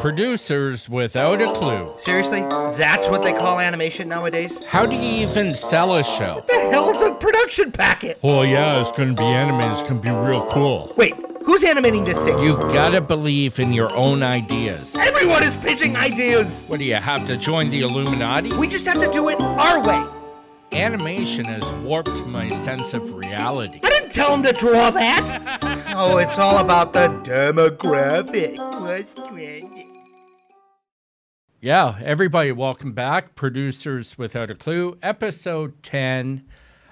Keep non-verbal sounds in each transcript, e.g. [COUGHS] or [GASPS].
Producers without a clue. Seriously? That's what they call animation nowadays? How do you even sell a show? What the hell's a production packet? Oh, yeah, it's to be animated. It's to be real cool. Wait, who's animating this thing? You've got to believe in your own ideas. Everyone is pitching ideas. What do you have to join the Illuminati? We just have to do it our way. Animation has warped my sense of reality. I didn't tell him to draw that. [LAUGHS] oh, it's all about the demographic. Yeah, everybody, welcome back. Producers Without a Clue, episode 10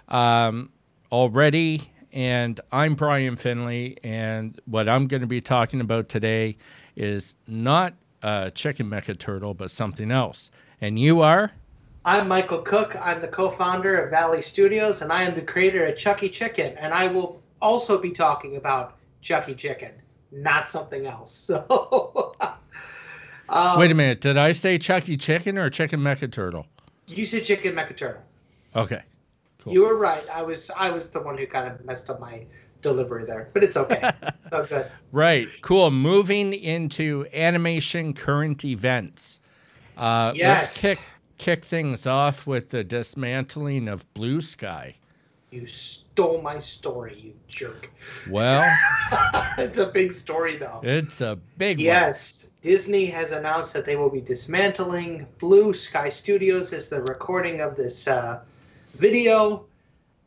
um, already. And I'm Brian Finley. And what I'm going to be talking about today is not a Chicken Mecha Turtle, but something else. And you are? I'm Michael Cook. I'm the co-founder of Valley Studios, and I am the creator of Chucky Chicken. And I will also be talking about Chucky Chicken, not something else. [LAUGHS] So, um, Wait a minute. Did I say Chucky Chicken or Chicken Mecha Turtle? you said Chicken Mecha Turtle. Okay. Cool. You were right. I was I was the one who kind of messed up my delivery there, but it's okay. [LAUGHS] so good. Right. Cool. Moving into animation current events. Uh, Yes. Let's kick kick things off with the dismantling of Blue Sky. You stole my story, you jerk. Well, [LAUGHS] it's a big story though. it's a big Yes, Disney has announced that they will be dismantling Blue Sky Studios as the recording of this uh, video.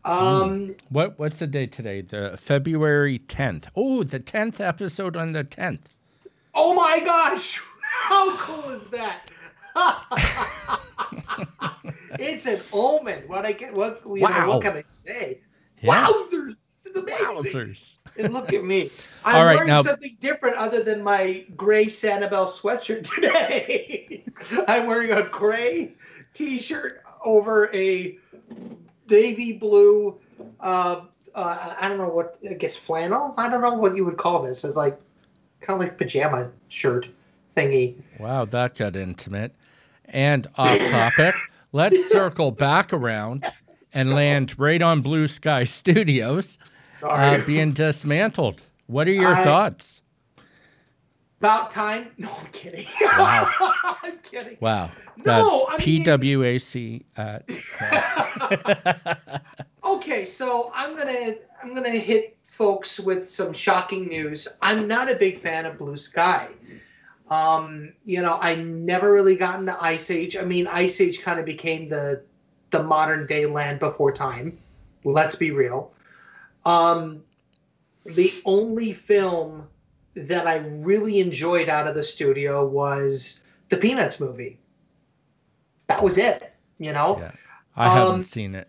Um. What what's the date today? The February 10th. Oh, the 10th episode on the 10th. Oh my gosh! [LAUGHS] How cool is that? [LAUGHS] it's an omen. What I get? What you know, what can I say? Yeah. Wowzers! Wowzers. And look at me. [LAUGHS] I'm right, wearing now- something different other than my gray Sanibel sweatshirt [LAUGHS] today. I'm wearing a gray t-shirt over a navy blue uh, uh, I don't know what I guess flannel. I don't know what you would call this. It's like kind of like pajama shirt thingy. Wow, that got intimate. And off [LAUGHS] topic, let's circle back around and land right on Blue Sky [LAUGHS] Studios uh, being dismantled. What are your I- thoughts? About time? [LAUGHS] No, I'm kidding. Wow. I'm kidding. Wow. No, That's I mean- PWAC at. Okay, so I'm gonna I'm gonna hit folks with some shocking news. I'm not a big fan of Blue Sky. Um, you know, I never really got into Ice Age. I mean, Ice Age kind of became the the modern day Land Before Time. Let's be real. Um, the only film that I really enjoyed out of the studio was the Peanuts movie. That was it. You know Yeah. I haven't Um, seen it.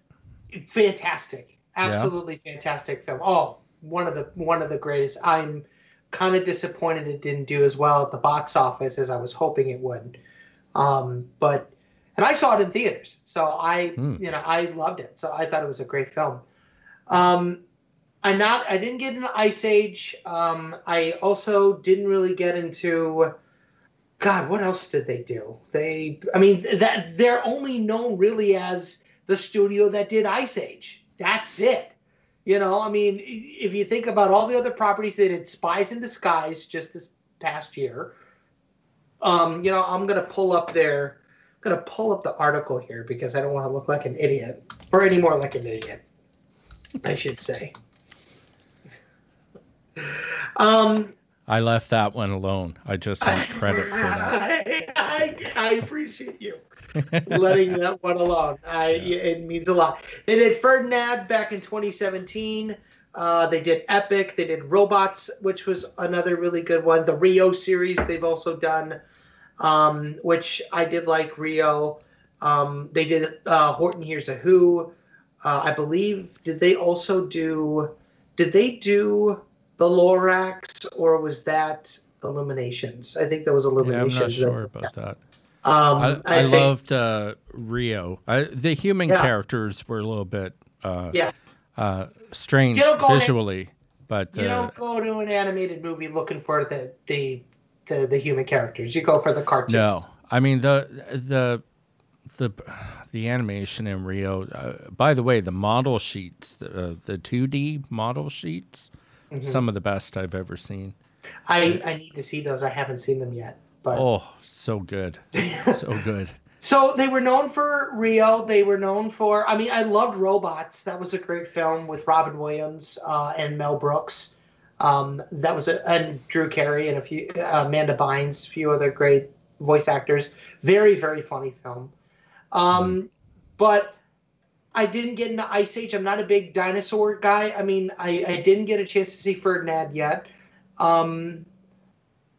fantastic absolutely fantastic film oh one of the one of the greatest i'm kind of disappointed it didn't do as well at the box office as i was hoping it would um but and i saw it in theaters so i Hmm. you know i loved it so i thought it was a great film um i'm not i didn't get into ice age um i also didn't really get into god what else did they do they i mean that they're only known really as the studio that did Ice Age. That's it. You know, I mean, if you think about all the other properties they did, Spies in Disguise just this past year. Um, you know, I'm gonna pull up their, I'm gonna pull up the article here because I don't want to look like an idiot or any more like an idiot, I should say. [LAUGHS] Um, I left that one alone. I just want [LAUGHS] credit for that. [LAUGHS] I, I, appreciate you letting that one alone. I, It means a lot. They did Ferdinand back in 2017. Uh, they did Epic. They did Robots, which was another really good one. The Rio series they've also done, um, which I did like Rio. Um, they did uh, Horton Hears a Who. Uh, I believe. Did they also do? Did they do the Lorax or was that Illuminations? I think that was Yeah, I'm not sure about that. Um, I, I, think- loved uh, Rio. I, the human Yeah. characters were a little bit uh, Yeah, uh, strange You don't in- visually, but you don't go to an animated movie looking for the the the, the human characters. You go for the cartoons. no. I mean the the the the animation in Rio. Uh, by the way, the model sheets, uh, the two D model sheets, Mm-hmm. some of the best I've ever seen. I I need to see those. I haven't seen them yet. But Oh, so good. [LAUGHS] So good. So they were known for Rio. They were known for. I mean, I loved Robots. That was a great film with Robin Williams uh, and Mel Brooks. Um, that was a and Drew Carey and a few uh, Amanda Bynes, a few other great voice actors. Very very funny film. Um, But I didn't get into Ice Age. I'm not a big dinosaur guy. I mean, I, I didn't get a chance to see Ferdinand yet. Um,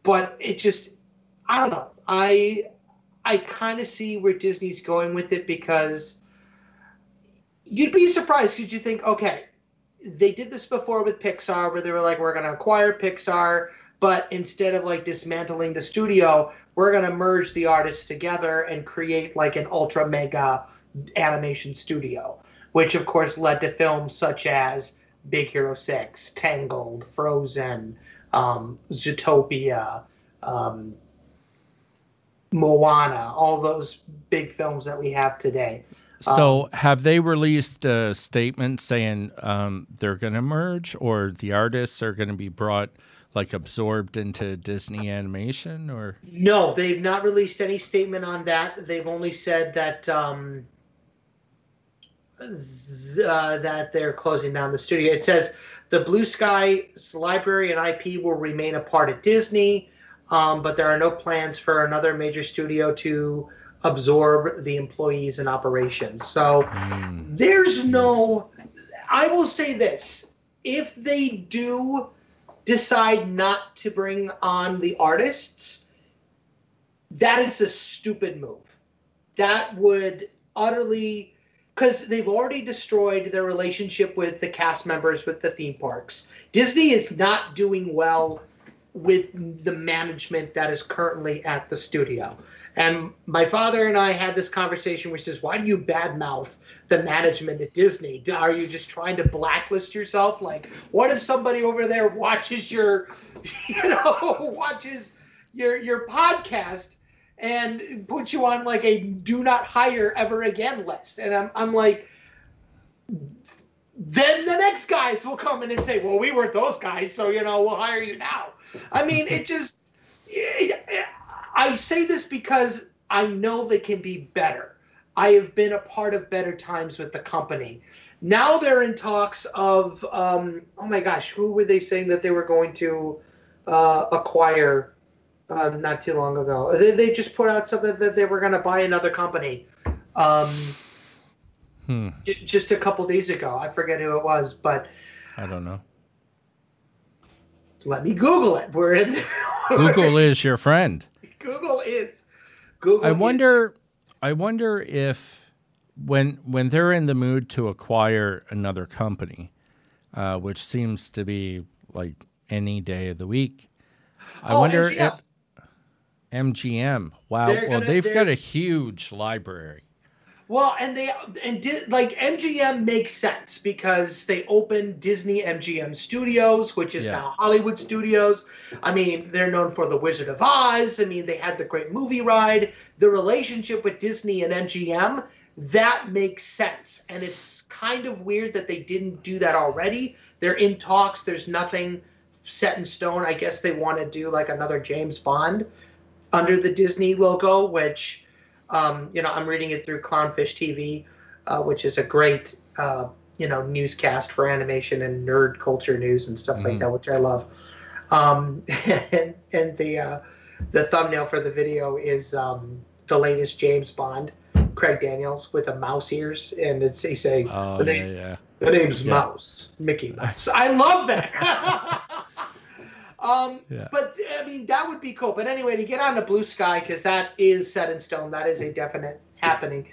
but it just, I don't know. I I kind of see where Disney's going with it because you'd be surprised because you think, okay, they did this before with Pixar where they were like, we're going to acquire Pixar, but instead of like dismantling the studio, we're going to merge the artists together and create like an ultra mega animation studio, which of course led to films such as Big Hero 6, Tangled, Frozen, um, Zootopia, um, Moana, all those big films that we have today. So, have they released a statement saying um, they're going to merge, or the artists are going to be brought, like, absorbed into Disney animation, or No, they've not released any statement on that. They've only said that um, th- uh, that they're closing down the studio. It says the Blue Sky's library and IP will remain a part of Disney, um, but there are no plans for another major studio to absorb the employees and operations. So there's no. I will say this: if they do decide not to bring on the artists, that is a stupid move. That would utterly because they've already destroyed their relationship with the cast members with the theme parks. Disney is not doing well with the management that is currently at the studio. And my father and I had this conversation which is why do you badmouth the management at Disney? Are you just trying to blacklist yourself? Like, what if somebody over there watches your, [LAUGHS] you know, [LAUGHS] watches your your podcast and puts you on like a do not hire ever again list? And I'm I'm like, then the next guys will come in and say, well, we weren't those guys, so you know we'll hire you now. I mean, it [LAUGHS] just. I say this because I know they can be better. I have been a part of better times with the company. Now they're in talks of, um, oh my gosh, who were they saying that they were going to uh, acquire um, not too long ago? They, they just put out something that they were going to buy another company um, hmm, j- just a couple days ago. I forget who it was, but I don't know. let me Google it. We're in. [LAUGHS] Google is your friend. Google is. Google. I is- wonder. I wonder if when when they're in the mood to acquire another company, uh, which seems to be like any day of the week. I Oh, wonder if MGM. Wow. They're well, gonna- they've got a huge library. Well, and they and did like MGM makes sense because they opened Disney MGM Studios, which is Yeah. now Hollywood Studios. I mean, they're known for The Wizard of Oz. I mean, they had the great movie ride. The relationship with Disney and MGM that makes sense, and it's kind of weird that they didn't do that already. They're in talks. There's nothing set in stone. I guess they want to do like another James Bond under the Disney logo, which um, you know, I'm reading it through Clownfish TV, uh, which is a great, uh, you know, newscast for animation and nerd culture news and stuff like Mhm. that, which I love. Um, [LAUGHS] and and the uh, the thumbnail for the video is um, the latest James Bond, Craig Daniels with a mouse ears, and it's he's saying Oh the yeah, name yeah. the name's Yeah. Mouse, Mickey [LAUGHS] Mouse. I love that. [LAUGHS] um, Yeah. But I mean, that would be cool. But anyway, to get on the blue sky, because that is set in stone, that is a definite happening.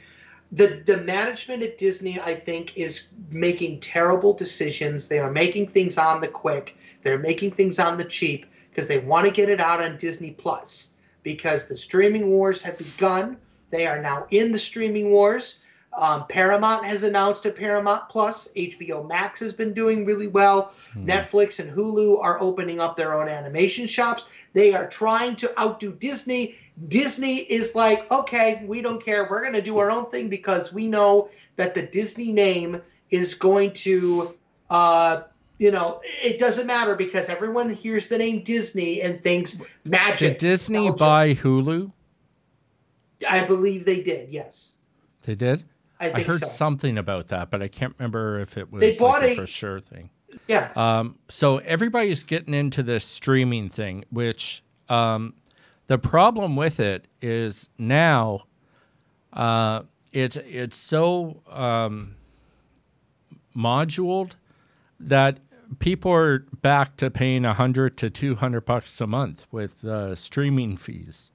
The the management at Disney, I think, is making terrible decisions. They are making things on the quick. They're making things on the cheap because they want to get it out on Disney Plus. Because the streaming wars have begun. They are now in the streaming wars. Um, Paramount has announced a Paramount Plus. HBO Max has been doing really well. Netflix and Hulu are opening up their own animation shops. They are trying to outdo Disney. Disney is like, okay, we don't care. We're going to do our own thing because we know that the Disney name is going to uh, you know, it doesn't matter because everyone hears the name Disney and thinks magic. Did Disney buy Hulu? I believe they did. Yes, They did. I I, heard so. something about that, but I can't remember if it was They bought like a a- for sure thing. Yeah, Um, so everybody's getting into this streaming thing, which um, the problem with it is now uh, it's it's so um, moduled that people are back to paying a hundred to two hundred bucks a month with uh, streaming fees.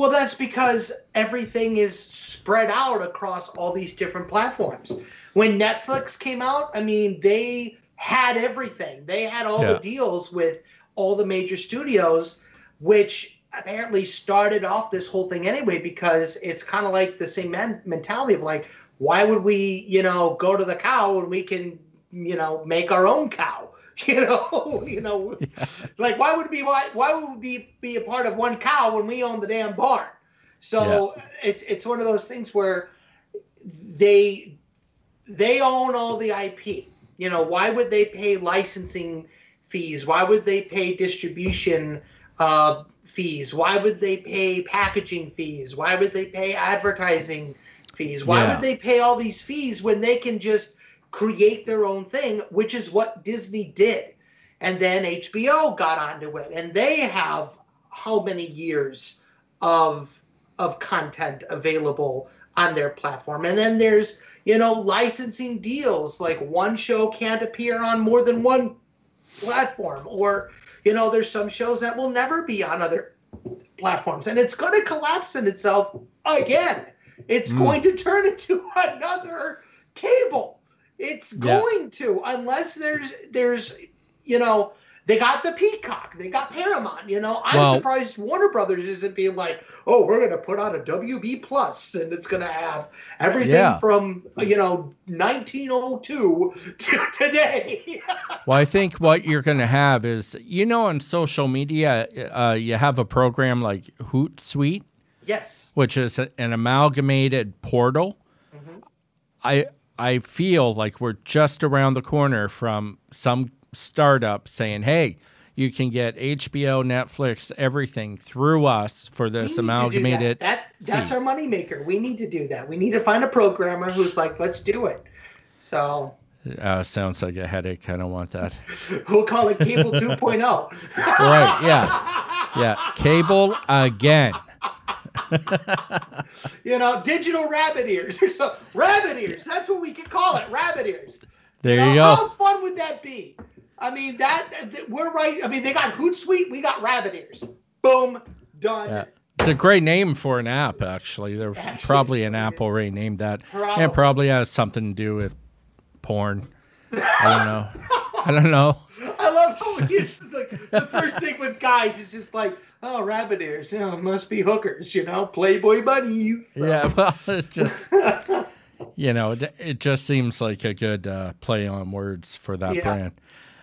Well, that's because everything is spread out across all these different platforms. When Netflix came out, I mean, they had everything. They had all Yeah. the deals with all the major studios, which apparently started off this whole thing anyway because it's kind of like the same men- mentality of like, why would we, you know, go to the cow when we can, you know, make our own cow? [LAUGHS] You know, you know, [LAUGHS] like why would we why, why would we be, be a part of one cow when we own the damn barn? So it's it's one of those things where they they own all the IP. You know, why would they pay licensing fees? Why would they pay distribution uh, fees? Why would they pay packaging fees? Why would they pay advertising fees? Why Yeah. would they pay all these fees when they can just create their own thing, which is what Disney did. And then HBO got onto it, and they have how many years of of content available on their platform. And then there's, you know, licensing deals like one show can't appear on more than one platform or you know, there's some shows that will never be on other platforms and it's going to collapse in itself again. It's Mm. going to turn into [LAUGHS] another cable. It's Yeah. going to unless there's there's you know they got the Peacock, they got Paramount. You know, I'm Well- surprised Warner Brothers isn't being like, oh, we're going to put out a WB Plus, and it's going to have everything Yeah. from you know 1902 to [LAUGHS] today. Well, I think what you're going to have is, you know, on social media, uh, you have a program like Hootsuite, yes, which is an amalgamated portal. I I feel like we're just around the corner from some startup saying, "Hey, you can get HBO, Netflix, everything through us for this need to do amalgamated." That, that that's fee. our moneymaker. We need to do that. We need to find a programmer who's like, let's do it. So Uh, sounds like a headache. I don't want that. [LAUGHS] we'll call it Cable [LAUGHS] 2.0. right? Yeah, yeah. Cable again. [LAUGHS] [LAUGHS] you know, digital rabbit ears or [LAUGHS] so. Rabbit ears. That's what we could call it. Rabbit ears. There you go. How fun would that be? I mean, that, that- we're right. I mean, they got Hootsuite. We got rabbit ears. Boom, done. Yeah. It's a great name for an app, actually. There's Actually, probably an app already named that. And Probably. it probably has something to do with porn. I don't know. I don't know. I love how we use the, the first thing with guys is just like, oh, rabbit ears. You know, must be hookers. You know, Playboy bunny. Yeah, [LAUGHS] well, it just, [LAUGHS] you know, it, it just seems like a good uh, play on words for that Yeah, brand.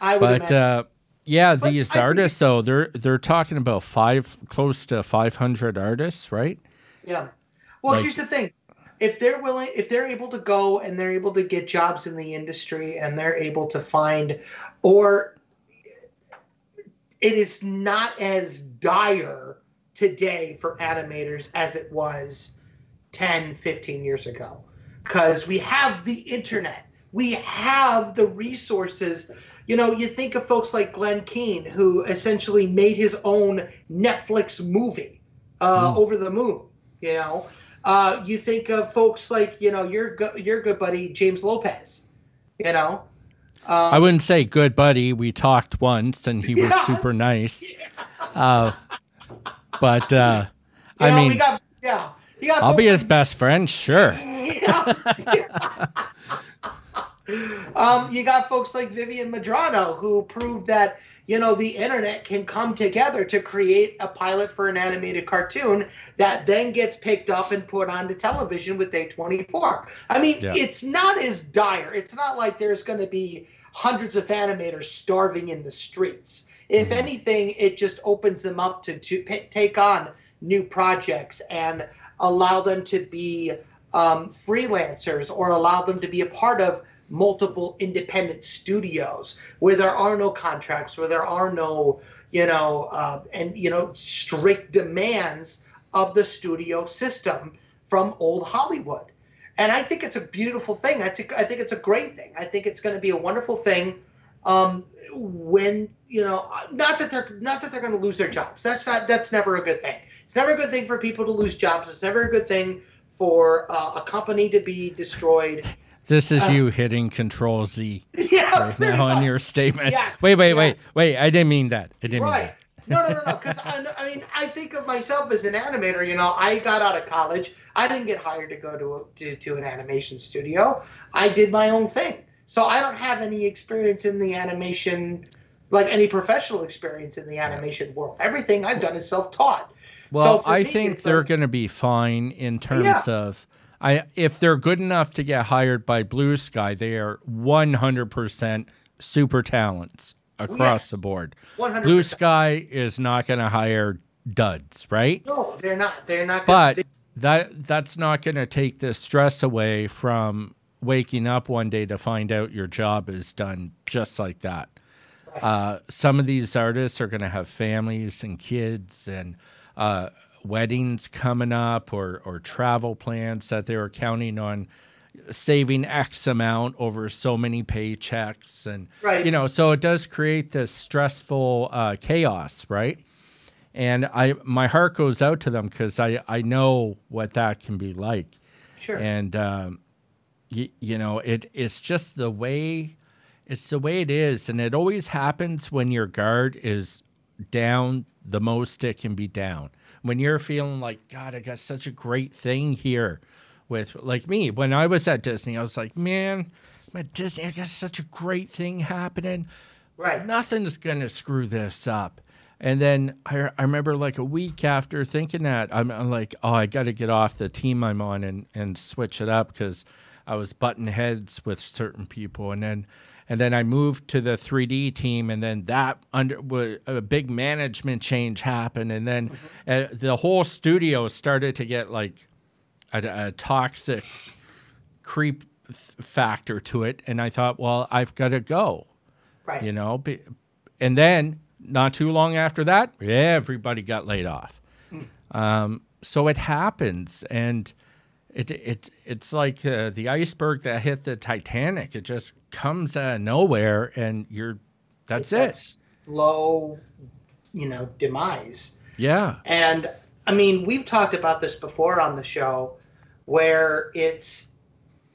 I would But imagine. uh, yeah, But these I artists, though, they're they're talking about five, close to 500 artists, right? Yeah. Well, Like- here's the thing. If they're willing, if they're able to go and they're able to get jobs in the industry and they're able to find, or it is not as dire today for animators as it was 10, 15 years ago. Because we have the internet, we have the resources. You know, you think of folks like Glen Keane, who essentially made his own Netflix movie uh, Mm. over the moon. You know, uh, you think of folks like you know your your good buddy James Lopez. You know, um, I wouldn't say good buddy. We talked once, and he was Yeah. super nice. [LAUGHS] Uh, but uh, I know, mean, we got yeah. I'll be his best friend, sure. [LAUGHS] Yeah. um, you got folks like Vivienne Medrano who proved that you know the internet can come together to create a pilot for an animated cartoon that then gets picked up and put onto television with A24. I mean, Yeah. it's not as dire. It's not like there's going to be hundreds of animators starving in the streets. If Mhm. anything, it just opens them up to to p- take on new projects and allow them to be um, freelancers or allow them to be a part of multiple independent studios where there are no contracts, where there are no, you know, uh, and you know, strict demands of the studio system from old Hollywood. And I think it's a beautiful thing. I think I think it's a great thing. I think it's going to be a wonderful thing um, when you know, not that they're not that they're going to lose their jobs. That's not that's never a good thing. It's never a good thing for people to lose jobs. It's never a good thing for uh, a company to be destroyed. This is Uh, you hitting Control Z [LAUGHS] Yeah, right now in much. your statement. Yes, wait, wait, wait, wait. I didn't mean that. I didn't mean that. No, no, no, no. Because I, I mean, I think of myself as an animator. You know, I got out of college. I didn't get hired to go to, a, to to an animation studio. I did my own thing. So I don't have any experience in the animation, like any professional experience in the animation world. Everything I've done is self-taught. Well, So I me, think they're like- going to be fine in terms Yeah. of I if they're good enough to get hired by Blue Sky, they are 100% super talents across Yes. the board. 100%. Blue Sky is not going to hire duds, right? No, they're not. They're not. But they- that that's not going to take the stress away from waking up one day to find out your job is done just like that. Uh, some of these artists are going to have families and kids and uh, weddings coming up or, or travel plans that they were counting on saving X amount over so many paychecks. And, Right. you know, so it does create this stressful uh, chaos, right? And I, my heart goes out to them because I, I know what that can be like sure. and um, you, you know it it's just the way it's the way it is and it always happens when your guard is down the most it can be down when you're feeling like god i got such a great thing here with like me when i was at disney i was like man i'm at disney i got such a great thing happening right. nothing's gonna screw this up. And then I, I remember like a week after thinking that I'm, I'm like, oh, I got to get off the team I'm on and, and switch it up because I was butting heads with certain people. And then and then I moved to the 3D team, and then that under a big management change happened, and then uh, the whole studio started to get like a, a toxic creep th- factor to it. And I thought, well, I've got to go. Right. you know be- and then not too long after that everybody got laid off. Um, so it happens. And it, it it's like uh, the iceberg that hit the titanic. It just comes out of nowhere and you're that's it That's low, you know, demise. yeah. And I mean, we've talked about this before on the show where it's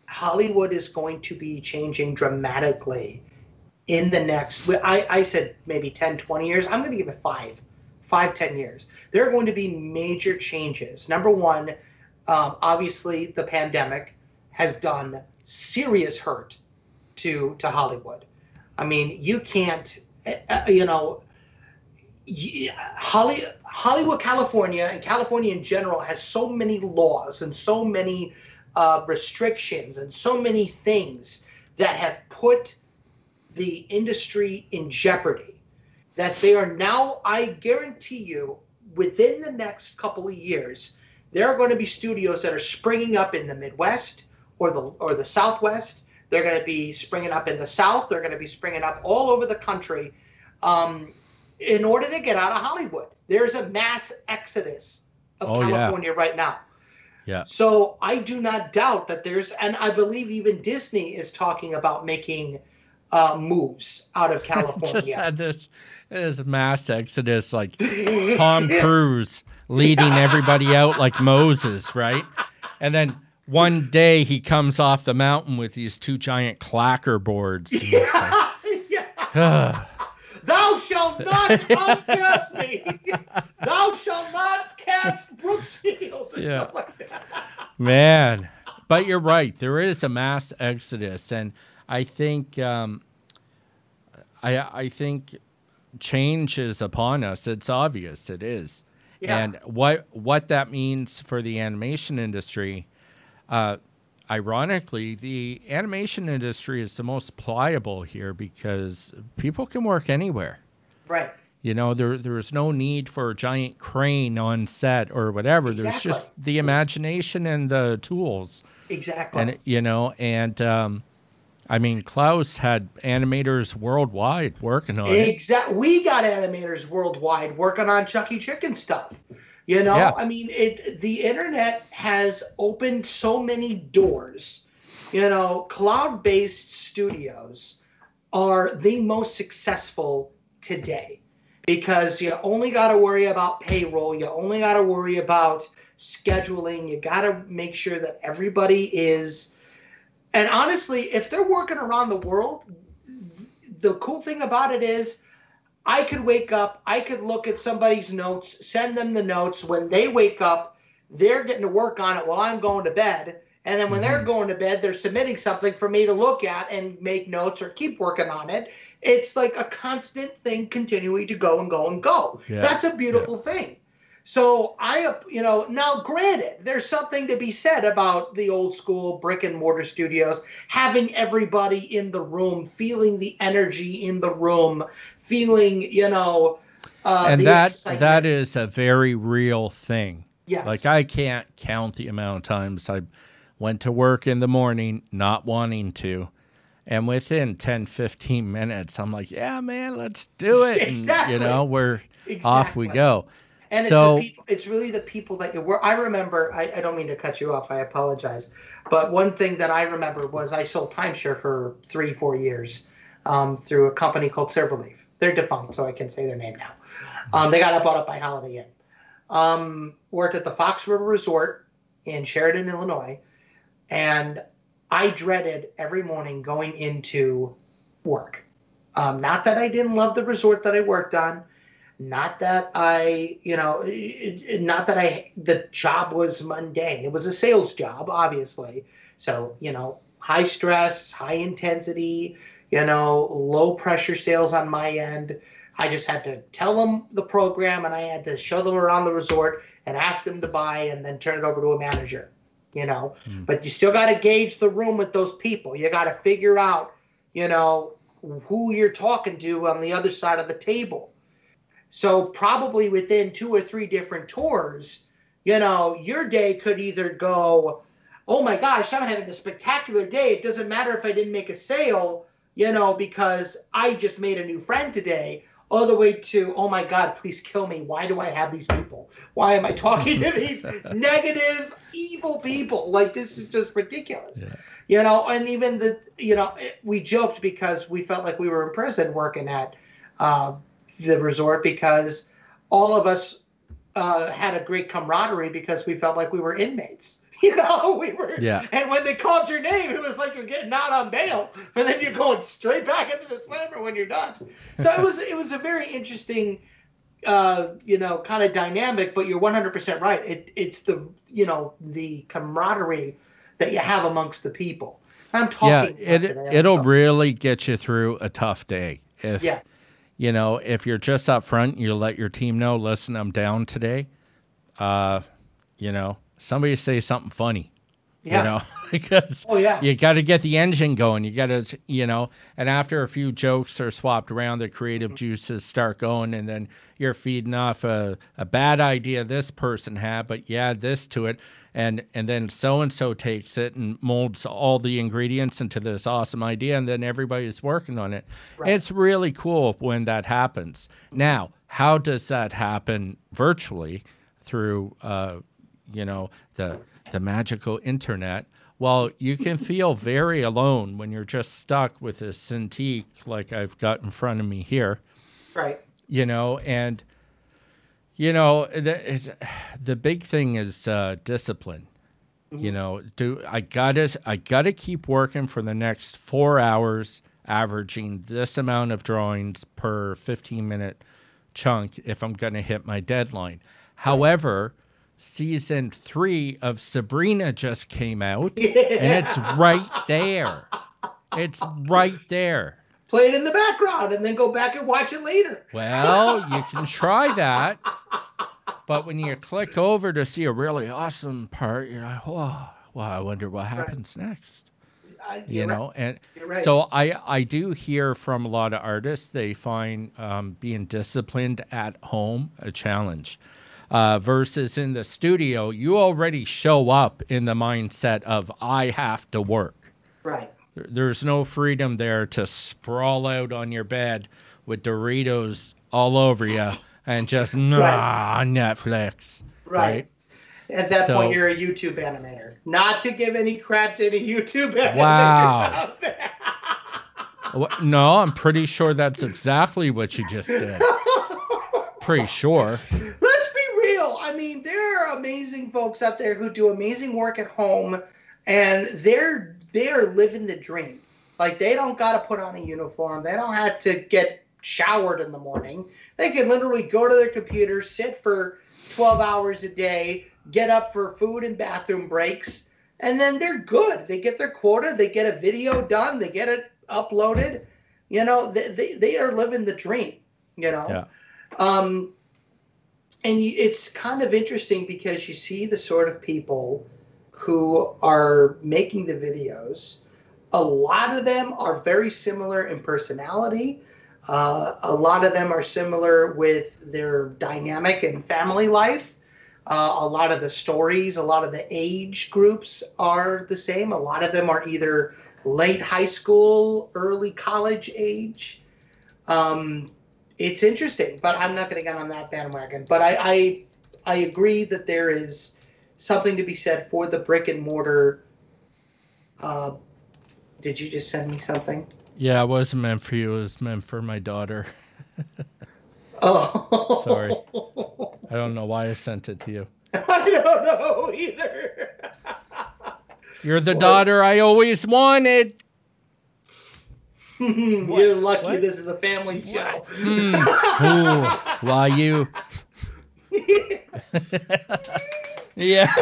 Hollywood is going to be changing dramatically in the next, I, I said maybe 10, 20 years. I'm going to give it five, five, 10 years. There are going to be major changes. Number one, um, obviously, the pandemic has done serious hurt to to Hollywood. I mean, you can't, uh, uh, you know, Holly, Hollywood, California, and California in general has so many laws and so many uh, restrictions and so many things that have put the industry in jeopardy that they are now, I guarantee you, within the next couple of years, there are going to be studios that are springing up in the Midwest or the or the Southwest. They're going to be springing up in the South. They're going to be springing up all over the country. Um, in order to get out of Hollywood. There's a mass exodus of Oh, yeah. California right now. Yeah. So I do not doubt that there's, and I believe even Disney is talking about making uh, moves out of [LAUGHS] California. just had this this mass exodus like [LAUGHS] Tom Cruise leading everybody out like Moses, right? And then one day he comes off the mountain with these two giant clacker boards. it's like, [LAUGHS] yeah. [SIGHS] Thou shalt not [LAUGHS] uncast me. Thou shalt not cast or Yeah. like. Man, but you're right. There is a mass exodus, and I think um, I I think change is upon us. It's obvious. It is, Yeah. and what what that means for the animation industry. Uh, ironically, the animation industry is the most pliable here because people can work anywhere. Right. You know, there there's no need for a giant crane on set or whatever. There's just the imagination and the tools, Exactly. and you know, and um, I mean, Klaus had animators worldwide working on it. Exactly. We got animators worldwide working on Chucky Chicken stuff. You know, Yeah. I mean, it. The internet has opened so many doors. You know, cloud-based studios are the most successful today because you only got to worry about payroll. You only got to worry about scheduling. You got to make sure that everybody is. And honestly, if they're working around the world, the cool thing about it is I could wake up, I could look at somebody's notes, send them the notes. When they wake up, they're getting to work on it while I'm going to bed. And then when they're mm-hmm. going to bed, they're submitting something for me to look at and make notes or keep working on it. It's like a constant thing continuing to go and go and go. Yeah. That's a beautiful thing. So I, you know, now granted, there's something to be said about the old school brick and mortar studios having everybody in the room, feeling the energy in the room, feeling, you know, uh, and that excitement. that is a very real thing. yes. Like I can't count the amount of times I went to work in the morning not wanting to. And within 10, 15 minutes, I'm like, yeah, man, let's do it. And, Exactly. you know, we're off we go. And So- it's, the people, it's really the people that you were. I remember, I, I don't mean to cut you off, I apologize. But one thing that I remember was I sold timeshare for three, four years um, through a company called Silverleaf. They're defunct, so I can say their name now. Um, they got bought up by Holiday Inn. Um, worked at the Fox River Resort in Sheridan, Illinois. And I dreaded every morning going into work. Um, not that I didn't love the resort that I worked on, not that I, you know, not that I, the job was mundane. It was a sales job, obviously. So, you know, high stress, high intensity, you know, low pressure sales on my end. I just had to tell them the program and I had to show them around the resort and ask them to buy and then turn it over to a manager, you know. Hmm. But you still got to gauge the room with those people. You got to figure out, you know, who you're talking to on the other side of the table. So probably within two or three different tours, you know, your day could either go, oh my gosh, I'm having a spectacular day. It doesn't matter if I didn't make a sale, you know, because I just made a new friend today. All the way to, oh my God, please kill me. Why do I have these people? Why am I talking to these [LAUGHS] negative, evil people? Like, this is just ridiculous. You know, and even the, you know, we joked because we felt like we were in prison working at uh, the resort because all of us uh, had a great camaraderie because we felt like we were inmates. [LAUGHS] You know, [LAUGHS] we were. Yeah. And when they called your name, it was like you're getting out on bail, and then you're going straight back into the slammer when you're done. So it was it was a very interesting, uh, you know, kind of dynamic. But you're 100 percent right. It it's the you know the camaraderie that you have amongst the people. I'm talking. Yeah, it it'll really get you through a tough day. If Yeah. You know, if you're just up front, you let your team know, listen, I'm down today. Uh, you know, somebody say something funny. Yeah. You know, [LAUGHS] because Oh, yeah. you got to get the engine going. You got to, you know, and after a few jokes are swapped around, the creative juices start going, and then you're feeding off a, a bad idea this person had, but you add this to it, and and then so and so takes it and molds all the ingredients into this awesome idea, and then everybody's working on it. Right. It's really cool when that happens. Now, how does that happen virtually through, uh, you know, the the magical internet? Well, you can feel very alone when you're just stuck with a Cintiq like I've got in front of me here Right. you know and you know the, it's, the big thing is uh, discipline you know do i gotta i gotta keep working for the next four hours averaging this amount of drawings per 15 minute chunk if i'm gonna hit my deadline however season three of sabrina just came out [LAUGHS] and it's right there it's right there Play it in the background and then go back and watch it later. well, [LAUGHS] you can try that. But when you click over to see a really awesome part, you're like, oh, well, I wonder what happens next. Uh, You you're right. know, and right. so I I do hear from a lot of artists they find um, being disciplined at home a challenge. Uh, versus in the studio, you already show up in the mindset of I have to work. Right. There's no freedom there to sprawl out on your bed with Doritos all over you and just nah Netflix. Right. At that So- point, you're a YouTube animator. Not to give any credit to any YouTube animators Wow. out there. [LAUGHS] No, I'm pretty sure that's exactly what you just did. [LAUGHS] Pretty sure. Let's be real. I mean, there are amazing folks out there who do amazing work at home, and they're they're living the dream. Like they don't got to put on a uniform. They don't have to get showered in the morning. They can literally go to their computer, sit for 12 hours a day, get up for food and bathroom breaks, and then they're good. They get their quota. They get a video done. They get it uploaded. You know, they, they, they are living the dream. You know. Yeah. Um, and it's kind of interesting because you see the sort of people who are making the videos. A lot of them are very similar in personality. Uh, a lot of them are similar with their dynamic and family life. Uh, a lot of the stories, a lot of the age groups are the same. A lot of them are either late high school, early college age. Um, it's interesting, but I'm not going to get on that bandwagon. But I, I, I agree that there is something to be said for the brick and mortar. Uh, did you just send me something? Yeah, it wasn't meant for you. It was meant for my daughter. [LAUGHS] Oh, Sorry. I don't know why I sent it to you. [LAUGHS] I don't know either. [LAUGHS] You're the daughter I always wanted. [LAUGHS] You're lucky What? this is a family show. Hmm. [LAUGHS] Ooh, why you? [LAUGHS] yeah.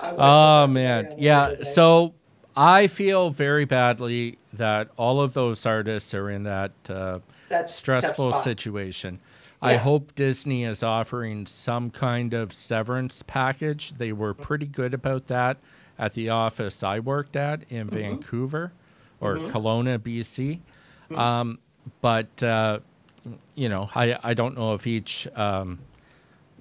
Oh man, yeah. So I feel very badly that all of those artists are in that uh, stressful situation. I hope Disney is offering some kind of severance package. They were pretty good about that at the office I worked at in Mm-hmm. Vancouver or Kelowna, BC. Um, but uh, you know, I, I don't know if each um,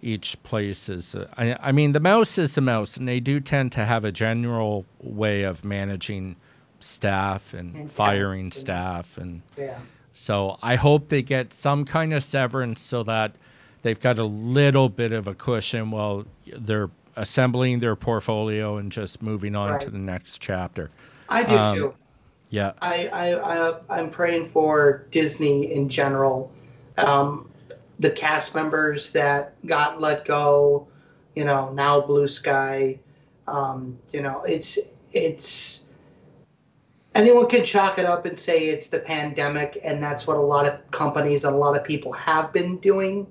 each place is. Uh, I, I mean, the mouse is the mouse, and they do tend to have a general way of managing staff and, And firing staff and. Yeah. So I hope they get some kind of severance so that they've got a little bit of a cushion while they're assembling their portfolio and just moving on to the next chapter. I do Um, too. Yeah. I, I, I, I'm praying for Disney in general. Um, the cast members that got let go, you know, now Blue Sky. Um, you know, it's it's anyone can chalk it up and say it's the pandemic, and that's what a lot of companies and a lot of people have been doing.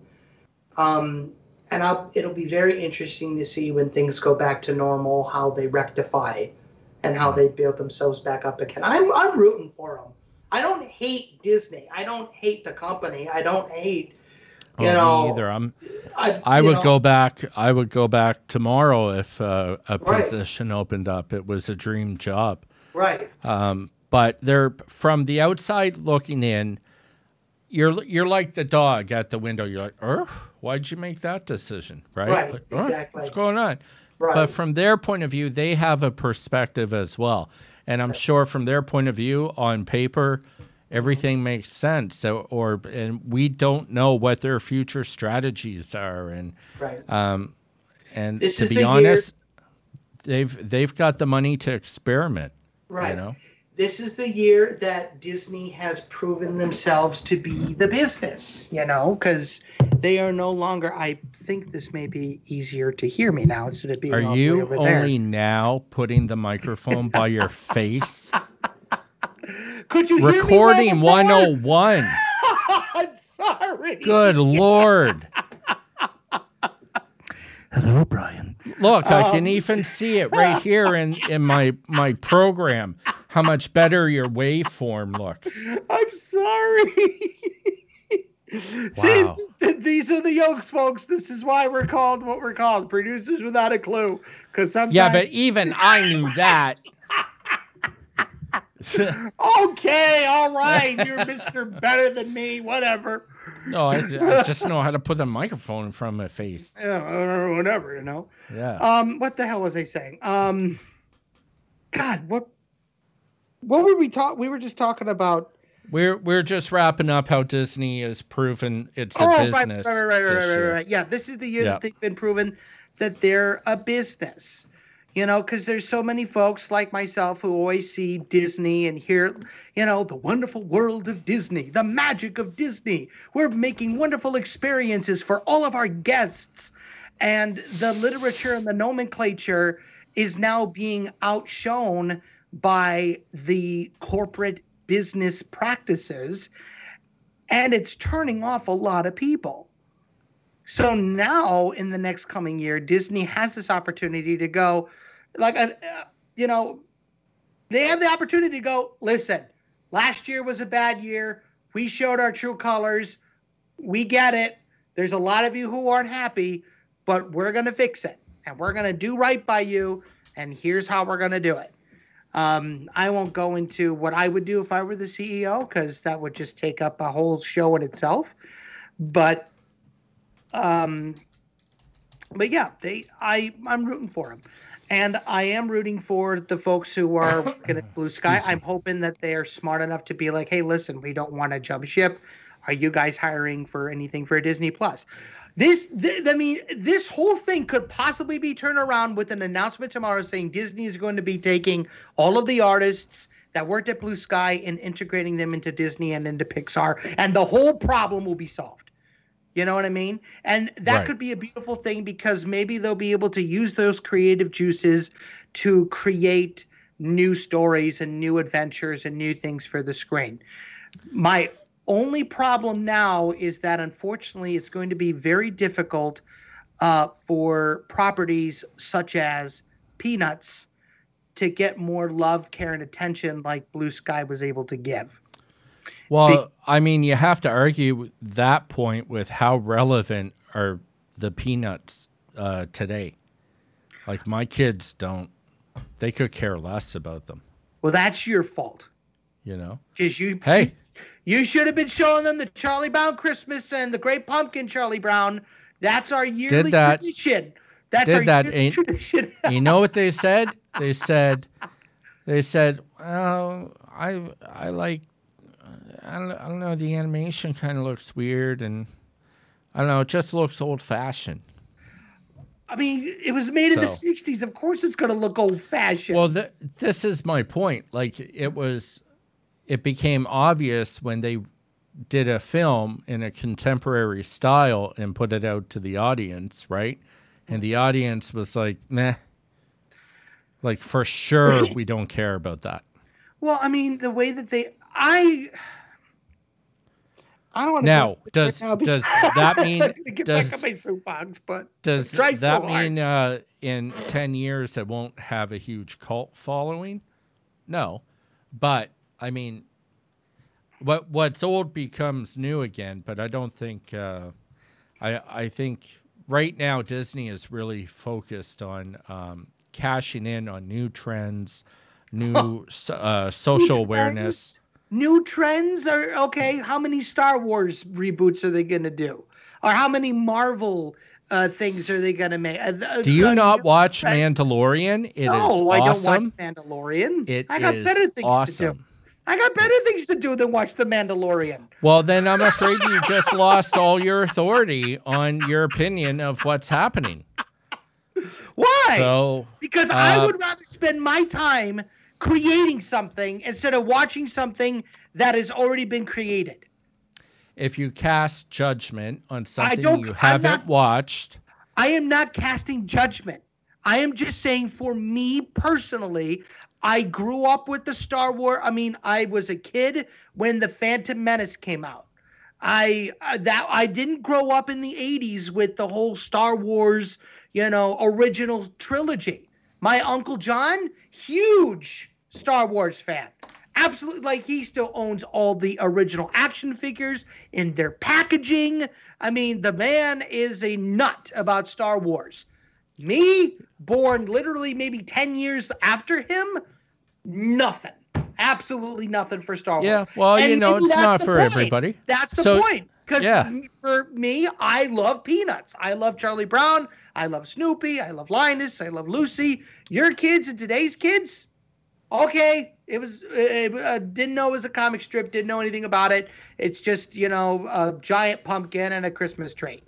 Um, and I'll, it'll be very interesting to see when things go back to normal how they rectify and how they build themselves back up again. I'm I'm rooting for them. I don't hate Disney. I don't hate the company. I don't hate. You Oh, know, me either. I'm. I, I would know, go back. I would go back tomorrow if uh, a Right. position opened up. It was a dream job. right. Um, but they're from the outside looking in. You're you're like the dog at the window. You're like, "Er, why'd you make that decision?" Right? Right, Like, "Er, exactly. What's going on? Right. But from their point of view, they have a perspective as well. And I'm sure from their point of view, on paper, everything makes sense. So, or and we don't know what their future strategies are, and right. um, and This to be the year- honest, they've they've got the money to experiment. right. You know. This is the year that Disney has proven themselves to be the business. You know, because they are no longer. I think this may be easier to hear me now instead of being. all Are the way you over there. only now putting the microphone by your face? [LAUGHS] Could you hear me Recording well before? 101. [LAUGHS] I'm sorry. Good lord. Hello, Brian. Look, I Um, can even see it right here in, in my my program. How much better your waveform looks. [LAUGHS] I'm sorry. See, Wow. th- these are the yokes, folks. This is why we're called what we're called, producers without a clue. Because sometimes, Yeah, but even I knew that. [LAUGHS] okay, all right, you're Mister [LAUGHS] Better than me, whatever. No, I, I just know how to put the microphone in front of my face. [LAUGHS] Yeah, or whatever, you know. Yeah. Um, what the hell was I saying? Um, God, what what were we talking? We were just talking about. We're we're just wrapping up how Disney has proven it's a oh, right, business. right, right, right, this right, right, right. Yeah, this is the year Yeah. that they've been proven that they're a business. You know, because there's so many folks like myself who always see Disney and hear, you know, the wonderful world of Disney, the magic of Disney. We're making wonderful experiences for all of our guests. And the literature and the nomenclature is now being outshone by the corporate business practices. And it's turning off a lot of people. So now, in the next coming year, Disney has this opportunity to go, like, uh, you know, they have the opportunity to go, listen, last year was a bad year. We showed our true colors. We get it. There's a lot of you who aren't happy, but we're going to fix it and we're going to do right by you. And here's how we're going to do it. Um, I won't go into what I would do if I were the CEO because that would just take up a whole show in itself. But um, but yeah, they I I'm rooting for them, and I am rooting for the folks who are [COUGHS] working at Blue Sky. I'm hoping that they are smart enough to be like, hey, listen, we don't want to jump ship. Are you guys hiring for anything for Disney Plus? This, th- I mean, this whole thing could possibly be turned around with an announcement tomorrow saying Disney is going to be taking all of the artists that worked at Blue Sky and integrating them into Disney and into Pixar, and the whole problem will be solved. You know what I mean? And that Right. could be a beautiful thing because maybe they'll be able to use those creative juices to create new stories and new adventures and new things for the screen. My only problem now is that unfortunately it's going to be very difficult uh, for properties such as Peanuts to get more love, care, and attention like Blue Sky was able to give. Well, I mean, you have to argue that point with how relevant are the peanuts uh, today. Like my kids don't; they could care less about them. Well, that's your fault. You know? Because you, Hey. you should have been showing them the Charlie Brown Christmas and the Great Pumpkin Charlie Brown. That's our yearly that. tradition. That's Did our that. yearly tradition. you know what they said? They [LAUGHS] said, they said, "Oh, I I like, I don't, I don't know. The animation kind of looks weird, and I don't know. It just looks old fashioned." I mean, it was made in the '60s. Of course, it's going to look old-fashioned. Well, th- this is my point. Like it was, it became obvious when they did a film in a contemporary style and put it out to the audience, right? And the audience was like, "Meh." Like for sure, we don't care about that. Well, I mean, the way that they, I, I don't want [LAUGHS] to. Now, does- does that mean- get does- back on my soapbox? But Does that mean uh, in 10 years it won't have a huge cult following? No. But, I mean, what what's old becomes new again, but I don't think, uh, I, I think right now Disney is really focused on um, cashing in on new trends, new uh, social New awareness. trends- New trends are okay. How many Star Wars reboots are they going to do, or how many Marvel uh, things are they going to make? Uh, Do you uh, not watch. Mandalorian? It is no, I don't awesome. watch Mandalorian. It I got is better things to do. I got better things to do than watch The Mandalorian. Well, then I'm afraid you just lost all your authority on your opinion of what's happening. Why? So, because I uh, would rather spend my time creating something instead of watching something that has already been created. if you cast judgment on something don't- you haven't not- watched, I am not casting judgment. I am just saying for me personally, I grew up with the Star Wars. I mean, I was a kid when the Phantom Menace came out. I uh, that I didn't grow up in the 80s with the whole Star Wars, you know, original trilogy. My uncle John, huge Star Wars fan. Absolutely like he still owns all the original action figures in their packaging. I mean, the man is a nut about Star Wars. Me, born literally maybe 10 years after him, nothing. Absolutely nothing for Star Wars. yeah, well, you know, it's not for point. everybody. That's the So- point. Because yeah. for me, I love Peanuts. I love Charlie Brown. I love Snoopy. I love Linus. I love Lucy. Your kids and today's kids, okay, it was. Uh, didn't know it was a comic strip. Didn't know anything about it. It's just you know a giant pumpkin and a Christmas tree.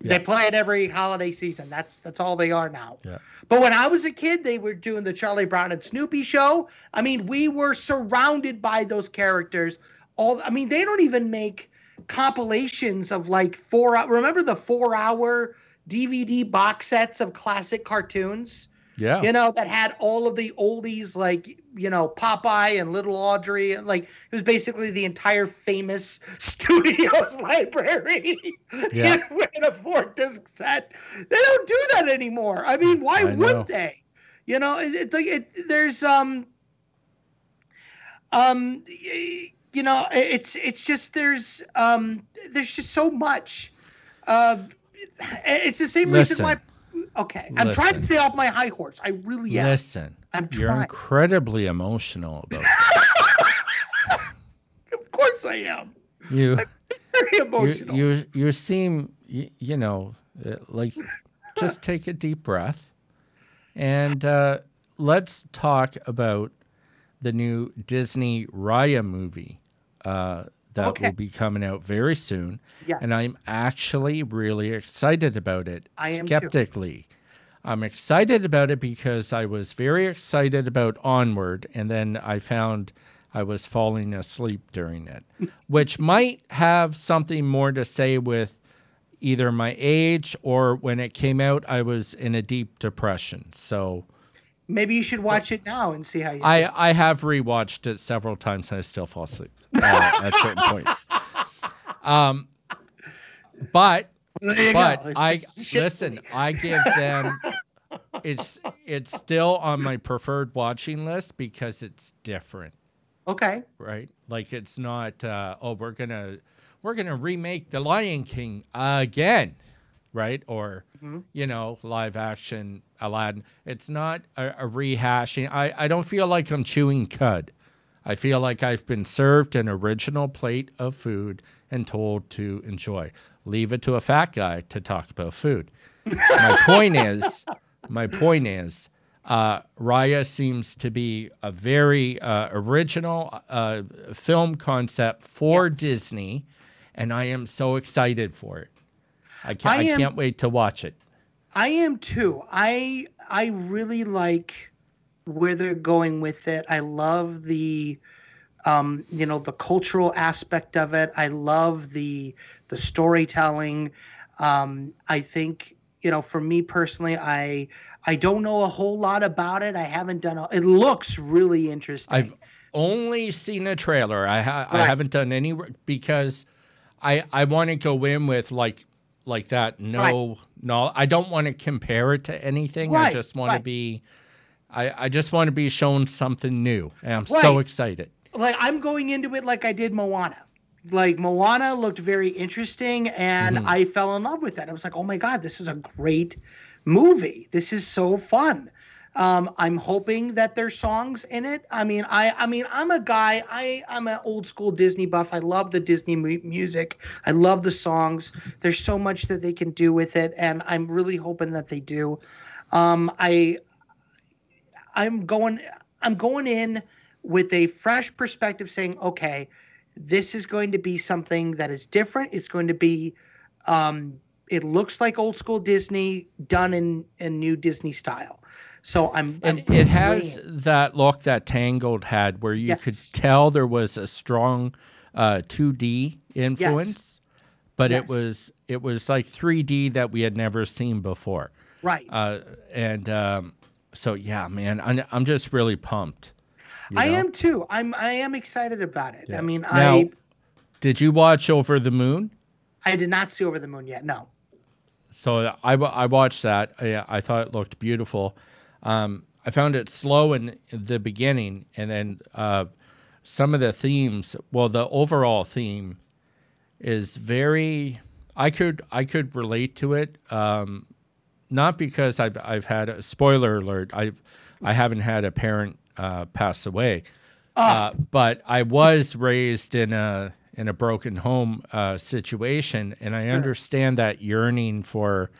Yeah. They play it every holiday season. That's that's all they are now. Yeah. But when I was a kid, they were doing the Charlie Brown and Snoopy show. I mean, we were surrounded by those characters. All I mean, they don't even make compilations of like four. Remember the four-hour DVD box sets of classic cartoons? Yeah. you know, that had all of the oldies like, you know, Popeye and Little Audrey. and Like, it was basically the entire famous [LAUGHS] studios [LAUGHS] library Yeah. in, in a four disc set. They don't do that anymore. I mean, why I know. would they? You know, it, it, it, there's, um, um, you know, it's, it's just, there's, um, there's just so much. Uh, it's the same reason why. Okay, I'm trying to stay off my high horse. I really am. Listen, I'm you're incredibly emotional about [LAUGHS] this. Of course I am. you. Very emotional. you you seem you, you know uh, like just [LAUGHS] take a deep breath and uh, let's talk about the new Disney Raya movie uh, that Okay. will be coming out very soon, Yes. and I'm actually really excited about it. I am too. skeptically. I'm excited about it because I was very excited about Onward, and then I found I was falling asleep during it, [LAUGHS] which might have something more to say with either my age or when it came out, I was in a deep depression. So Maybe you should watch it now and see how you. I, I have rewatched it several times and I still fall asleep uh, at certain points. Um, but but I listen. I give them. It's it's still on my preferred watching list because it's different, Okay. right? Like it's not. Uh, oh, we're gonna we're gonna remake The Lion King again, right? Or Mm-hmm. you know, live action Aladdin. It's not a, a rehashing. I I don't feel like I'm chewing cud. I feel like I've been served an original plate of food and told to enjoy. Leave it to a fat guy to talk about food. my point [LAUGHS] is, my point is, uh, Raya seems to be a very uh, original uh, film concept for Disney, and I am so excited for it. I can't, I, I can't wait to watch it. I am too. I I really like where they're going with it. I love the um, you know, the cultural aspect of it. I love the the storytelling. Um, I think, you know, for me personally, I I don't know a whole lot about it. I haven't done a, it looks really interesting. I've only seen a trailer. I ha- I haven't done any because I I want to go in with like like that. No, no, I don't want to compare it to anything. I just want to be. I, I just want to be shown something new, and I'm so excited. like I'm going into it like I did Moana. Like Moana looked very interesting and Mm-hmm. I fell in love with that. I was like, "Oh my god, this is a great movie. This is so fun." Um, I'm hoping that there's songs in it. I mean, I I mean, I'm a guy. I I'm an old school Disney buff. I love the Disney mu- music. I love the songs. There's so much that they can do with it, and I'm really hoping that they do. Um, I I'm going I'm going in with a fresh perspective saying, okay, this is going to be something that is different. It's going to be um it looks like old school Disney done in in new Disney style. So I'm, I'm It, it has that look that Tangled had, where you could tell there was a strong uh, 2D influence, but Yes. it was it was like 3D that we had never seen before. right. Uh, and um, so yeah, man, I'm, I'm just really pumped. I know? am too. I'm I am excited about it. Yeah. I mean, Now- I Did you watch Over the Moon? I did not see Over the Moon yet. No. So I, I watched that. I, I thought it looked beautiful. Um, I found it slow in the beginning, and then uh, some of the themes. Well, the overall theme is very. I could I could relate to it. Um, not because I've I've had a spoiler alert. I've I haven't had a parent uh, pass away, uh, but I was raised in a in a broken home uh, situation, and I understand that yearning for,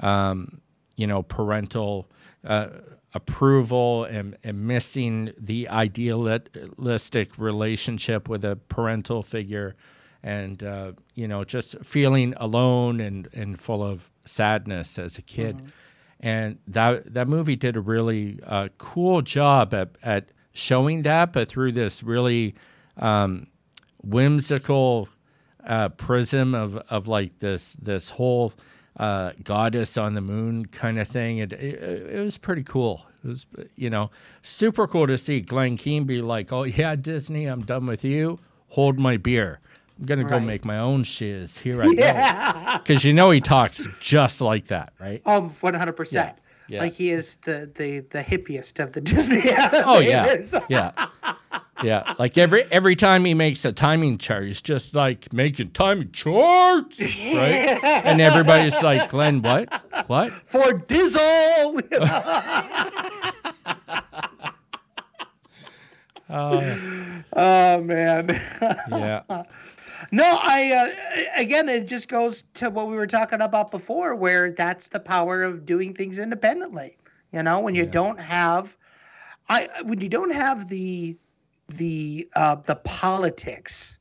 um, you know, parental uh, approval and, and missing the idealistic relationship with a parental figure and, uh, you know, just feeling alone and, and full of sadness as a kid. And that, that movie did a really uh, cool job at, at showing that, but through this really um, whimsical uh, prism of, of like this, this whole uh, goddess on the moon kind of thing. It, it it was pretty cool. It was you know super cool to see Glen Keane be like, "Oh yeah, Disney, I'm done with you. Hold my beer. I'm gonna go Right. make my own shiz. Here I [LAUGHS] go." Because you know he talks just like that, right? Um, one hundred percent. Yeah. Like he is the the the hippiest of the [LAUGHS] Disney. Oh yeah, yeah, [LAUGHS] yeah. Like every every time he makes a timing chart, he's just like making timing charts, right? And everybody's like, "Glen, what? What?" For Dizzle. Oh, [LAUGHS] oh man. yeah. [LAUGHS] No, I uh, again, it just goes to what we were talking about before, where that's the power of doing things independently. You know, when you Yeah. don't have, I when you don't have the the uh, the politics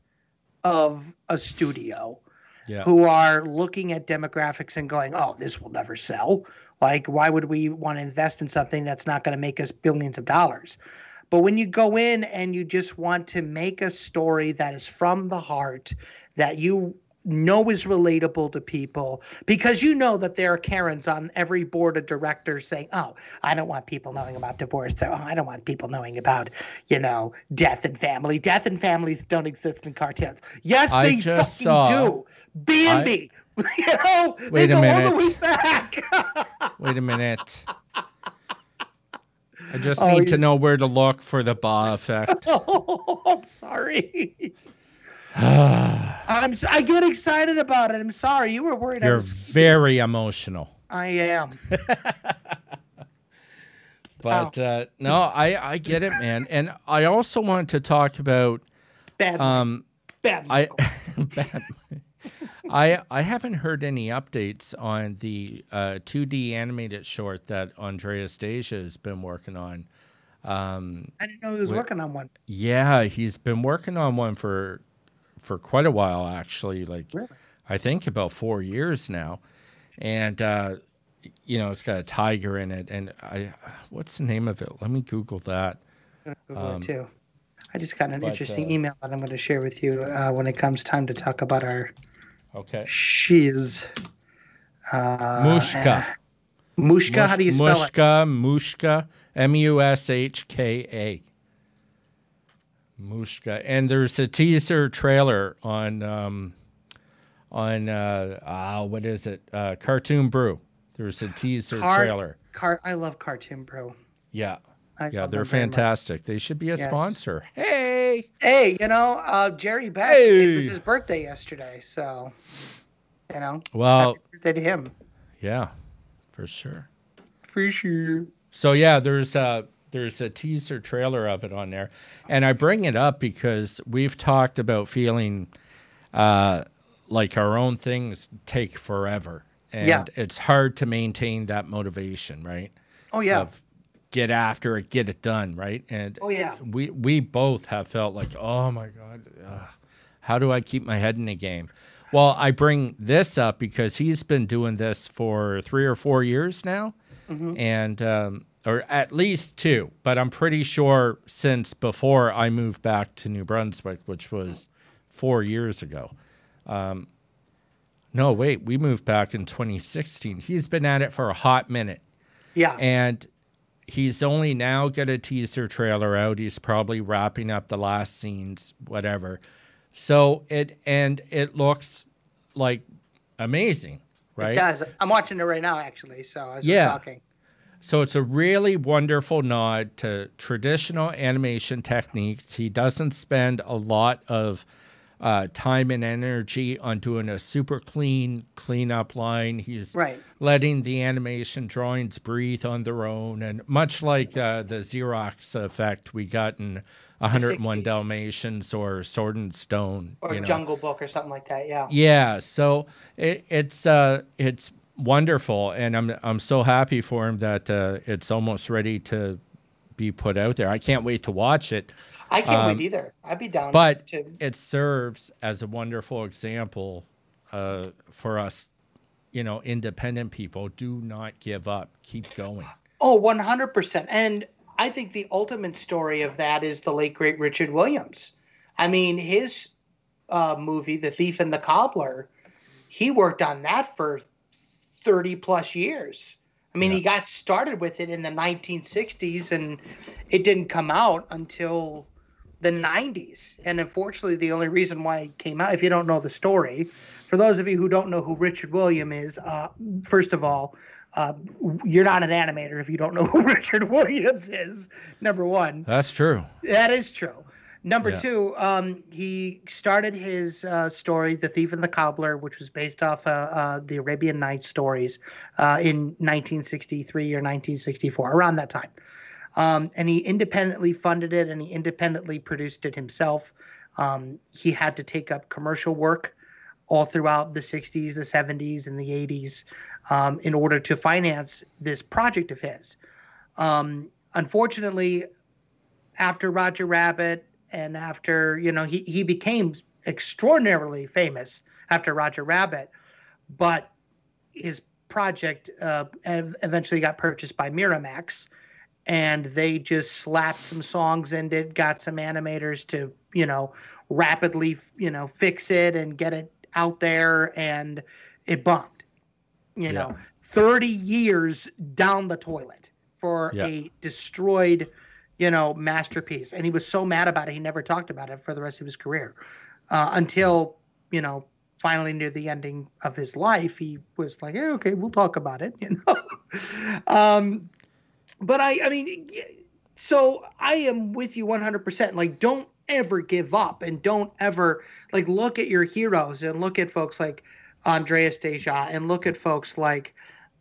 of a studio Yeah. who are looking at demographics and going, "Oh, this will never sell." Like, why would we want to invest in something that's not going to make us billions of dollars? But when you go in and you just want to make a story that is from the heart, that you know is relatable to people, because you know that there are Karens on every board of directors saying, "Oh, I don't want people knowing about divorce. So, oh, I don't want people knowing about, you know, death and family. Death and families don't exist in cartoons. Yes, I they just fucking saw- do. Bambi. [LAUGHS] you know, Wait a minute. the way back. [LAUGHS] Wait a minute. I just Oh, need to know where to look for the ba effect. [LAUGHS] oh, I'm sorry. You're I'm. I get excited about it. I'm sorry. You were worried. I was. very emotional. I am. [LAUGHS] But uh, no, I, I get it, man. And I also wanted to talk about Bad. um, bad. I [LAUGHS] bad. I I haven't heard any updates on the uh, 2D animated short that Andreas Deja has been working on. Um, I didn't know he was wait. working on one. yeah, he's been working on one for for quite a while, actually. Like Really? I think about four years now, and uh, you know it's got a tiger in it. And I, what's the name of it? Let me Google that. Google Um, it too. I just got an but, interesting uh, email that I'm going to share with you uh, when it comes time to talk about our Okay, shiz. Uh, Mushka. Mushka. How do you spell it? Mushka, Mushka, M U S H K A. Mushka, and there's a teaser trailer on um, on uh, ah, what is it? Uh, Cartoon Brew. There's a teaser Car- trailer. Car- I love Cartoon Brew. Yeah, I yeah, they're them very much. fantastic. They should be a Yes. sponsor. Hey, Hey, you know, uh, Jerry Beck. It was his birthday yesterday, so you know, well, happy birthday to him. yeah, for sure. For sure. So yeah, there's a there's a teaser trailer of it on there, and I bring it up because we've talked about feeling uh, like our own things take forever, and Yeah. it's hard to maintain that motivation, right? Oh yeah. Of get after it, get it done, right? And Oh, yeah. we we both have felt like, oh my god, how do I keep my head in the game? Well, I bring this up because he's been doing this for three or four years now, Mm-hmm. and um, or at least two. But I'm pretty sure since before I moved back to New Brunswick, which was four years ago. Um, no, wait, we moved back in 2016. He's been at it for a hot minute yeah. and he's only now got a teaser trailer out. He's probably wrapping up the last scenes, whatever. So it and it looks like amazing, right? It does. I'm watching it right now, actually. So as Yeah. we're talking. So it's a really wonderful nod to traditional animation techniques. He doesn't spend a lot of uh, time and energy on doing a super clean cleanup line. He's Right. letting the animation drawings breathe on their own, and much like uh, the Xerox effect we got in 101 Dalmatians or Sword and Stone, Or you know. Jungle Book or something like that. Yeah. Yeah, so it, it's uh, it's wonderful, and I'm I'm so happy for him that uh, it's almost ready to be put out there. I can't wait to watch it. I can't Um, wait either. I'd be down. but to, it serves as a wonderful example uh, for us, you know, independent people. Do not give up. Keep going. Oh, oh, one hundred percent. And I think the ultimate story of that is the late great Richard Williams. I mean, his uh, movie, The Thief and the Cobbler, he worked on that for thirty plus years. I mean, he got started with it in the 1960s, and it didn't come out until the 90s. And unfortunately, the only reason why it came out, if you don't know the story, for those of you who don't know who Richard William is, uh, first of all, uh, you're not an animator if you don't know who [LAUGHS] Richard Williams is. Number one, That's true. that is true. Number Yeah. two, um, he started his uh, story, The Thief and the Cobbler, which was based off uh, uh, the Arabian Nights stories uh, in 1963 or 1964, around that time. Um, and he independently funded it and he independently produced it himself. Um, he had to take up commercial work all throughout the 60s, the 70s, and the 80s um, in order to finance this project of his. Um, unfortunately, after Roger Rabbit and after, you know, he, he became extraordinarily famous after Roger Rabbit, but his project uh, eventually got purchased by Miramax and they just slapped some songs in it, got some animators to, you know, rapidly, you know, fix it and get it out there and it bombed. You Yeah. know, 30 years down the toilet for Yeah. a destroyed, you know, masterpiece. And he was so mad about it, he never talked about it for the rest of his career uh, until, you know, finally near the ending of his life, he was like, yeah, okay, we'll talk about it, [LAUGHS] you know. um, but I, I mean, so I am with you 100%. Like, don't ever give up and don't ever, like, look at your heroes and look at folks like Andreas Deja and look at folks like,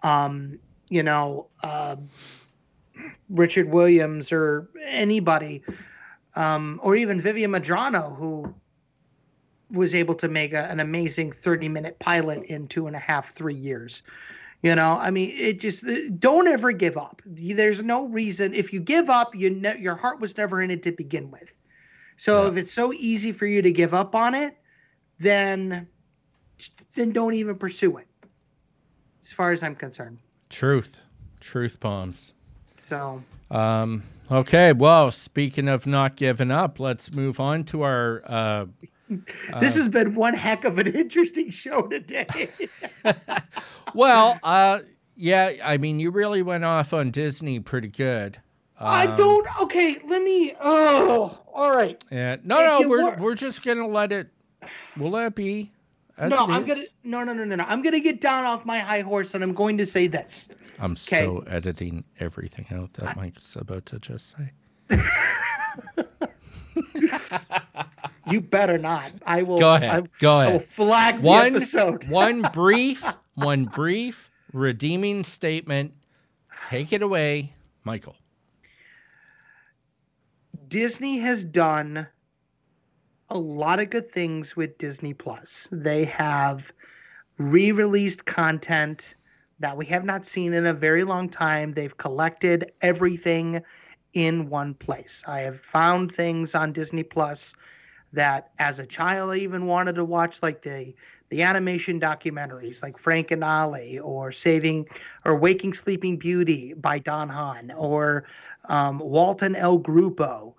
um, you know, uh, Richard Williams or anybody, um, or even Vivienne Medrano, who was able to make a, an amazing 30 minute pilot in two and a half, three years. You know, I mean, it just don't ever give up. There's no reason. If you give up, you ne- your heart was never in it to begin with. So Yeah. if it's so easy for you to give up on it, then then don't even pursue it. As far as I'm concerned. Truth. Truth bombs. So Um, okay. Well, speaking of not giving up, let's move on to our. Uh, [LAUGHS] this has been one heck of an interesting show today. [LAUGHS] well, uh, yeah. I mean, you really went off on Disney pretty good. I Um, don't. Okay, let me. Oh, all right. Yeah. No, If no. We're were- we're just gonna let it. We'll let it be. As no, I'm is. gonna. No, no, no, no, no. I'm gonna get down off my high horse, and I'm going to say this. I'm so editing everything out that Mike's about to just say. [LAUGHS] You better not. I will. Go ahead. I, Go I will ahead. flag the episode. [LAUGHS] one brief one brief redeeming statement. Take it away, Michael. Disney has done a lot of good things with Disney Plus. They have re-released content that we have not seen in a very long time. They've collected everything in one place. I have found things on Disney Plus that as a child I even wanted to watch like the the animation documentaries like Frank and Ollie or Saving or Waking Sleeping Beauty by Don Hahn or um, Walt and El Grupo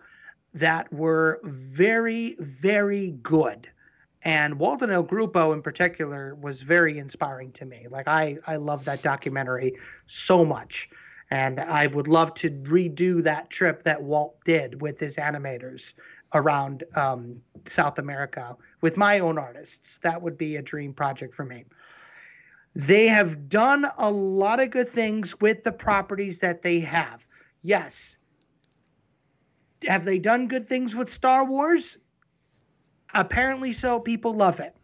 that were very, very good. And Walt and El Grupo in particular was very inspiring to me. Like I, I love that documentary so much. And I would love to redo that trip that Walt did with his animators around um, South America with my own artists. That would be a dream project for me. They have done a lot of good things with the properties that they have. Yes. Have they done good things with Star Wars? Apparently so. People love it.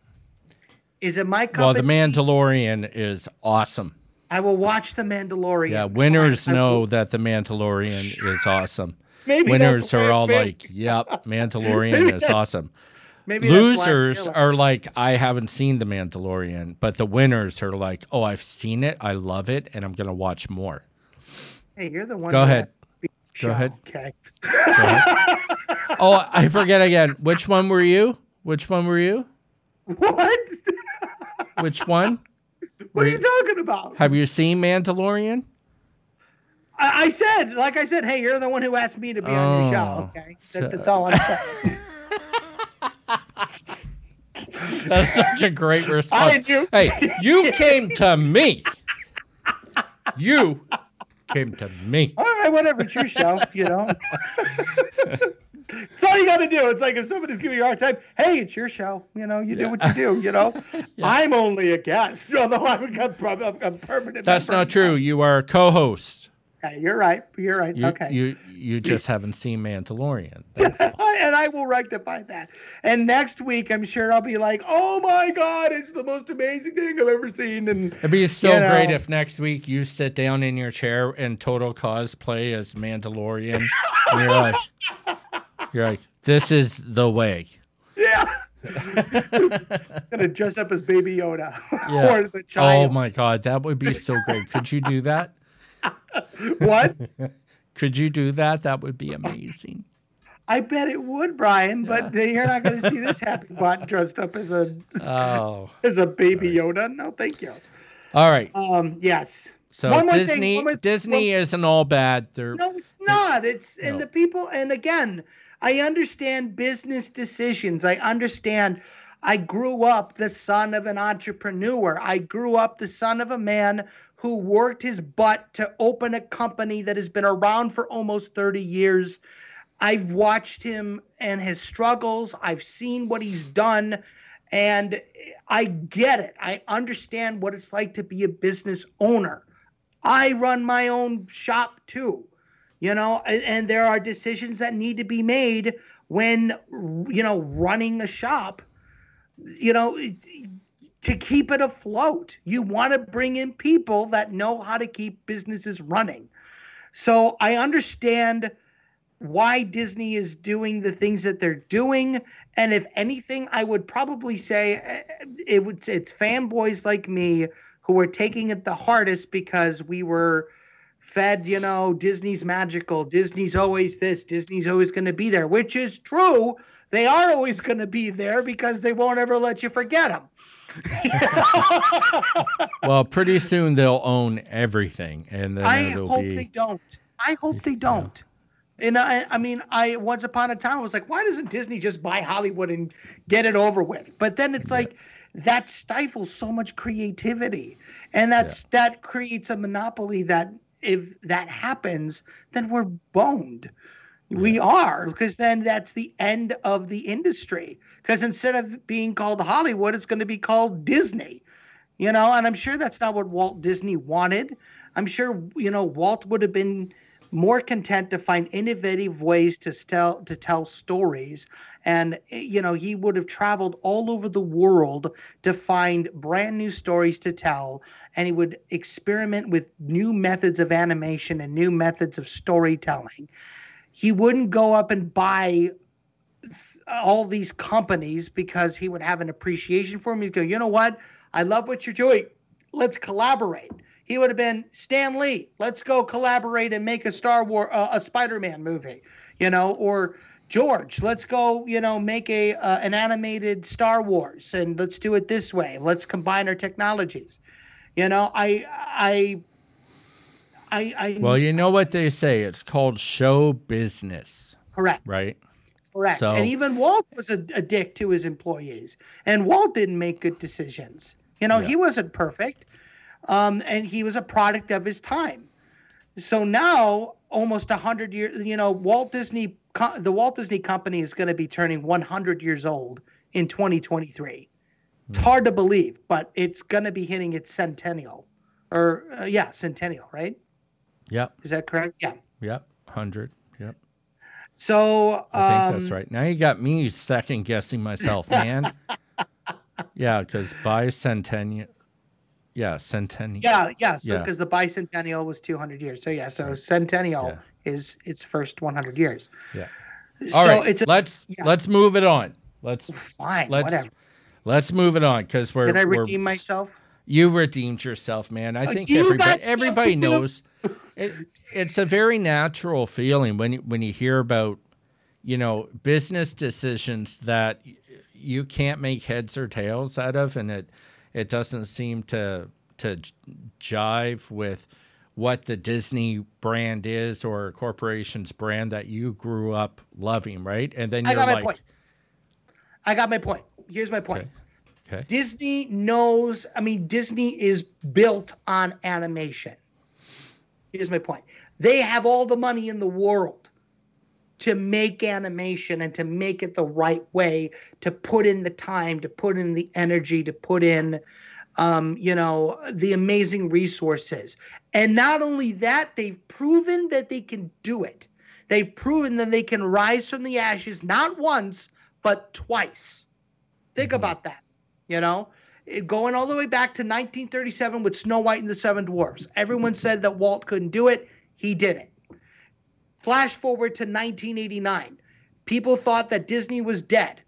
Is it my cup Well, The tea? Mandalorian is awesome. I will watch The Mandalorian. Yeah, winners. I know will- that The Mandalorian is awesome. Maybe Winners are all like, "Yep, [LAUGHS] Mandalorian is awesome." Maybe that's why I'm losers are like, I haven't seen The Mandalorian, but the winners are like, oh, I've seen it, I love it, and I'm gonna watch more. Hey, you're the one. Go ahead. has Go show, ahead. Okay. Go ahead. [LAUGHS] oh, I forget again. Which one were you? Which one were you? What? Which one? what are you Wait. talking about? Have you seen Mandalorian? I, I said, like I said, hey, you're the one who asked me to be on your show. Oh, Okay, so- that, that's all I'm [LAUGHS] saying. That's such a great response. I knew. Hey, you [LAUGHS] came to me. You came to me. All right, whatever. It's your show, you know. That's all you got to do. It's like if somebody's giving you a hard time, hey, it's your show. You know, you do what you do. You know, [LAUGHS] I'm only a guest, [LAUGHS] although I'm a, I'm permanent. That's member. not true. You are a co-host. Yeah, you're right. You're right. You, okay. you you just haven't seen Mandalorian. [LAUGHS] And I will rectify that. And next week, I'm sure I'll be like, "Oh my God, it's the most amazing thing I've ever seen." And It'd be so You great if next week you sit down in your chair and total cosplay as Mandalorian. and you're like, [LAUGHS] you're like, this is the way. yeah, [LAUGHS] gonna dress up as Baby Yoda Yeah. or the Oh my god, that would be so great. Could you do that? [LAUGHS] what? [LAUGHS] Could you do that? That would be amazing. I bet it would, Brian. But you're not going to see this [LAUGHS] happy bot dressed up as a Oh, as a Baby Yoda. No, thank you. all right. Um, yes. So One more thing, Disney, one more Disney isn't all bad. They're No, it's not. It's and No. the people and again, I understand business decisions. I understand I grew up the son of an entrepreneur. I grew up the son of a man who worked his butt to open a company that has been around for almost 30 years. I've watched him and his struggles. I've seen what he's done and I get it. I understand what it's like to be a business owner. I run my own shop too you know and, there are decisions that need to be made when you know running a shop you know to keep it afloat you want to bring in people that know how to keep businesses running so i understand why disney is doing the things that they're doing and if anything i would probably say eh, it would it's fanboys like me who are taking it the hardest because we were fed, you know, Disney's magical, Disney's always this, Disney's always going to be there, which is true. They are always going to be there because they won't ever let you forget them. [LAUGHS] well, pretty soon they'll own everything, and then I hope be. they don't. I hope they don't. And I, I mean, I once upon a time I was like, why doesn't Disney just buy Hollywood and get it over with? But then it's like that stifles so much creativity, and that's that creates a monopoly that if that happens, then we're boned. We are because then that's the end of the industry. Because instead of being called Hollywood, it's going to be called Disney you know? And i'm sure that's not what walt disney wanted. I'm sure you know walt would have been more content to find innovative ways to tell to tell stories. And eh, you know he would have traveled all over the world to find brand new stories to tell. And he would experiment with new methods of animation and new methods of storytelling he wouldn't go up and buy all these companies because he would have an appreciation for them. He'd go, you know what? I love what you're doing. Let's collaborate. He would have been Stan Lee. Let's go collaborate and make a Star War, uh, a Spider-Man movie, you know, or George. Let's go, you know, make a uh, an animated Star Wars, and let's do it this way. Let's combine our technologies. You know, I, I, I, I. Well, you know what they say. It's called show business, correct. right? Correct. So- and even Walt was a, a dick to his employees. And Walt didn't make good decisions. You know, Yeah. he wasn't perfect. Um, and he was a product of his time. So now, almost a 100 years, you know, Walt Disney, the Walt Disney Company is going to be turning 100 years old in 2023. It's Hmm. hard to believe, but it's going to be hitting its centennial. Or, uh, yeah, centennial, right? Yep. Is that correct? Yeah. Yep. Hundred. Yep. So, I think um, that's right. Now you got me second guessing myself, man. [LAUGHS] yeah, because bicentennial. Yeah, centennial. Yeah, yeah. So Yeah. because the bicentennial was 200 years. So yeah, so centennial Yeah. is its first 100 years. Yeah. So All right. it's a, let's yeah. let's move it on. let's Fine, let's whatever. let's move it on because we're Can I we're- redeem myself? You redeemed yourself, man. I Uh, think you everybody everybody knows. It, it's a very natural feeling when you, when you hear about, you know, business decisions that you can't make heads or tails out of, and it it doesn't seem to to jive with what the Disney brand is or a corporation's brand that you grew up loving, right? And then I you're got my like, point. I got my point. Here's my point. Okay. Okay, Disney knows, I mean, Disney is built on animation. Here's my point. They have all the money in the world to make animation and to make it the right way, to put in the time, to put in the energy, to put in, um, you know, the amazing resources. And not only that, they've proven that they can do it. They've proven that they can rise from the ashes not once, but twice. Think Mhm. about that. You know, It- going all the way back to 1937 with Snow White and the Seven Dwarfs. Everyone said that Walt couldn't do it. He did it. Flash forward to 1989. People thought that Disney was dead.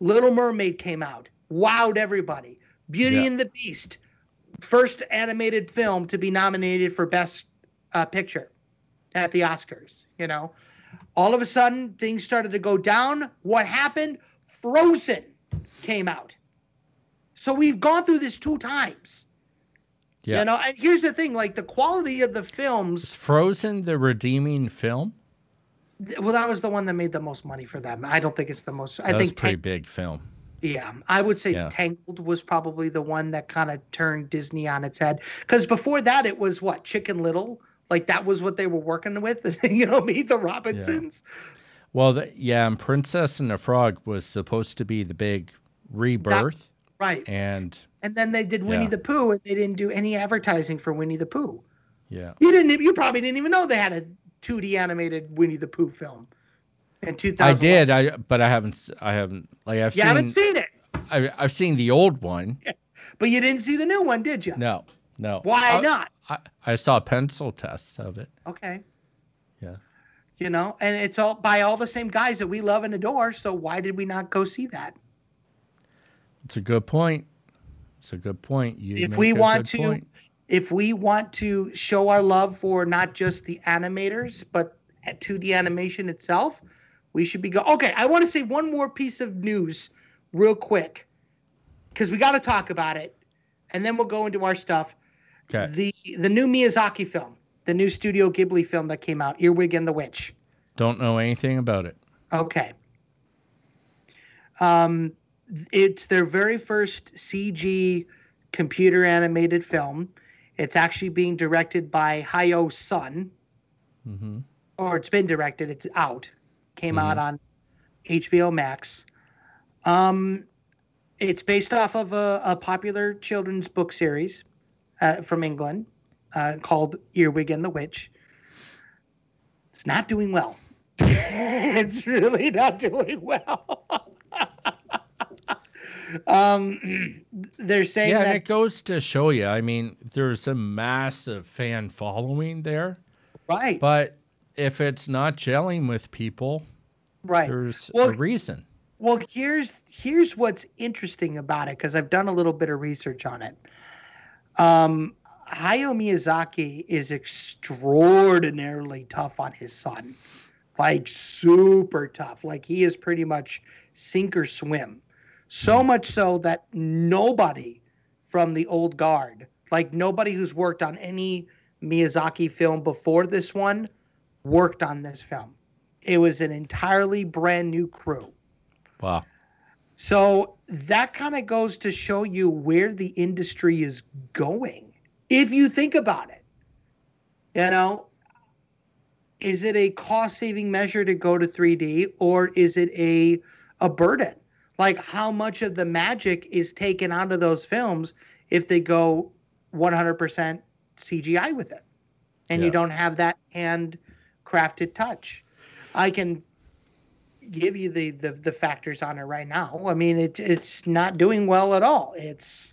Little Mermaid came out, wowed everybody. Beauty Yeah. and the Beast, first animated film to be nominated for Best uh, Picture at the Oscars. You know, all of a sudden things started to go down. What happened? Frozen came out. So we've gone through this two times. yeah. You know, and here's the thing: like the quality of the films. Is Frozen the redeeming film? Well, that was the one that made the most money for them. I don't think it's the most. I That think pretty big film. Yeah, I would say Yeah. Tangled was probably the one that kind of turned Disney on its head. Because before that, it was what Chicken Little. Like that was what they were working with. [LAUGHS] you know, Meet the Robinsons. Well, the, yeah, and Princess and the Frog was supposed to be the big rebirth, Right. and And then they did Winnie Yeah. the Pooh, and they didn't do any advertising for Winnie the Pooh. yeah, You didn't. You probably didn't even know they had a 2D animated Winnie the Pooh film in 2000. I did. I but I haven't. I haven't. Like I've You seen. haven't seen it, I, I've seen the old one. [LAUGHS] but you didn't see the new one, did you? No, no. Why I, not? I, I saw pencil tests of it. Okay. Yeah. You know, and it's all by all the same guys that we love and adore. So why did we not go see that? It's a good point. It's a good point. You If we want to- point. If we want to show our love for not just the animators, but 2D animation itself, we should be go. Okay, I want to say one more piece of news real quick because we got to talk about it, and then we'll go into our stuff. Okay. The the new Miyazaki film, the new Studio Ghibli film that came out, Earwig and the Witch. Don't know anything about it. Okay. Um, it's their very first CG computer animated film. It's actually being directed by Hayao son, hmm or it's been directed. It's out. Came out on HBO Max. Um, it's based off of a, a popular children's book series uh, from England uh, called Earwig and the Witch. It's not doing well. [LAUGHS] it's really not doing well. [LAUGHS] um, [CLEARS THROAT] they're saying Yeah, that and it goes to show you. I mean, there's a massive fan following there, right, but if it's not gelling with people, right. there's Well, a reason. Well, here's here's what's interesting about it because I've done a little bit of research on it. Um, Hayao Miyazaki is extraordinarily tough on his son, like super tough. Like he is pretty much sink or swim. So much so that nobody from the old guard, like nobody who's worked on any Miyazaki film before this one, worked on this film. It was an entirely brand new crew. Wow. So that kind of goes to show you where the industry is going. If you think about it, you know, is it a cost saving measure to go to 3D or is it a a burden? Like how much of the magic is taken out of those films if they go 100% CGI with it and you don't have that hand crafted touch? I can give you the, the the factors on it right now. I mean, it it's not doing well at all. It's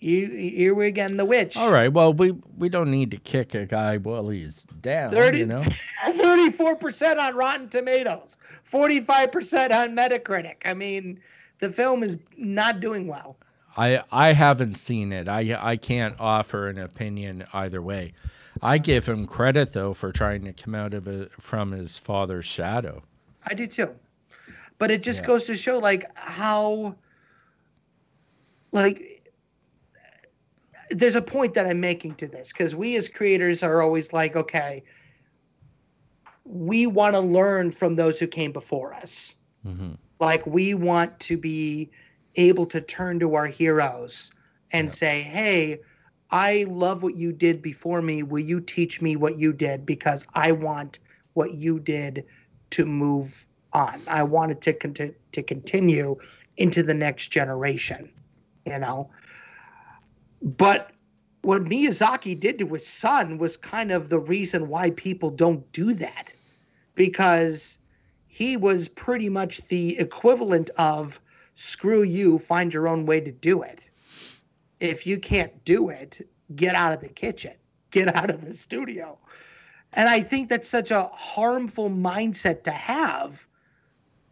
Earwig and the Witch. All right. Well, we we don't need to kick a guy while he's down. 30, You know. [LAUGHS] 34% on Rotten Tomatoes, 45% on Metacritic. I mean, the film is not doing well. I I haven't seen it. I I can't offer an opinion either way. I give him credit though for trying to come out of it from his father's shadow. I do too. But it just Yeah. goes to show like how like there's a point that I'm making to this because we as creators are always like, okay, we want to learn from those who came before us. hmm Like we want to be able to turn to our heroes and Yeah. say, "Hey, I love what you did before me. Will you teach me what you did because I want what you did to move on. I want it to conti- to continue into the next generation." You know. But what Miyazaki did to his son was kind of the reason why people don't do that because he was pretty much the equivalent of screw you, find your own way to do it. If you can't do it, get out of the kitchen, get out of the studio. And I think that's such a harmful mindset to have,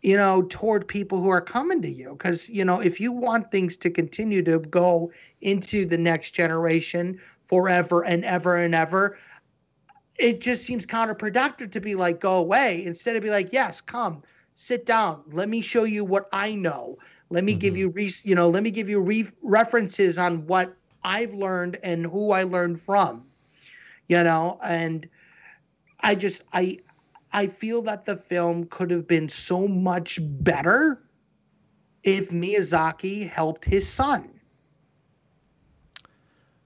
you know, toward people who are coming to you. Because, you know, if you want things to continue to go into the next generation forever and ever and ever, it just seems counterproductive to be like go away instead of be like yes come sit down let me show you what i know let me give Mhm. you re- you know let me give you re- references on what i've learned and who i learned from you know and i just i i feel that the film could have been so much better if miyazaki helped his son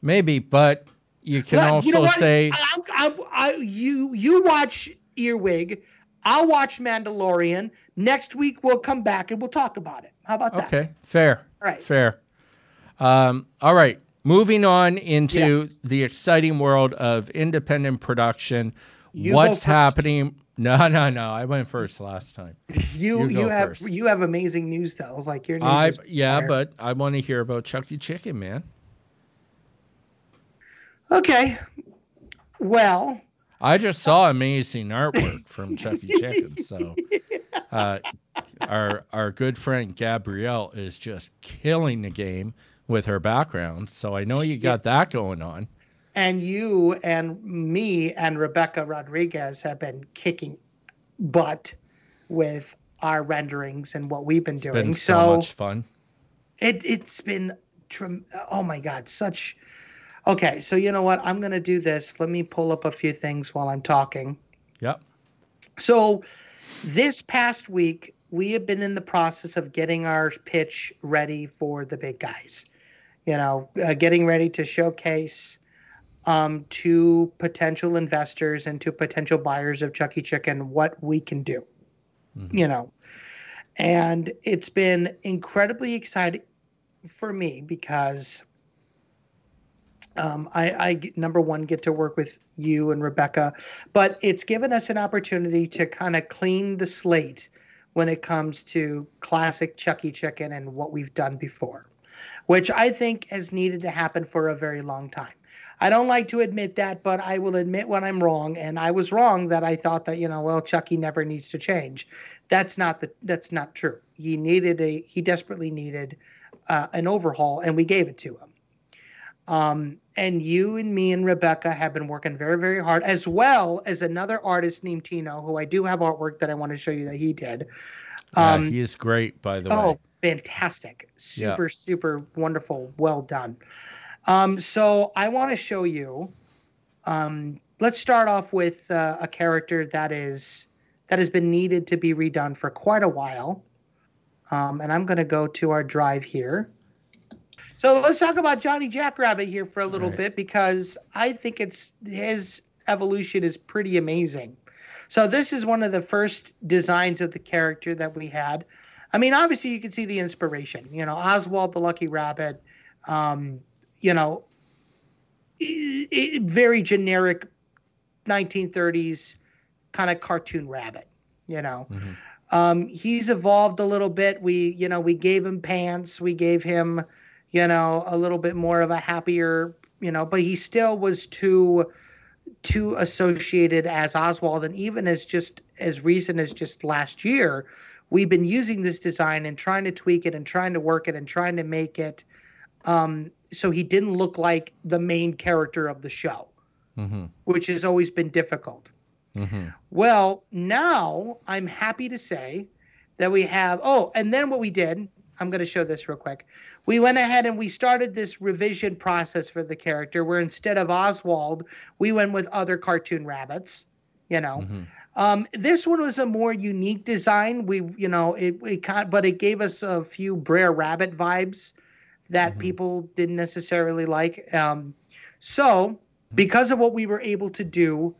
Maybe, but you can But also you know say I, I, I, you you watch Earwig. I'll watch Mandalorian. Next week we'll come back and we'll talk about it. How about that? okay, fair, All right. fair. Um, all right, moving on into Yes. the exciting world of independent production. You What's happening? [LAUGHS] No, no, no. I went first last time. You You you, have first. you have amazing news though. Like your news I yeah, but I want to hear about Chucky Chicken, man. okay. Well, I just saw amazing artwork from Chucky Chicken. So, [LAUGHS] uh, our our good friend Gabrielle is just killing the game with her background. So I know you got that going on. And you and me and Rebecca Rodriguez have been kicking butt with our renderings and what we've been It's doing. been so, much fun. it it's been oh my god such okay so you know what i'm going to do this let me pull up a few things while i'm talking Yep. so this past week we have been in the process of getting our pitch ready for the big guys you know uh, getting ready to showcase um, to potential investors and to potential buyers of chucky chicken what we can do Mhm. you know and it's been incredibly exciting for me because um, I, I number one get to work with you and Rebecca, but it's given us an opportunity to kind of clean the slate when it comes to classic Chucky Chicken and what we've done before, which I think has needed to happen for a very long time. I don't like to admit that, but I will admit when I'm wrong, and I was wrong that I thought that you know, well, Chucky never needs to change. That's not the that's not true. He needed a he desperately needed uh, an overhaul, and we gave it to him. Um, and you and me and Rebecca have been working very, very hard, as well as another artist named Tino, who I do have artwork that I want to show you that he did. Yeah, he is great, by the oh, way. Oh, fantastic! Yeah. Super, super wonderful. Well done. Um, so I want to show you. Um, let's start off with uh, a character that is that has been needed to be redone for quite a while. Um, and I'm going to go to our drive here. So let's talk about Johnny Jackrabbit here for a little Right. bit because I think it's his evolution is pretty amazing. So this is one of the first designs of the character that we had. I mean, obviously you can see the inspiration. You know, Oswald the Lucky Rabbit. Um, you know, very generic 1930s kind of cartoon rabbit. You know, Mhm. um, he's evolved a little bit. We, you know, we gave him pants. We gave him, you know, a little bit more of a happier, you know, but he still was too too associated as Oswald and even as just as recent as just last year, we've been using this design and trying to tweak it and trying to work it and trying to make it um, so he didn't look like the main character of the show, Mm-hmm. which has always been difficult. Mm-hmm. Well, now I'm happy to say that we have. Oh, and then what we did, I'm going to show this real quick. We went ahead and we started this revision process for the character where instead of Oswald, we went with other cartoon rabbits, you know. Mm-hmm. Um, this one was a more unique design. We, you know, it, it kind, but it gave us a few Brer Rabbit vibes that Mhm. people didn't necessarily like. Um, so, because of what we were able to do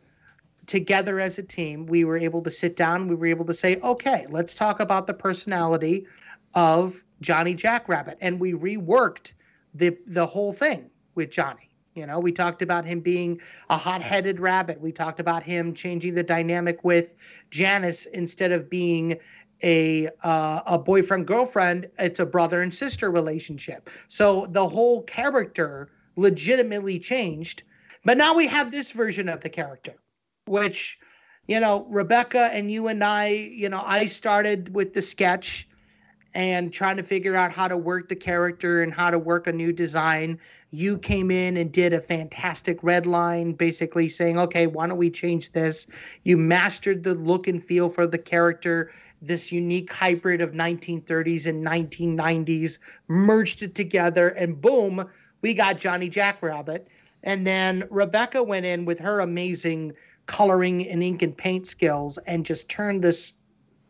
together as a team, we were able to sit down. We were able to say, okay, let's talk about the personality of Johnny Jackrabbit, and we reworked the the whole thing with Johnny. You know, we talked about him being a hot-headed rabbit. We talked about him changing the dynamic with Janice instead of being a uh, a boyfriend girlfriend. It's a brother and sister relationship. So the whole character legitimately changed. But now we have this version of the character, which, you know, Rebecca and you and I, you know, I started with the sketch and trying to figure out how to work the character and how to work a new design. You came in and did a fantastic red line, basically saying, okay, why don't we change this? You mastered the look and feel for the character, this unique hybrid of 1930s and 1990s, merged it together, and boom, we got Johnny Jackrabbit. And then Rebecca went in with her amazing coloring and ink and paint skills and just turned this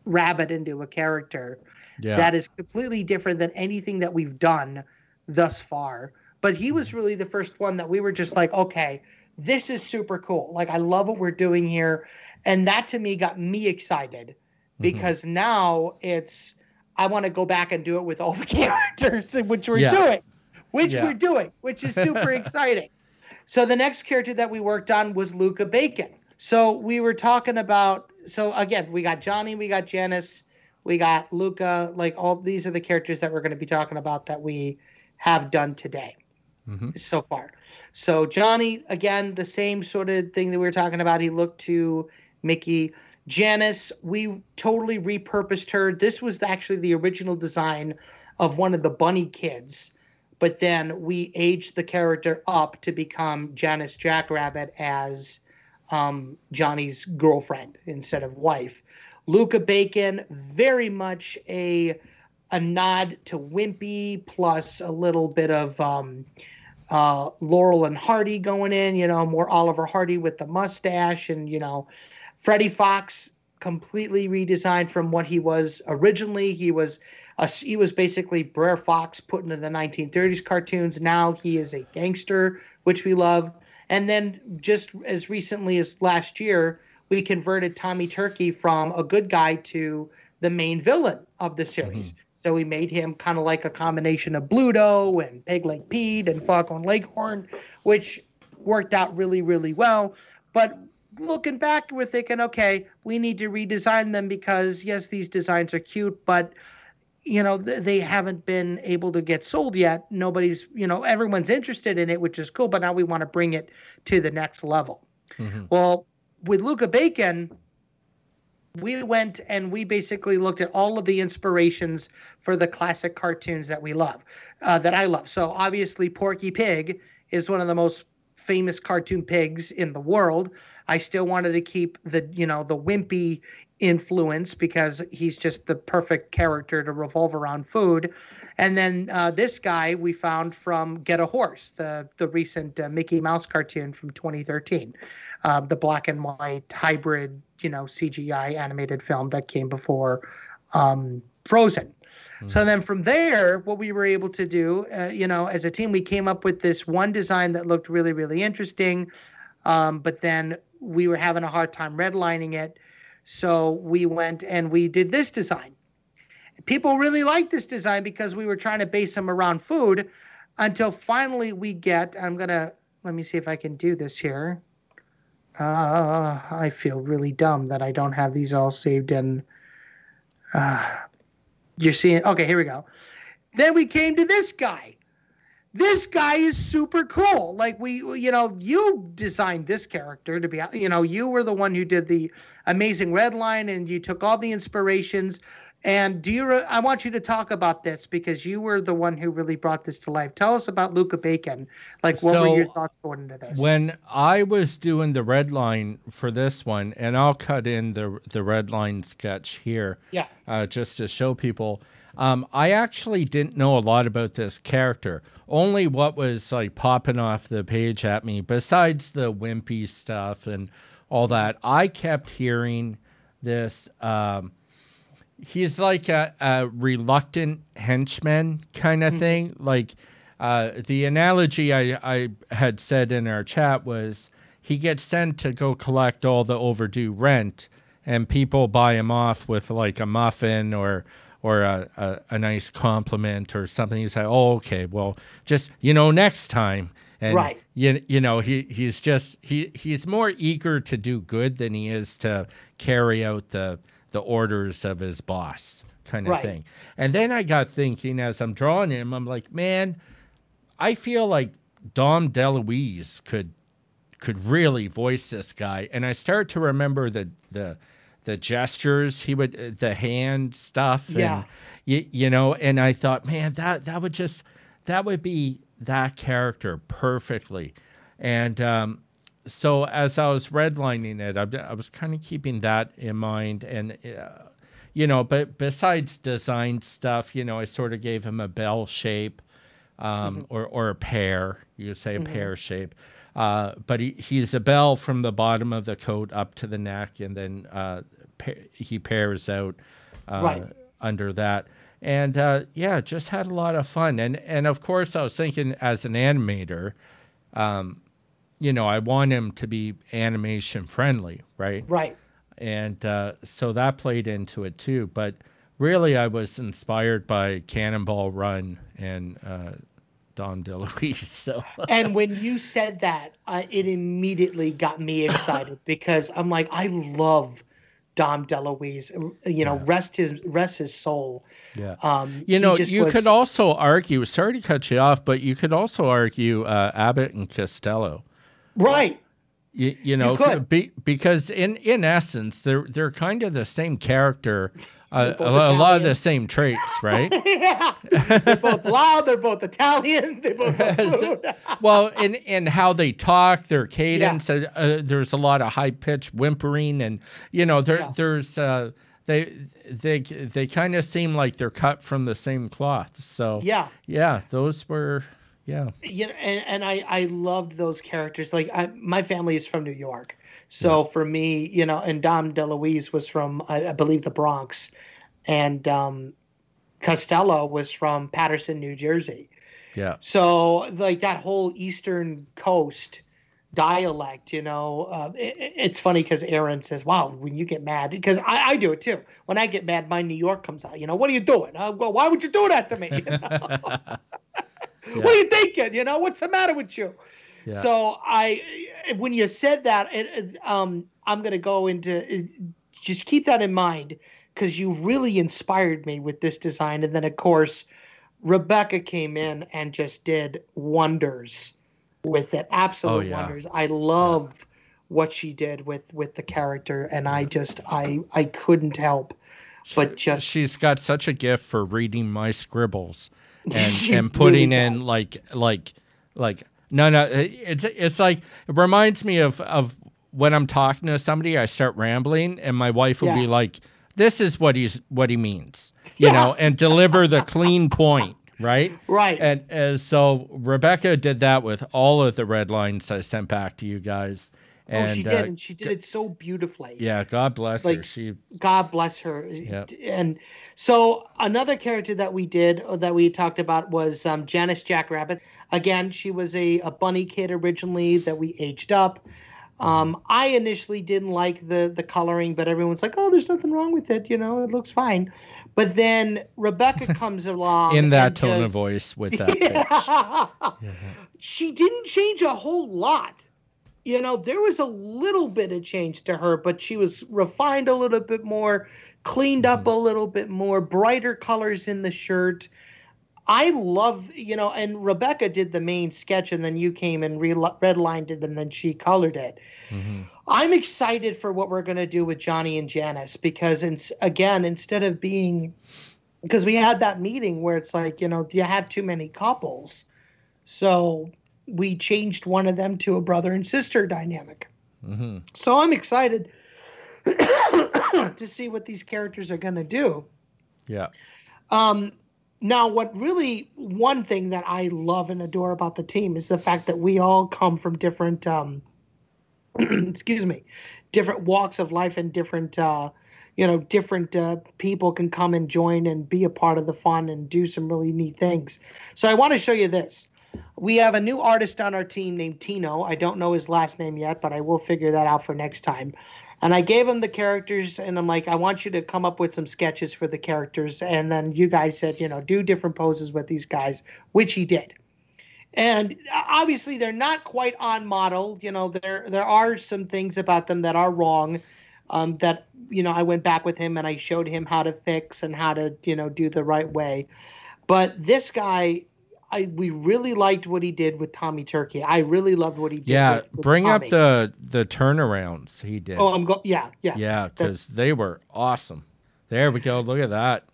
rabbit into a character Yeah. that is completely different than anything that we've done thus far. But he was really the first one that we were just like, okay, this is super cool. Like, I love what we're doing here. And that to me got me excited Mm-hmm. because now it's, I want to go back and do it with all the [LAUGHS] characters, which we're Yeah. doing, which Yeah. we're doing, which is super [LAUGHS] exciting. So the next character that we worked on was Luca Bacon. So we were talking about, so again, we got Johnny, we got Janice, we got Luca. Like all these are the characters that we're going to be talking about that we have done today Mhm. so far. So Johnny, again, the same sort of thing that we were talking about. He looked to Mickey. Janice, we totally repurposed her. This was actually the original design of one of the bunny kids, but then we aged the character up to become Janice Jackrabbit as um, Johnny's girlfriend instead of wife. Luca Bacon, very much a a nod to Wimpy, plus a little bit of um, uh, Laurel and Hardy going in. You know, more Oliver Hardy with the mustache, and you know, Freddie Fox completely redesigned from what he was originally. He was a, he was basically Brer Fox put into the 1930s cartoons. Now he is a gangster, which we love. And then just as recently as last year, we converted Tommy Turkey from a good guy to the main villain of the series. Mm-hmm. So we made him kind of like a combination of Bluto and Peg Leg Pete and Foghorn Leghorn, which worked out really, really well. But looking back, we're thinking, okay, we need to redesign them because yes, these designs are cute, but you know th- they haven't been able to get sold yet. Nobody's, you know, everyone's interested in it, which is cool. But now we want to bring it to the next level. Mhm. Well, with Luca Bacon, we went and we basically looked at all of the inspirations for the classic cartoons that we love, uh, that I love. So obviously, Porky Pig is one of the most famous cartoon pigs in the world. I still wanted to keep the you know the wimpy influence because he's just the perfect character to revolve around food. And then uh, this guy we found from Get a Horse, the the recent uh, Mickey Mouse cartoon from 2013, uh, the black and white hybrid you know CGI animated film that came before um, Frozen. So then from there, what we were able to do, uh, you know, as a team, we came up with this one design that looked really, really interesting. Um, but then we were having a hard time redlining it. So we went and we did this design. People really liked this design because we were trying to base them around food until finally we get, I'm going to, let me see if I can do this here. Uh, I feel really dumb that I don't have these all saved in. Uh, you're seeing, okay, here we go. Then we came to this guy. This guy is super cool. Like we, you know, you designed this character to be, you know, you were the one who did the amazing red line and you took all the inspirations. And do you, re- I want you to talk about this because you were the one who really brought this to life. Tell us about Luca Bacon. Like, what So, were your thoughts going into this? When I was doing the red line for this one, and I'll cut in the the red line sketch here, Yeah. uh, just to show people. Um, I actually didn't know a lot about this character. Only what was like popping off the page at me, besides the wimpy stuff and all that. I kept hearing this. Um, he's like a, a reluctant henchman kind of thing. Like uh, the analogy I, I had said in our chat was he gets sent to go collect all the overdue rent, and people buy him off with like a muffin or or a, a, a nice compliment or something. You say, oh, okay, well, just you know, next time. And Right. you, you know he he's just he he's more eager to do good than he is to carry out the the orders of his boss kind of Right. thing and then i got thinking as i'm drawing him i'm like man i feel like dom deluise could could really voice this guy and i start to remember the the the gestures he would uh, the hand stuff Yeah. and you, you know and i thought man that that would just that would be that character perfectly. And um so as i was redlining it i, I was kind of keeping that in mind and uh, you know but besides design stuff you know i sort of gave him a bell shape um, or, or a pear you could say a pear shape uh, but he, he's a bell from the bottom of the coat up to the neck and then uh, pa- he pairs out uh, Right. under that and uh, yeah just had a lot of fun and and of course i was thinking as an animator um, you know i want him to be animation friendly right right. and uh, so that played into it too. But really, I was inspired by Cannonball Run and uh, Dom DeLuise. [LAUGHS] So and when you said that, uh, it immediately got me excited [LAUGHS] because I'm like, I love Dom DeLuise. You know, Yeah. rest his rest his soul. yeah, Um, you know, you was- could also argue. Sorry to cut you off, but you could also argue uh, Abbott and Costello. right. You, you know, could. be, because in in essence, they're they're kind of the same character, uh, a, lot of the same traits, [LAUGHS] right? yeah, they're both loud. They're both Italian. [LAUGHS] They both food. well, in in how they talk, their cadence. Uh, uh, there's a lot of high pitched whimpering, and you know, there Yeah. there's uh, they they they kind of seem like they're cut from the same cloth. So yeah. yeah, those were yeah you know, and, and I I loved those characters. Like I, my family is from New York, so for me, you know, and Dom DeLuise was from I, I believe the Bronx, and um, Costello was from Paterson, New Jersey. yeah So like that whole Eastern Coast dialect, you know, uh, it, it- it's funny because Aaron says, "Wow, when you get mad," because I, I do it too. When I get mad, my New York comes out. You know, what are you doing? Well, why would you do that to me? [LAUGHS] You know? [LAUGHS] What are you thinking? You know, what's the matter with you? Yeah. So I, when you said that, it, um, I'm gonna go into just keep that in mind because you really inspired me with this design, and then of course, Rebecca came in and just did wonders with it, absolute Oh, yeah. wonders. I love what she did with with the character, and I just I I couldn't help but just she's got such a gift for reading my scribbles and [LAUGHS] and putting really in does. like like like no no it's it's like it reminds me of of when I'm talking to somebody I start rambling and my wife will be like this is what he's what he means you know and deliver the clean point right right. and uh, so Rebecca did that with all of the red lines I sent back to you guys and oh, she uh, did, and she did it so beautifully. yeah God bless her Like, she God bless her. Yep. And so another character that we did that we talked about was um, Janice Jackrabbit. Again, she was a, a bunny kid originally that we aged up. Um, I initially didn't like the the coloring, but everyone's like, "Oh, there's nothing wrong with it. You know, it looks fine." But then Rebecca [LAUGHS] comes along in that tone of voice with that [LAUGHS] pitch. [LAUGHS] Yeah. She didn't change a whole lot. You know, there was a little bit of change to her, but she was refined a little bit more, cleaned up a little bit more, brighter colors in the shirt. I love, you know, and Rebecca did the main sketch, and then you came and re- redlined it, and then she colored it. Mm-hmm. I'm excited for what we're going to do with Johnny and Janice because, in, again, instead of being, because we had that meeting where it's like, you know, do you have too many couples. So we changed one of them to a brother and sister dynamic. Mm-hmm. So I'm excited [COUGHS] to see what these characters are going to do. Yeah. Um, now, what really one thing that I love and adore about the team is the fact that we all come from different, um, [CLEARS THROAT] excuse me, different walks of life and different, uh, you know, different uh, people can come and join and be a part of the fun and do some really neat things. So I want to show you this. We have a new artist on our team named Tino. I don't know his last name yet, but I will figure that out for next time. And I gave him the characters, and I'm like, I want you to come up with some sketches for the characters. And then you guys said, you know, do different poses with these guys, which he did. And obviously, they're not quite on model. You know, there there are some things about them that are wrong. Um, that you know, I went back with him and I showed him how to fix and how to you know do the right way. But this guy, I we really liked what he did with Tommy Turkey. I really loved what he did. Yeah. with, with Bring up the the turnarounds he did. Oh, I'm going. Yeah, yeah. yeah, because they were awesome. There we go. Look at that.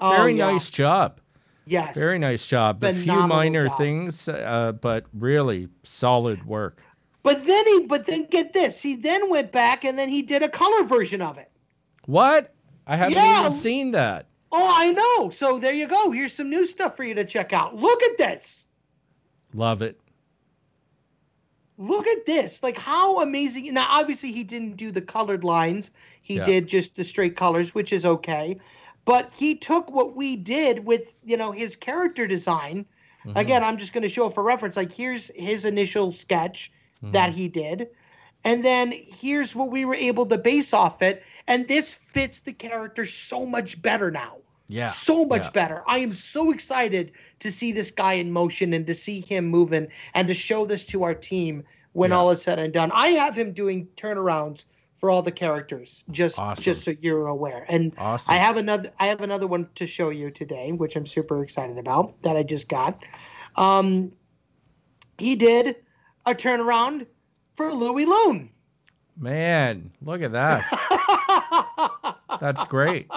Oh, Very yeah. nice job. Yes. Very nice job. A few minor job. things, uh, but really solid work. But then he, but then get this, he then went back and then he did a color version of it. What? I haven't Yeah. even seen that. Oh, I know. So there you go. Here's some new stuff for you to check out. Look at this. Love it. Look at this. Like how amazing. Now, obviously, he didn't do the colored lines. He Yeah. did just the straight colors, which is okay. But he took what we did with, you know, his character design. Mhm. Again, I'm just going to show it for reference. Like here's his initial sketch Mhm. that he did. And then here's what we were able to base off it. And this fits the character so much better now. Yeah. So much yeah. better. I am so excited to see this guy in motion and to see him moving and to show this to our team when Yeah. all is said and done. I have him doing turnarounds for all the characters, just Awesome. just so you're aware. And Awesome. I have another I have another one to show you today, which I'm super excited about that I just got. Um, he did a turnaround for Louis Loon. Man, look at that. [LAUGHS] That's great.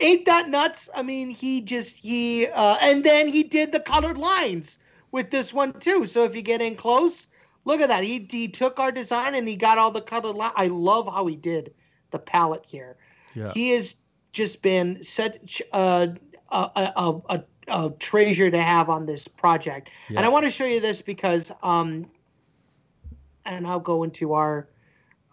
Ain't that nuts? I mean, he just he uh, and then he did the colored lines with this one too. So if you get in close, look at that. He he took our design and he got all the colored lines. I love how he did the palette here. Yeah. He has just been such a a, a, a, a treasure to have on this project. Yeah. And I want to show you this because um and I'll go into our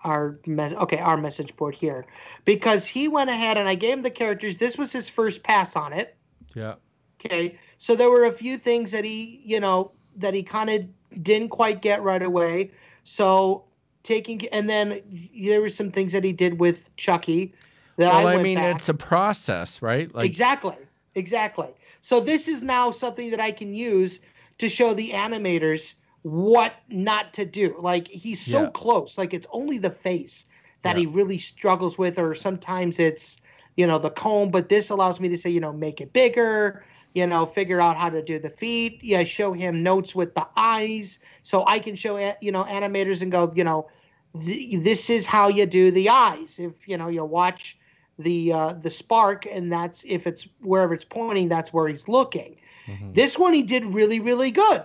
our mes- okay our message board here because he went ahead and I gave him the characters. This was his first pass on it. Yeah. Okay, so there were a few things that he you know that he kind of didn't quite get right away. So taking and then there were some things that he did with Chucky that Well, I I, mean, back. it's a process, right? Like, exactly, exactly. So this is now something that I can use to show the animators what not to do. Like he's so Yeah. close. Like it's only the face that Yeah. he really struggles with, or sometimes it's you know the comb. But this allows me to say you know make it bigger. You know, figure out how to do the feet. Yeah, show him notes with the eyes, so I can show you know animators and go, you know, th- this is how you do the eyes. If you know you watch the uh, the spark, and that's if it's wherever it's pointing, that's where he's looking. Mhm. This one he did really really good.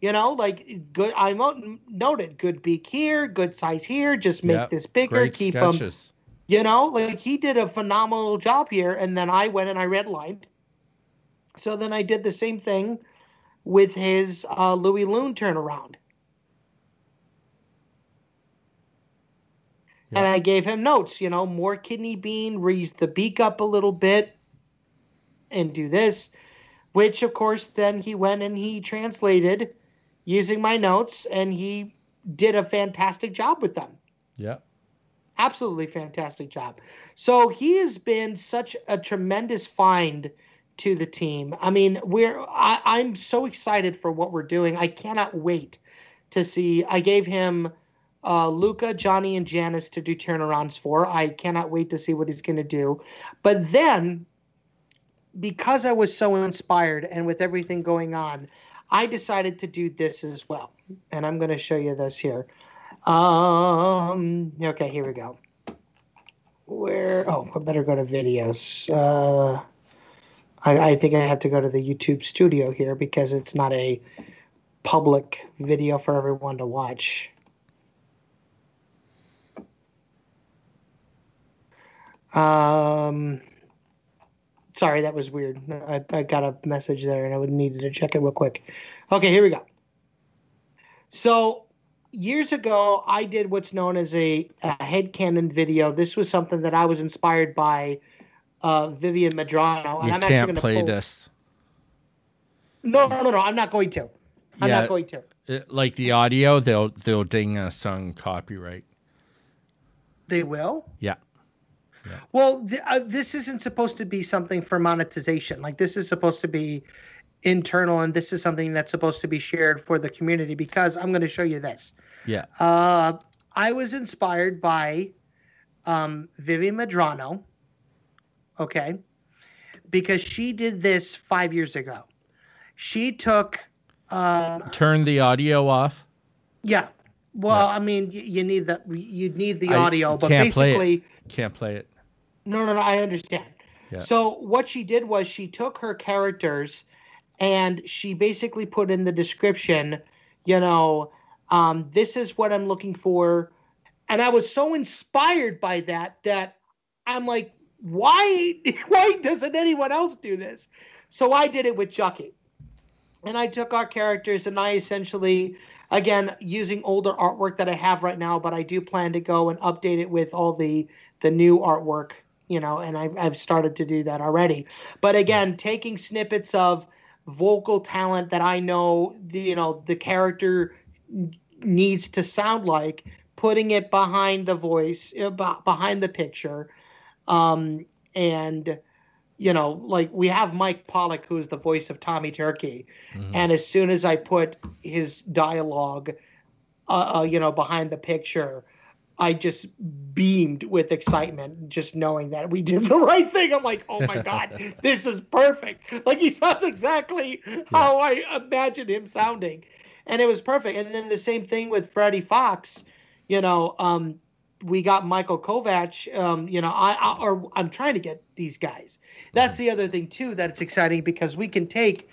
You know, like good. I noted good beak here, good size here. Just make Yep, this bigger, great keep him. sketches. You know, like he did a phenomenal job here, and then I went and I redlined. So then I did the same thing with his uh, Louis Loon turnaround. And I gave him notes, you know, more kidney bean, raise the beak up a little bit, and do this. Which, of course, then he went and he translated using my notes, and he did a fantastic job with them Yeah. absolutely fantastic job. So he has been such a tremendous find to the team. I mean, we're I, I'm so excited for what we're doing. I cannot wait to see. I gave him uh, Luca, Johnny, and Janice to do turnarounds for. I cannot wait to see what he's going to do. But then because I was so inspired and with everything going on, I decided to do this as well. And I'm going to show you this here. Um, okay, here we go. Where? Oh, I better go to videos. Uh, I, I think I have to go to the YouTube studio here because it's not a public video for everyone to watch. Um, sorry, that was weird. I, I got a message there and I would needed to check it real quick. Okay, here we go. So years ago, I did what's known as a, a headcanon video. This was something that I was inspired by uh, Vivienne Medrano. And You I'm can't gonna play pull- this. No, no, no, no. I'm not going to. I'm Yeah. not going to. It- like the audio, they'll they'll ding a song copyright. They will. Yeah. Well, th- uh, this isn't supposed to be something for monetization. Like this is supposed to be internal, and this is something that's supposed to be shared for the community. Because I'm going to show you this. Yeah. Uh, I was inspired by um, Vivienne Medrano. Okay, because she did this five years ago. She took. Um, Turn the audio off. yeah. Well, I mean, you need the you need the I audio, but can't play basically. Can't play it. No, no, no. I understand. Yeah. So what she did was she took her characters, and she basically put in the description, you know, um, this is what I'm looking for, and I was so inspired by that that I'm like, why, [LAUGHS] why doesn't anyone else do this? So I did it with Chucky, and I took our characters and I essentially. Again, using older artwork that I have right now, but I do plan to go and update it with all the the new artwork, you know, and I've, I've started to do that already. But again, taking snippets of vocal talent that I know, the, you know, the character needs to sound like, putting it behind the voice, uh, behind the picture, um, and you know, like we have Mike Pollock, who is the voice of Tommy Turkey, Mhm. and as soon as I put his dialogue, uh, uh, you know, behind the picture, I just beamed with excitement just knowing that we did the [LAUGHS] right thing. I'm like, oh my [LAUGHS] god, this is perfect. Like he sounds exactly how I imagined him sounding, and it was perfect. And then the same thing with Freddie Fox, you know. Um, we got Michael Kovac. Um, you know, I, I or I'm trying to get these guys. That's the other thing too. That's exciting because we can take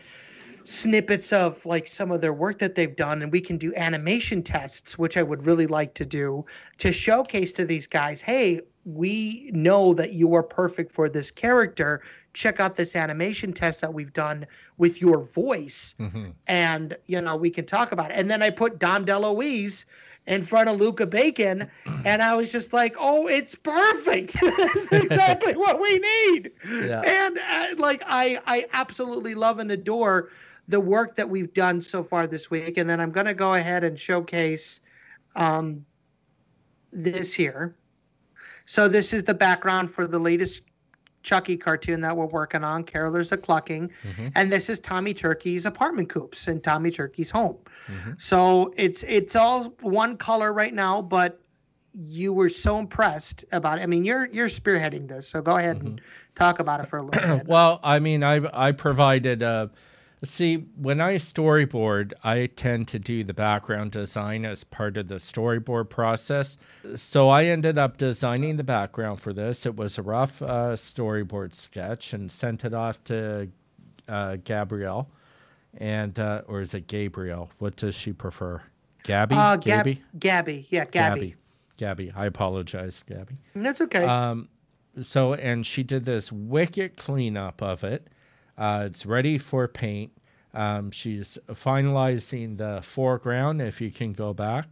snippets of like some of their work that they've done and we can do animation tests which i would really like to do to showcase to these guys hey we know that you are perfect for this character. Check out this animation test that we've done with your voice. Mhm. and you know we can talk about it. And then i put dom deluise in front of luca bacon [CLEARS THROAT] and i was just like oh it's perfect! [LAUGHS] It's exactly [LAUGHS] what we need! Yeah. and uh, like i i absolutely love and adore the work that we've done so far this week and then i'm going to go ahead and showcase um this here so this is the background for the latest Chucky cartoon that we're working on, Carolers the Clucking, Mhm. and this is Tommy Turkey's apartment coops and Tommy Turkey's home. Mhm. So it's it's all one color right now, but you were so impressed about it. I mean, you're you're spearheading this, so go ahead and talk about it for a little [CLEARS THROAT] bit. Well, I mean, I I provided uh see when I storyboard, I tend to do the background design as part of the storyboard process. So I ended up designing the background for this. It was a rough uh, storyboard sketch and sent it off to uh, Gabrielle, and uh, or is it Gabriel? What does she prefer? Gabby, uh, Gab- Gabby, Gabby, yeah, Gabby. Gabby, Gabby. I apologize, Gabby. That's okay. Um, so and she did this wicked cleanup of it. Uh, it's ready for paint. Um, she's finalizing the foreground. If you can go back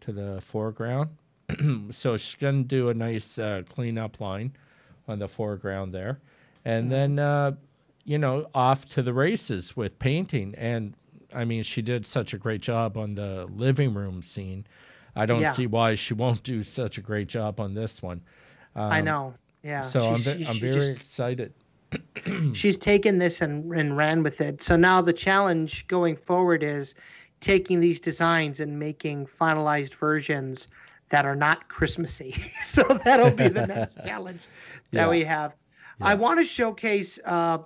to the foreground, [CLEARS THROAT] so she's gonna do a nice uh, cleanup line on the foreground there, and then uh, you know off to the races with painting. And I mean, she did such a great job on the living room scene. I don't Yeah. see why she won't do such a great job on this one. I um, know. Yeah. So I'm, ve- she- I'm she very just- excited. [CLEARS THROAT] she's taken this and, and ran with it. So now the challenge going forward is taking these designs and making finalized versions that are not Christmassy. [LAUGHS] so that'll be the next [LAUGHS] challenge that Yeah. we have. I want to showcase. Uh,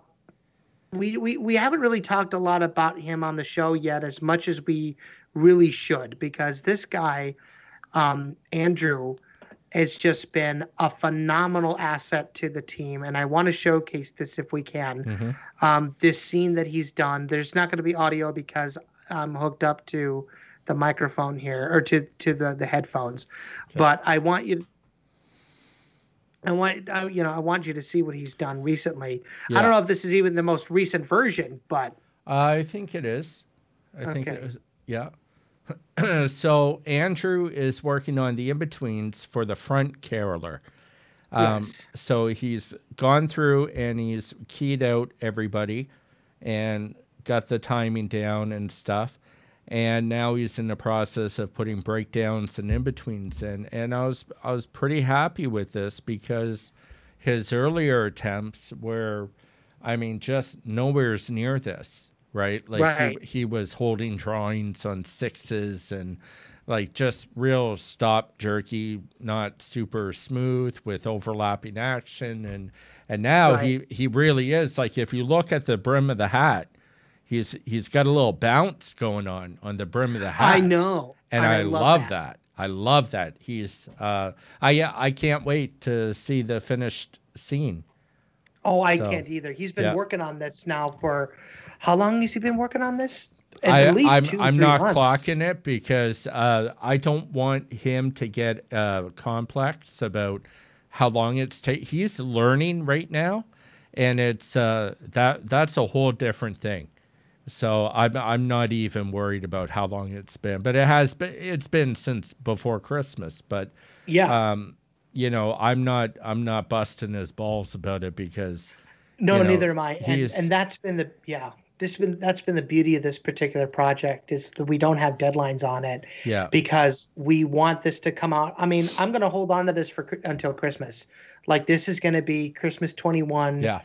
we, we we haven't really talked a lot about him on the show yet, as much as we really should, because this guy, um, Andrew, has just been a phenomenal asset to the team, and I want to showcase this if we can. Mhm. Um, this scene that he's done. There's not going to be audio because I'm hooked up to the microphone here or to to the the headphones, but I want you. I want I, you know I want you to see what he's done recently. I don't know if this is even the most recent version, but I think it is. I think Okay. it was, yeah. [CLEARS THROAT] so Andrew is working on the in betweens for the front caroler. Um, Yes. So he's gone through and he's keyed out everybody and got the timing down and stuff. And now he's in the process of putting breakdowns and in betweens in. And I was I was pretty happy with this because his earlier attempts were, I mean, just nowhere's near this, right? Like Right. He, he was holding drawings on sixes and like just real stop jerky, not super smooth with overlapping action and and now he he really is like if you look at the brim of the hat, he's he's got a little bounce going on on the brim of the hat. I know, and I, love, that. I love that. He's uh I yeah, I can't wait to see the finished scene. Oh, I So, can't either. He's been yeah. working on this now for how long has he been working on this? At I, least I'm, two, I'm not months. clocking it because uh, I don't want him to get uh, complex about how long it's take. He's learning right now, and it's uh, that that's a whole different thing. So I'm I'm not even worried about how long it's been, but it has been it's been since before Christmas. But Yeah. um, you know, I'm not I'm not busting his balls about it because No, you know, neither am I. And, he's- and that's been the yeah. This been that's been the beauty of this particular project is that we don't have deadlines on it yeah, because we want this to come out. I mean, I'm going to hold on to this for until Christmas. Like this is going to be Christmas 21 yeah.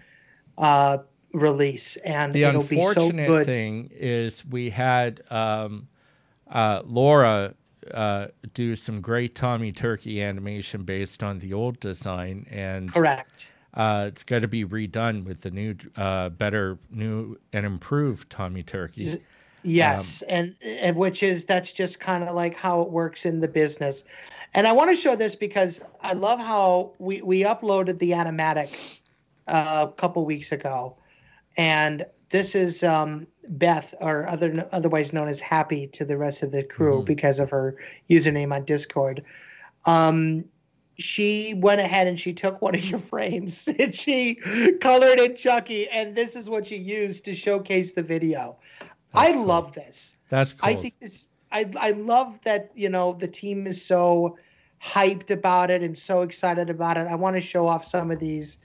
uh release and the it'll be so unfortunate good. thing is we had um, uh, Laura uh, do some great Tommy Turkey animation based on the old design, and Correct. uh, it's got to be redone with the new, uh, better, new and improved Tommy Turkey. Yes, and and which is that's just kind of like how it works in the business. And I want to show this because I love how we we uploaded the animatic uh, a couple weeks ago, and this is um, Beth, or other otherwise known as Happy, to the rest of the crew Mhm. because of her username on Discord. Um, she went ahead and she took one of your [LAUGHS] frames [LAUGHS] and she colored it Chucky, and this is what she used to showcase the video. I cool. love this. That's cool. I think this. I I love that you know the team is so hyped about it and so excited about it. I want to show off some of these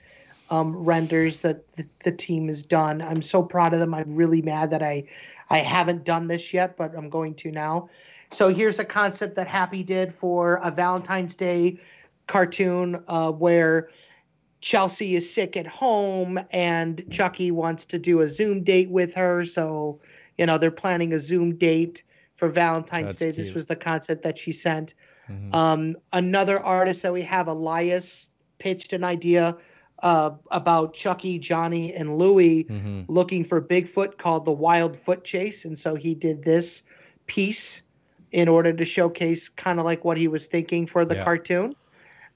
um, renders that the, the team has done. I'm so proud of them. I'm really mad that I I haven't done this yet, but I'm going to now. So here's a concept that Happy did for a Valentine's Day cartoon uh, where Chelsea is sick at home and Chucky wants to do a Zoom date with her. So, you know, they're planning a Zoom date for Valentine's That's Day. This was the concept that she sent. Mhm. Um, another artist that we have, Elias, pitched an idea uh, about Chucky, Johnny, and Louie Mhm. looking for Bigfoot called the Wild Foot Chase. And so he did this piece in order to showcase kind of like what he was thinking for the Yeah. cartoon.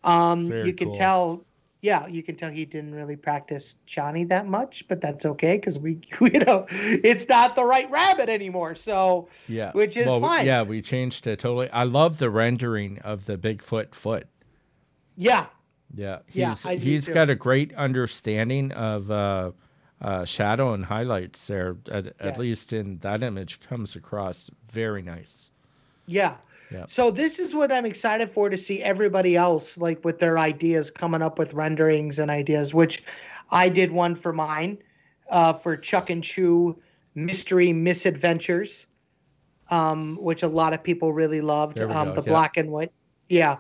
Um, Very you can cool. tell, yeah, you can tell he didn't really practice Johnny that much, but that's okay because we, [LAUGHS] you know, it's not the right rabbit anymore. So, Yeah, which is well, fine. Yeah, we changed it totally. I love the rendering of the Bigfoot foot. yeah, Yeah, he's Yeah, I he's got a great understanding of uh, uh, shadow and highlights there. At, at least in that image, comes across very nice. Yeah. Yeah. So this is what I'm excited for to see everybody else like with their ideas coming up with renderings and ideas, which I did one for mine, uh, for Chuck and Chew Mystery Misadventures, um, which a lot of people really loved. Um, the yeah. black and white. Yeah.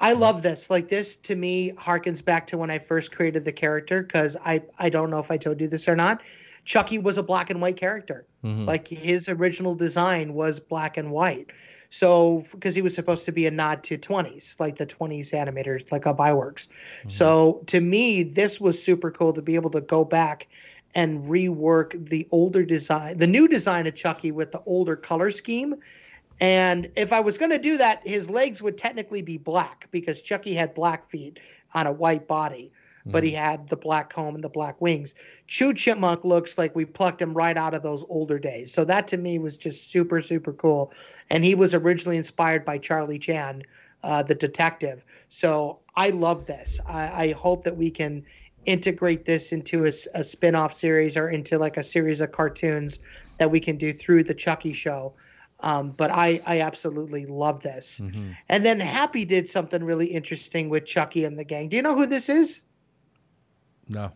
I love this. Like this to me harkens back to when I first created the character because I I don't know if I told you this or not. Chucky was a black and white character. Mhm. Like his original design was black and white. So because he was supposed to be a nod to 20s, like the 20s animators, like Ub Iwerks. So to me, this was super cool to be able to go back and rework the older design, the new design of Chucky with the older color scheme. And if I was going to do that, his legs would technically be black because Chucky had black feet on a white body, but he had the black comb and the black wings. Chew Chipmunk looks like we plucked him right out of those older days. So that to me was just super, super cool. And he was originally inspired by Charlie Chan, uh, the detective. So I love this. I, I hope that we can integrate this into a spin-off series or into like a series of cartoons that we can do through the Chucky show. Um, but I, I absolutely love this. Mm-hmm. And then Happy did something really interesting with Chucky and the gang. Do you know who this is? No.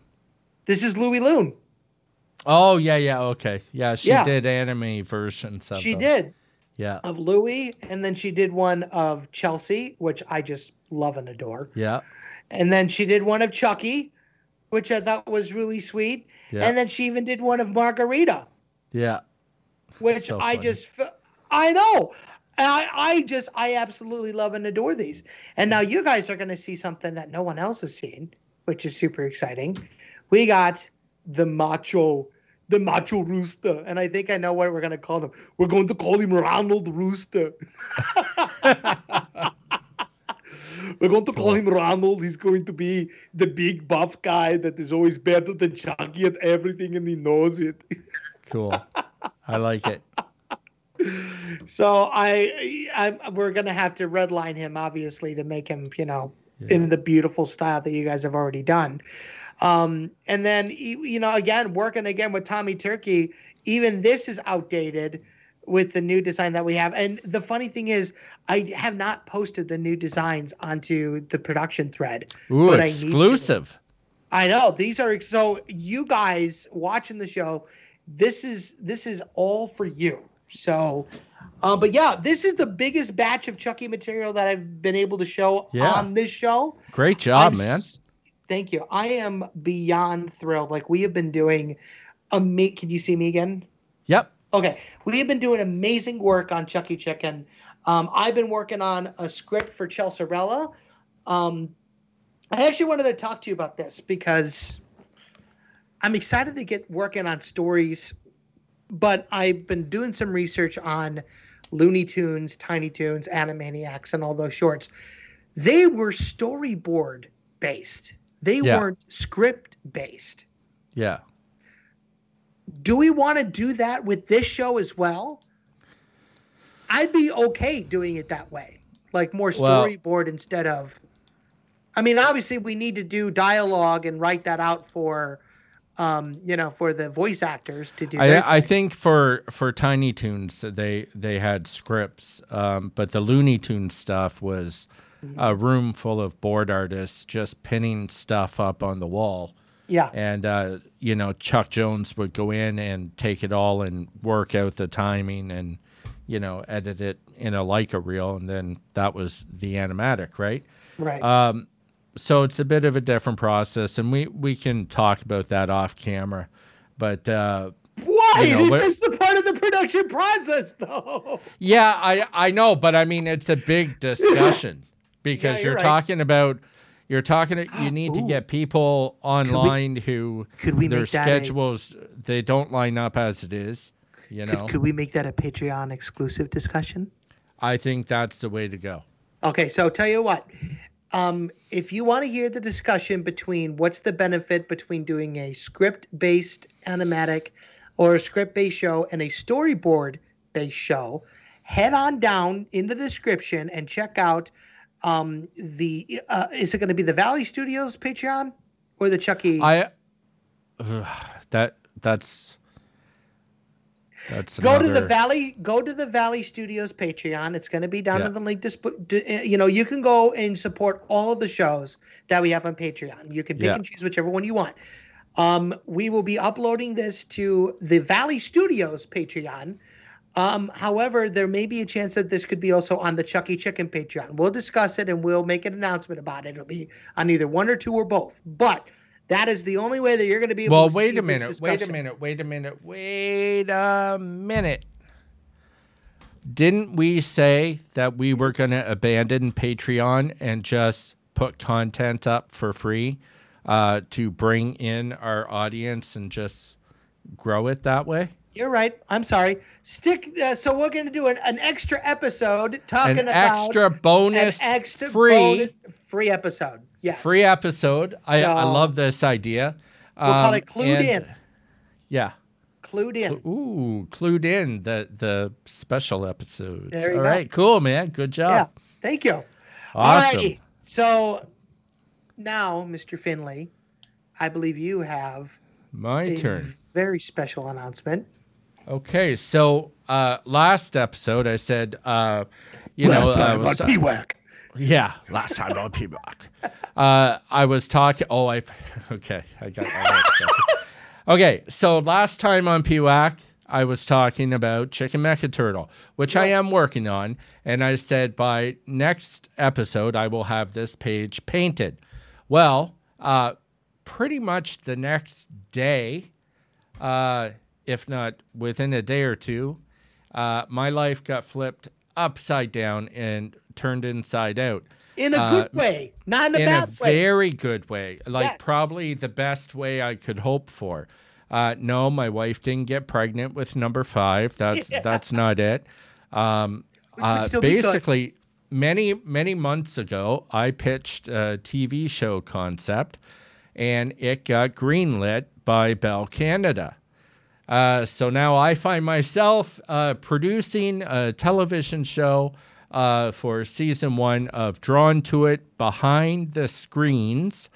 This is Louis Loon. Oh yeah, yeah, okay, yeah. She Yeah. did anime versions of She them. did Yeah, of Louis, and then she did one of Chelsea, which I just love and adore. yeah, And then she did one of Chucky, which I thought was really sweet. yeah, And then she even did one of Margarita, yeah. which So I funny. just, I know. And I, I just, I absolutely love and adore these. And now you guys are going to see something that no one else has seen, which is super exciting. We got the macho, the macho rooster. And I think I know what we're going to call him. We're going to call him Ronald Rooster. [LAUGHS] We're going to call him Ronald. He's going to be the big buff guy that is always better than Chucky at everything and he knows it. Cool. I like it. [LAUGHS] So I, I we're gonna have to redline him obviously to make him, you know, Yeah. in the beautiful style that you guys have already done. Um, and then you know, again, working again with Tommy Turkey, even this is outdated with the new design that we have. And the funny thing is, I have not posted the new designs onto the production thread. Ooh, but I exclusive. I know these are so you guys watching the show. This is this is all for you. So, uh, but yeah, this is the biggest batch of Chucky material that I've been able to show Yeah. on this show. Great job, I'm man. Thank you. I am beyond thrilled. Like we have been doing. Ama- can you see me again? Yep. Okay, we have been doing amazing work on Chucky Chicken. Um, I've been working on a script for Chelsarella. Um, I actually wanted to talk to you about this because I'm excited to get working on stories, but I've been doing some research on Looney Tunes, Tiny Toons, Animaniacs, and all those shorts. They were storyboard based. They Yeah. weren't script based Yeah. do we want to do that with this show as well? I'd be okay doing it that way, like more Well- storyboard instead of. I mean, obviously, we need to do dialogue and write that out for, um, you know, for the voice actors to do. I, I think for for Tiny Toons they they had scripts, um, but the Looney Tunes stuff was Mm-hmm. a room full of board artists just pinning stuff up on the wall. Yeah, and uh, you know Chuck Jones would go in and take it all and work out the timing and you know edit it in a Leica reel, and then that was the animatic, right? right. Um, so it's a bit of a different process, and we we can talk about that off camera, but. Uh, Why? you know, That's the part of the production process, though. Yeah, I I know, but I mean it's a big [LAUGHS] discussion because Yeah, you're you're right. talking about you're talking you [GASPS] need to get people online who could we their make that a- schedules they don't line up as it is, you know. Could, could we make that a Patreon exclusive discussion? I think that's the way to go. Okay, so tell you what. Um, if you want to hear the discussion between what's the benefit between doing a script-based animatic or a script-based show and a storyboard-based show, head on down in the description and check out um, the. Uh, is it going to be the Valley Studios Patreon or the Chucky? I that that's that's go to the valley go to the valley studios patreon. It's going to be down Yeah. in the link. Disp- uh, you know you can go and support all of the shows that we have on patreon. You can pick Yeah. and choose whichever one you want. Um, we will be uploading this to the valley studios patreon. Um, however there may be a chance that this could be also on the chucky chicken patreon. We'll discuss it and we'll make an announcement about it. It'll be on either one or two or both. But that is the only way that you're going to be able to Well, to wait a minute. Wait a minute. Wait a minute. Wait a minute. didn't we say that we were going to abandon Patreon and just put content up for free uh, to bring in our audience and just grow it that way? You're right. I'm sorry. Stick. Uh, so we're going to do an, an extra episode talking An about extra bonus, an extra free, bonus, free episode. Yes. free episode. I, I love this idea. We'll call Um, it Clued and- In. Yeah. Clued in. Ooh, clued in the the special episode. There you All go. right, cool, man. Good job. Yeah. Thank you. Awesome. Alrighty. So now, Mr. Finley, I believe you have My a turn. very special announcement. Okay, so uh last episode I said uh you know I was, PWAC. Yeah, last time on P-Rock. Uh I was talking oh I [LAUGHS] okay, I got all that stuff. Okay, so last time on PWAC I was talking about Chicken Mecha Turtle, which I am working on, and I said by next episode I will have this page painted. Well, uh pretty much the next day uh, if not within a day or two, uh, my life got flipped upside down and turned inside out In a Uh, good way, not in a in a bad way. very good way, like Yes. probably the best way I could hope for. Uh, no, my wife didn't get pregnant with number five. That's [LAUGHS] Yeah. that's not it. Um, uh, still be good. basically, many many months ago, I pitched a TV show concept, and it got greenlit by Bell Canada. Uh, so now I find myself uh, producing a television show uh, for season one of Drawn to It Behind the Screens.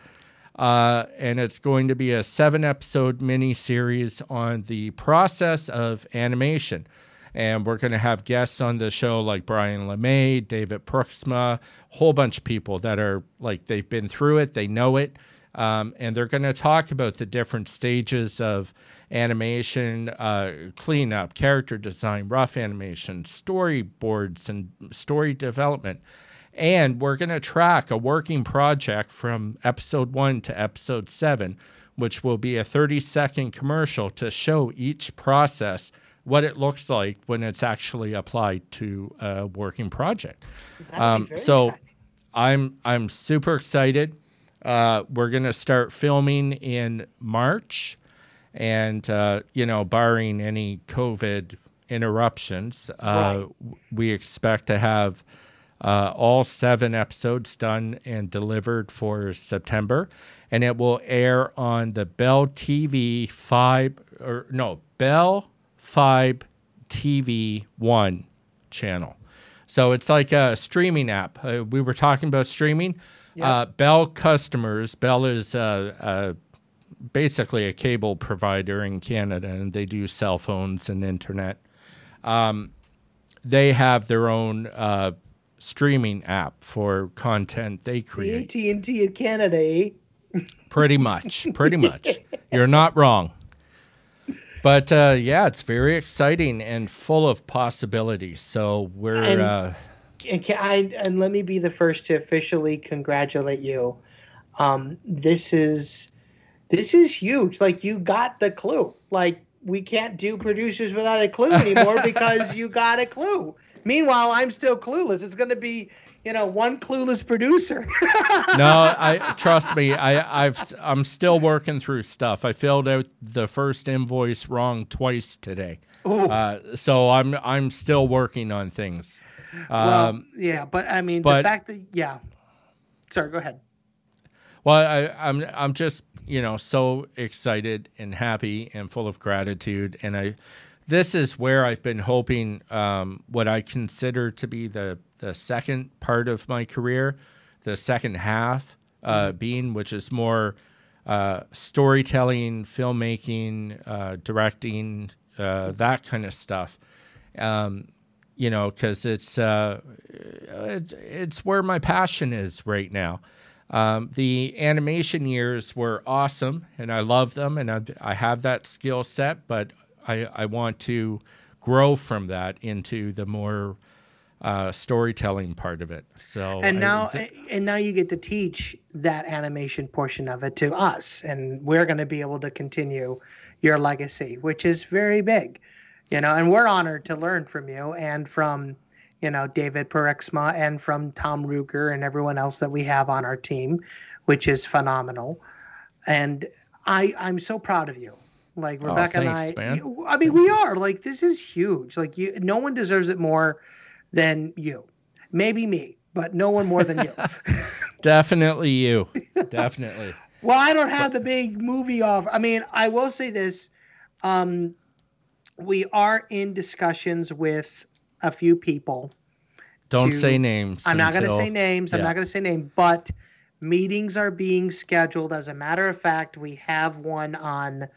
Uh, and it's going to be a seven episode mini series on the process of animation. And we're going to have guests on the show like Brian LeMay, David Brooksma, a whole bunch of people that are like they've been through it, they know it. Um, and they're going to talk about the different stages of animation, uh, cleanup, character design, rough animation, storyboards, and story development. And we're going to track a working project from episode one to episode seven, which will be a 30 second commercial to show each process, what it looks like when it's actually applied to a working project. Um, so exciting. I'm I'm super excited. Uh, we're gonna start filming in March, and uh, you know, barring any COVID interruptions, uh, Right. we expect to have uh, all seven episodes done and delivered for September, and it will air on the Bell TV five or no Bell Fibe TV One channel. So it's like a streaming app. Uh, we were talking about streaming. Uh, Bell customers, Bell is uh, uh, basically a cable provider in Canada, and they do cell phones and internet. Um, they have their own uh, streaming app for content they create. AT and T in Canada. Eh? Pretty much, [LAUGHS] pretty much. You're not wrong. But uh, yeah, it's very exciting and full of possibilities. So we're uh, And, can I, and let me be the first to officially congratulate you. Um, this is this is huge. Like you got the clue. Like we can't do producers without a clue anymore [LAUGHS] because you got a clue. Meanwhile, I'm still clueless. It's going to be, you know, one clueless producer. [LAUGHS] no, I trust me. I, I've I'm still working through stuff. I filled out the first invoice wrong twice today, uh, so I'm I'm still working on things. Well, Um, yeah, but I mean, but- the fact that yeah. Sorry, go ahead. well, I, I'm I'm just you know so excited and happy and full of gratitude, and I this is where I've been hoping um, what I consider to be the the second part of my career, the second half uh, being, which is more uh, storytelling, filmmaking, uh, directing, uh, that kind of stuff. Um, you know, because it's uh, it, it's where my passion is right now. Um, the animation years were awesome, and I love them, and I, I have that skill set. But I, I want to grow from that into the more uh, storytelling part of it. So and now th- and now you get to teach that animation portion of it to us and we're going to be able to continue your legacy which is very big You know, and we're honored to learn from you and from, you know, David Perexma and from Tom Ruger and everyone else that we have on our team, which is phenomenal. And I I'm so proud of you. Like Rebecca Oh, thanks, and I you- I mean we are like this is huge. Like you no one deserves it more than you. Maybe me, but no one more than you. [LAUGHS] [LAUGHS] Definitely you. Definitely. Well, I don't have the big movie offer. I mean, I will say this. Um, we are in discussions with a few people. Don't To- say names. I'm not going to say names. I'm not going to say names, but meetings are being scheduled. As a matter of fact, we have one on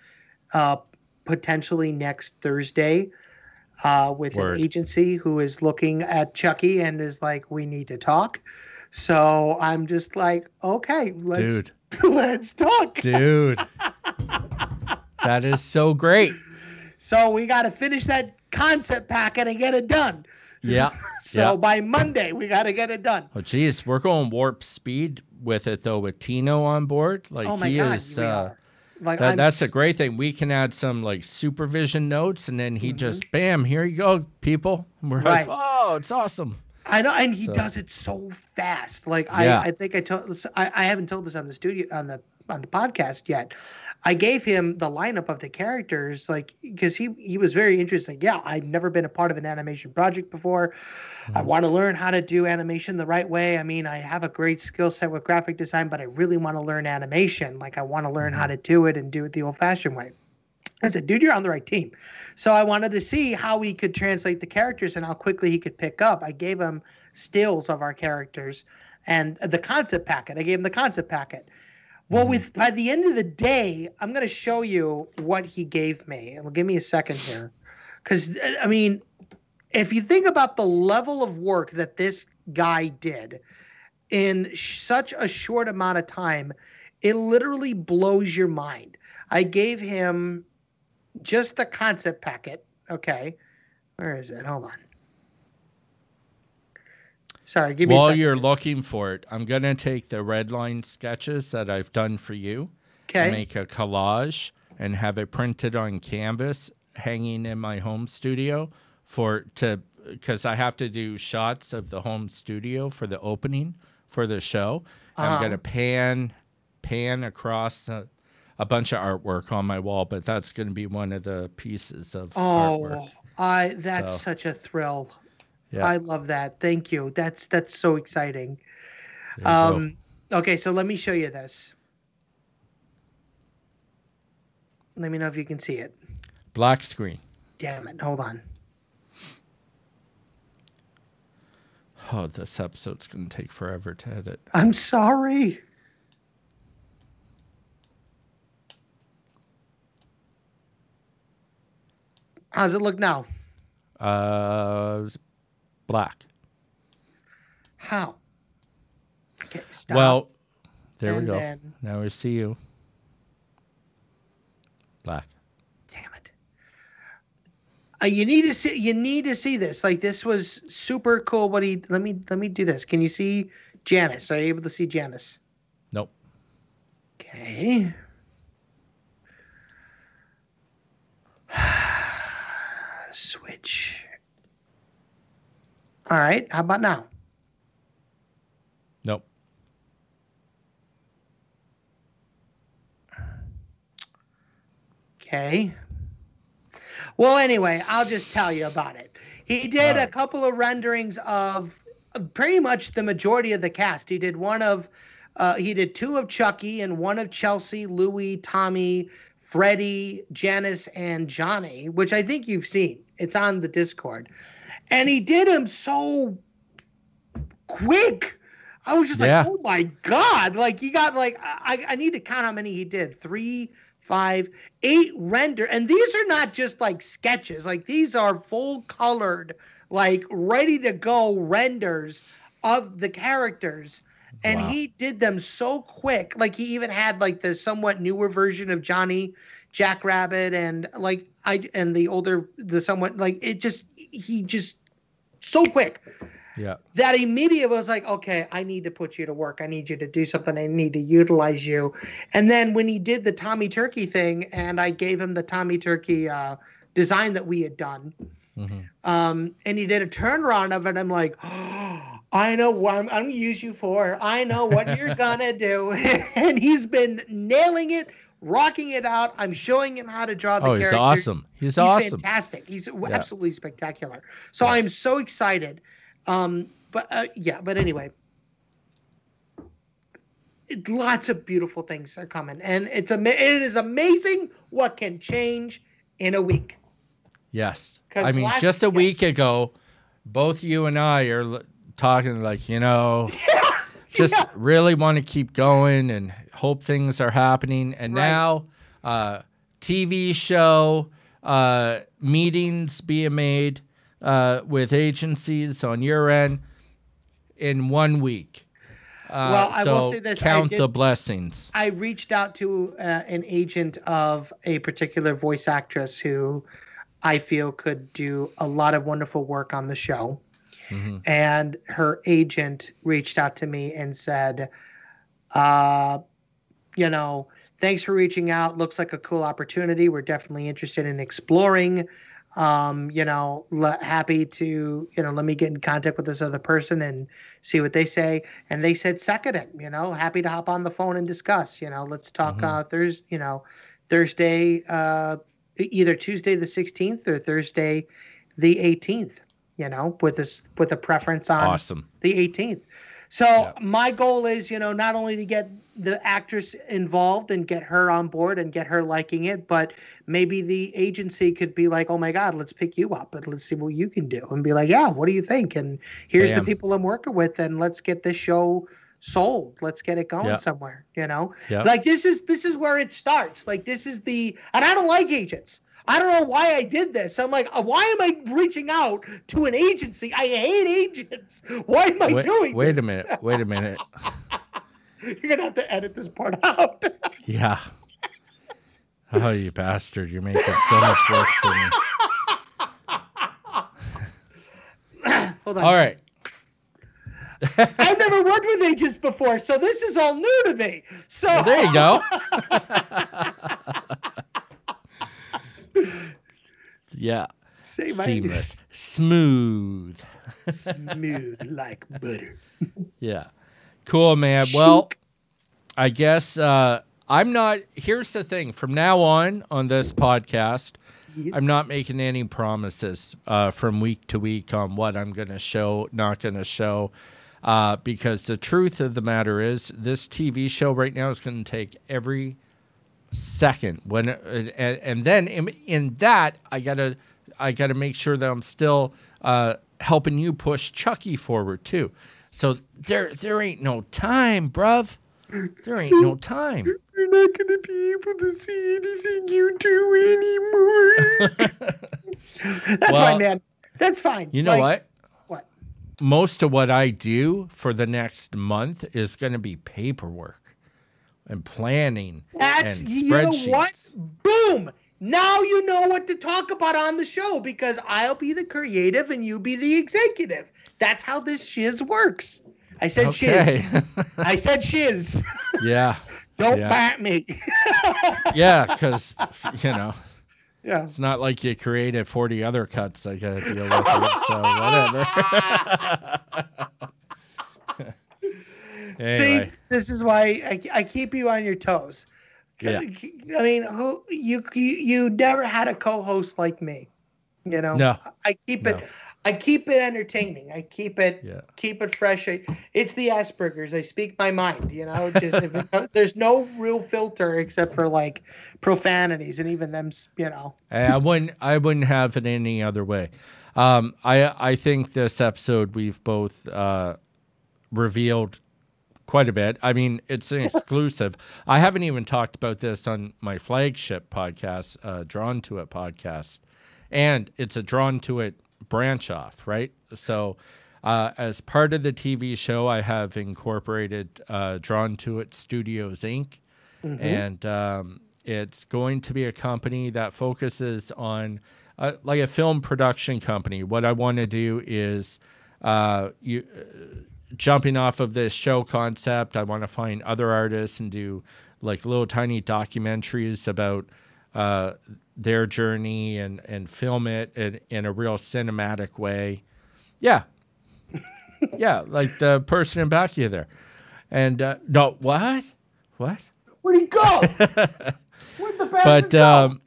uh, potentially next Thursday uh, with Word. an agency who is looking at Chucky and is like, we need to talk. So I'm just like, okay, let's Dude. [LAUGHS] let's talk. Dude. [LAUGHS] that is so great. So we got to finish that concept packet and get it done. Yeah. [LAUGHS] So Yeah. by Monday, we got to get it done. Oh, geez, we're going warp speed with it though. With Tino on board, like oh my he God, is. we Uh, are. Like that, that's a great thing. We can add some like supervision notes, and then he Mm-hmm. just bam, here you go, people. And we're Right. like, oh, it's awesome. I know, and he So- does it so fast. Like Yeah. I, I think I told, I, I haven't told this on the studio on the on the podcast yet. I gave him the lineup of the characters, like because he he was very interested. Yeah, I've never been a part of an animation project before. I Mm-hmm. want to learn how to do animation the right way. I mean, I have a great skill set with graphic design, but I really want to learn animation. Like I want to learn Mm-hmm. how to do it and do it the old-fashioned way. I said, dude, you're on the right team. So I wanted to see how he could translate the characters and how quickly he could pick up. I gave him stills of our characters and the concept packet. I gave him the concept packet. Well, mm-hmm. with by the end of the day, I'm going to show you what he gave me. And give me a second here, because uh, I mean, if you think about the level of work that this guy did in such a short amount of time, it literally blows your mind. I gave him just the concept packet. Okay. Where is it? Hold on. Sorry, give me a While you're looking for it, I'm gonna take the red line sketches that I've done for you, Okay. make a collage, and have it printed on canvas, hanging in my home studio for to because I have to do shots of the home studio for the opening for the show. I'm Uh-huh. gonna pan pan across a, a bunch of artwork on my wall, but that's gonna be one of the pieces of artwork. Oh, I that's So- such a thrill. Yeah. I love that. Thank you. That's that's so exciting. Go. Um okay, so let me show you this. Let me know if you can see it. Black screen. Damn it. Hold on. Oh, this episode's gonna take forever to edit. I'm sorry. How's it look now? Uh, black. How? Okay, stop. Well, there we go. then- Now we see you. Black. damn it. Uh, you need to see. You need to see this. Like this was super cool. What he? Let me let me do this. Can you see Janice? Are you able to see Janice? Nope. Okay. [SIGHS] Switch. All right. How about now? Nope. Okay. Well, anyway, I'll just tell you about it. He did a couple of renderings of uh, pretty much the majority of the cast. He did one of, uh, he did two of Chucky and one of Chelsea, Louie, Tommy, Freddie, Janice, and Johnny, which I think you've seen. It's on the Discord. And he did them so quick. I was just Yeah. like, oh my God. Like, he got like, I, I need to count how many he did. Three, five, eight render. And these are not just like sketches, like, these are full colored, like, ready to go renders of the characters. And Wow. he did them so quick. Like, he even had like the somewhat newer version of Johnny Jackrabbit and like, I, and the older, the somewhat like, it just, he just so quick Yeah. that immediately was like, okay, I need to put you to work. I need you to do something. I need to utilize you. And then when he did the Tommy Turkey thing, and I gave him the Tommy Turkey uh, design that we had done. Um, and he did a turnaround of it. I'm like, oh, [GASPS] I know what I'm, I'm going to use you for. I know what you're [LAUGHS] going to do. [LAUGHS] and he's been nailing it, rocking it out. I'm showing him how to draw the Oh, he's awesome. He's awesome. fantastic. He's absolutely spectacular. So I'm so excited. Um, but uh, yeah, but anyway, it, lots of beautiful things are coming, and it's ama- it is amazing what can change in a week. Yes. I mean, just a yeah. week ago, both you and I are l- talking like, you know, [LAUGHS] just Yeah. really want to keep going and hope things are happening. And Right. now, uh, TV show, uh, meetings being made uh, with agencies on your end in one week. Uh, Well, I will say this, Count did- the blessings. I reached out to uh, an agent of a particular voice actress who I feel could do a lot of wonderful work on the show. Mhm. And her agent reached out to me and said, uh, you know, thanks for reaching out. Looks like a cool opportunity. We're definitely interested in exploring. Um, you know, happy to, you know, let me get in contact with this other person and see what they say. And they said, second it, you know, happy to hop on the phone and discuss, you know, let's talk, Mhm. uh, Thursday, you know, Thursday, uh, either Tuesday the 16th or Thursday the 18th, you know, with this, with a preference on Awesome. the 18th. So Yeah. my goal is, you know, not only to get the actress involved and get her on board and get her liking it, but maybe the agency could be like, "Oh my God, let's pick you up and let's see what you can do," and be like, "Yeah, what do you think?" And here's Bam. the people I'm working with, and let's get this show sold. Let's get it going Yeah. somewhere. You know, Yeah. like this is this is where it starts. Like this is the, and I don't like agents. I don't know why I did this. I'm like, uh, why am I reaching out to an agency? I hate agents. [LAUGHS] Why am I Wait, doing wait this? a minute. Wait a minute. [LAUGHS] [LAUGHS] You're gonna have to edit this part out. Yeah. Oh, you bastard. You're making so much work for me. Hold on. All right. I've never worked with agents before, so this is all new to me. So Well, there you go. [LAUGHS] yeah. Seamless. Smooth. smooth like butter. [LAUGHS] Yeah. Cool, man. Well, I guess uh, I'm not. Here's the thing from now on on this podcast, Yes. I'm not making any promises uh, from week to week on what I'm going to show, not going to show. Uh, because the truth of the matter is, this TV show right now is going to take every second. When uh, and, and then in, in that, I gotta I gotta make sure that I'm still uh, helping you push Chucky forward too. So there there ain't no time, bruv. There ain't no time. [LAUGHS] You're not gonna be able to see anything you do anymore. [LAUGHS] That's Well, fine, man. That's fine. You know Like, what? Most of what I do for the next month is going to be paperwork and planning That's and you know what? Boom. Now you know what to talk about on the show because I'll be the creative and you be the executive. That's how this shiz works. I said Okay. shiz. [LAUGHS] I said shiz. yeah. [LAUGHS] Don't Yeah. bat me. [LAUGHS] Yeah, because you know yeah. it's not like you created forty other cuts I got to deal with. so [LAUGHS] whatever. [LAUGHS] anyway, See, this is why I, I keep you on your toes. Yeah. I mean, who you, you you never had a co-host like me. You know. No. I keep No. I keep it entertaining. I keep it. Yeah. Keep it fresh. I, it's the Asperger's. I speak my mind. You know. Just if it- [LAUGHS] there's no real filter except for like profanities, and even them. You know. I I wouldn't. I wouldn't have it any other way. Um, I I think this episode we've both uh, revealed quite a bit. I mean, it's an [LAUGHS] exclusive. I haven't even talked about this on my flagship podcast, uh, Drawn to It podcast, and it's a Drawn to It branch off, right? So. Uh, as part of the TV show, I have incorporated uh, Drawn to It Studios Inc and um, it's going to be a company that focuses on uh, like a film production company. What I want to do is uh, you uh, jumping off of this show concept. I want to find other artists and do like little tiny documentaries about uh, their journey and and film it in, in a real cinematic way. Yeah, [LAUGHS] yeah, like the person in back of you there. And uh, no, what, what? Where'd he go? [LAUGHS] Where'd the bastard But go? um,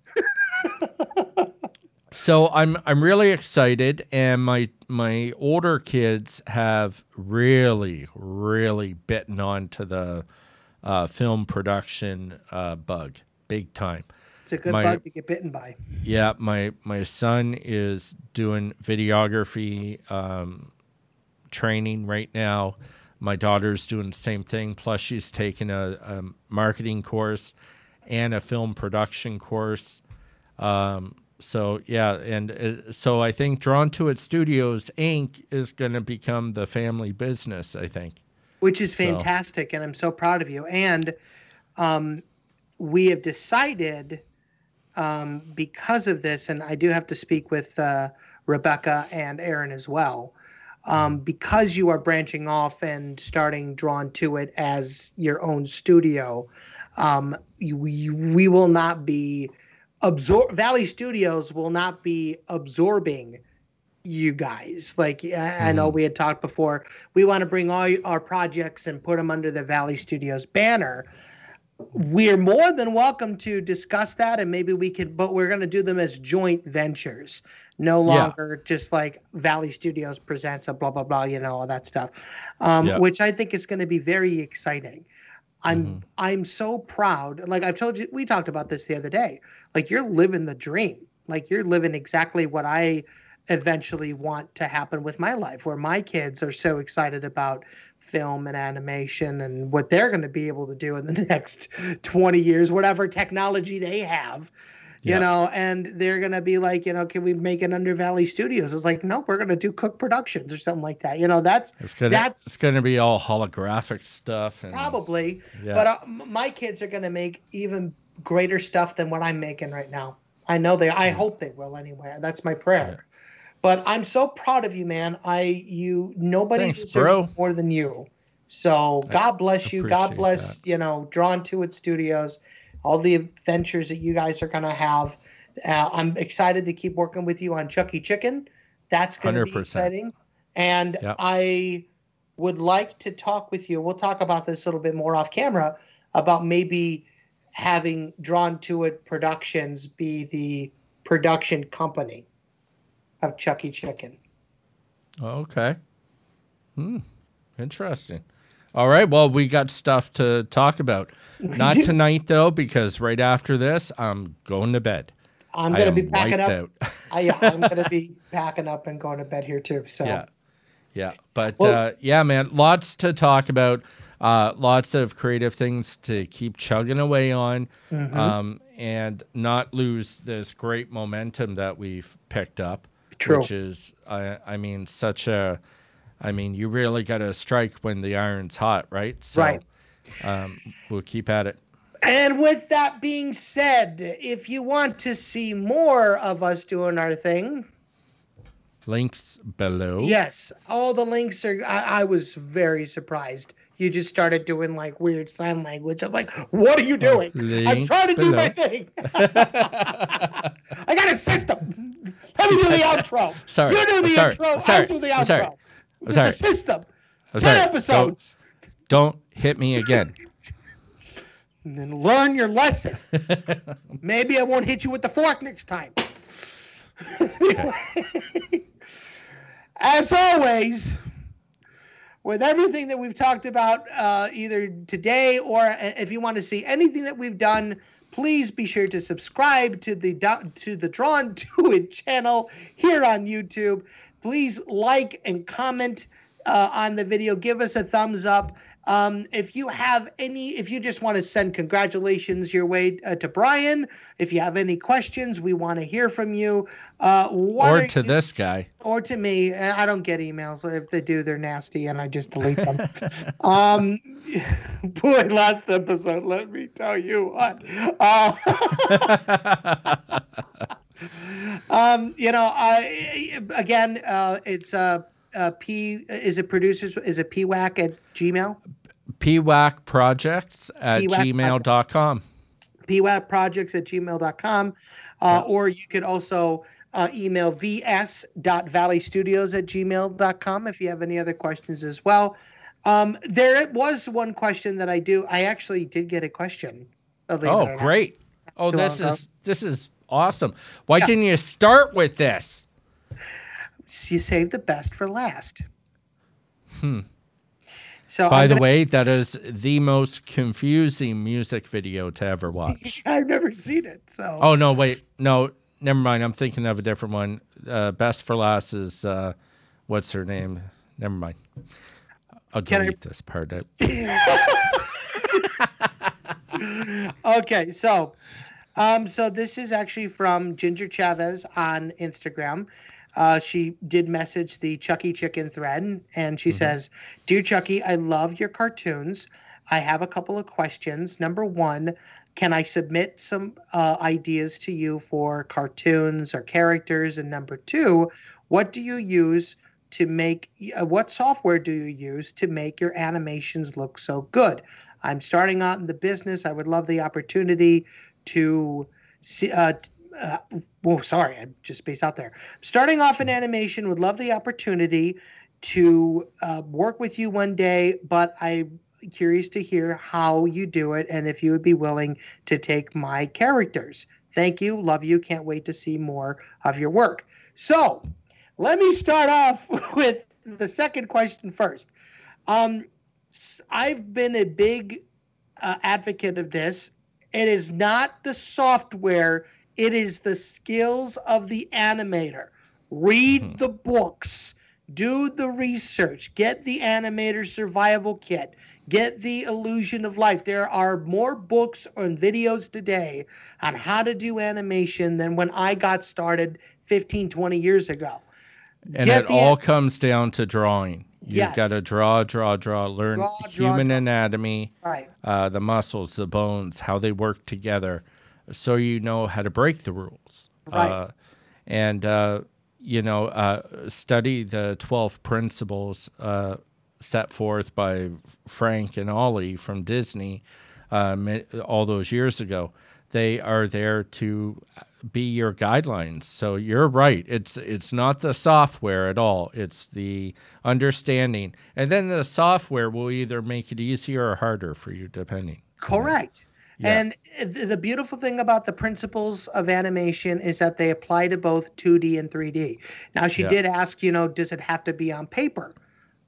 [LAUGHS] so I'm I'm really excited, and my my older kids have really really bitten onto the uh, film production uh, bug big time. It's a good my- bug to get bitten by. Yeah, my my son is doing videography um, training right now. My daughter's doing the same thing. Plus, she's taking a, a marketing course and a film production course. Um, so yeah, and uh, so I think Drawn to It Studios Inc. is going to become the family business. I think. which is So- fantastic and i'm so proud of you and um, we have decided um, because of this and i do have to speak with uh, rebecca and aaron as well um, because you are branching off and starting drawn to it as your own studio um, you, we, we will not be absorb valley studios will not be absorbing you guys like I, I know Mhm. we had talked before we want to bring all our projects and put them under the valley studios banner we're more than welcome to discuss that and maybe we could but we're going to do them as joint ventures no Yeah. longer just like valley studios presents a blah blah blah you know all that stuff um, Yeah. which i think is going to be very exciting i'm Mhm. i'm so proud like i've told you we talked about this the other day like you're living the dream like you're living exactly what i eventually want to happen with my life where my kids are so excited about film and animation and what they're going to be able to do in the [LAUGHS] next 20 years whatever technology they have Yeah. you know? And they're going to be like you know can we make it under valley studios? It's like no we're going to do cook productions or something like that. You know that's It's gonna That's- it's gonna be all holographic stuff and probably. Yeah. but uh, my kids are going to make even greater stuff than what i'm making right now. I know they i hope they will anyway. That's my prayer. Yeah. But i'm so proud of you man. I you nobody Thanks, deserves more than you. So I god bless you. God bless you know drawn to it studios all the adventures that you guys are going to have. Uh, i'm excited to keep working with you on chucky chicken. That's going to be 100%. exciting. And Yep. i would like to talk with you. We'll talk about this a little bit more off camera about maybe having drawn to it productions be the production company of chucky chicken Okay. Hmm. Interesting. All right. Well, we got stuff to talk about. [LAUGHS] Not tonight though, because right after this, I'm going to bed. i'm going to be packing up. [LAUGHS] I, I'm going to be [LAUGHS] packing up and going to bed here too so yeah. Yeah. But Well- uh, yeah, man, lots to talk about. Uh, lots of creative things to keep chugging away on, Mhm. um, and not lose this great momentum that we've picked up. True. Which is, I, I mean, such a, I mean, you really got to strike when the iron's hot, right? So, Right. Um, we'll keep at it. And with that being said, if you want to see more of us doing our thing, Links below. yes, all the links are. I, I was very surprised. You just started doing like weird sign language. I'm like, what are you doing? I'm trying to do my thing. [LAUGHS] [LAUGHS] I got a system. Me do the [LAUGHS] outro. Sorry, You do the sorry, intro. Sorry, I do the I'm sorry, I'm it's sorry. a system. I'm Ten sorry. Don't, episodes. don't hit me again. And [LAUGHS] then learn your lesson. [LAUGHS] Maybe I won't hit you with the fork next time. As always, with everything that we've talked about, uh, either today or uh, if you want to see anything that we've done, please be sure to subscribe to the to the Drawn [LAUGHS] to It channel here on YouTube. Please like and comment uh, on the video. Give us a thumbs up. Um, if you have any, if you just want to send congratulations your way uh, to Brian, if you have any questions, we want to hear from you. Uh, or to you- this guy. or to me. I don't get emails. If they do, they're nasty, and I just delete them. [LAUGHS] um, [LAUGHS] boy, last episode, let me tell you what. Uh, [LAUGHS] um, you know, I again, uh, it's uh, uh, P. Is it producers? Is it PWAC at Gmail? PWAC projects at PWAC gmail.com. pwapprojects at gmail.com. Uh, Or you could also uh, email vs.valleystudios at gmail.com if you have any other questions as well. Um, there was one question that I do. I actually did get a question. Oh, great. Oh, this long ago. is this is awesome. Why Yeah. didn't you start with this? You saved the best for last. Hmm. So By I'm the gonna- way, that is the most confusing music video to ever [LAUGHS] watch. I've never seen it. So Oh no, wait, no, never mind. I'm thinking of a different one. Uh, Best for last is uh, what's her name? Never mind. I'll Can I- delete this part. out. [LAUGHS] [LAUGHS] okay, so um, so this is actually from Ginger Chavez on Instagram. Uh, she did message the Chucky Chicken thread, and she says, "Dear Chucky, I love your cartoons. I have a couple of questions. Number one, can I submit some uh, ideas to you for cartoons or characters? And number two, what do you use to make? Uh, what software do you use to make your animations look so good? I'm starting out in the business. I would love the opportunity to see. Uh, uh, whoa, sorry, I just spaced out there. Starting off in animation, would love the opportunity to uh, work with you one day, but I'm curious to hear how you do it and if you would be willing to take my characters. Thank you, love you, can't wait to see more of your work. So, let me start off [LAUGHS] with the second question first. Um, I've been a big uh, advocate of this. It is not the software, it is the skills of the animator. Read Mhm. the books, do the research, get the animator survival kit, get the illusion of life. There are more books and videos today on how to do animation than when I got started 15, 20 years ago. And Get it the- all comes down to drawing. You've Yes. got to draw, draw, draw, learn draw, human draw. anatomy, Right. uh, the muscles, the bones, how they work together, so you know how to break the rules. Right. Uh, and, uh, you know, uh, study the 12 principles uh, set forth by Frank and Ollie from Disney uh, mi- all those years ago. They are there to be your guidelines. So you're right. It's it's not the software at all. It's the understanding, and then the software will either make it easier or harder for you, depending. Correct. Yeah. And th- the beautiful thing about the principles of animation is that they apply to both 2D and 3D. Now, she Yeah. did ask, you know, does it have to be on paper?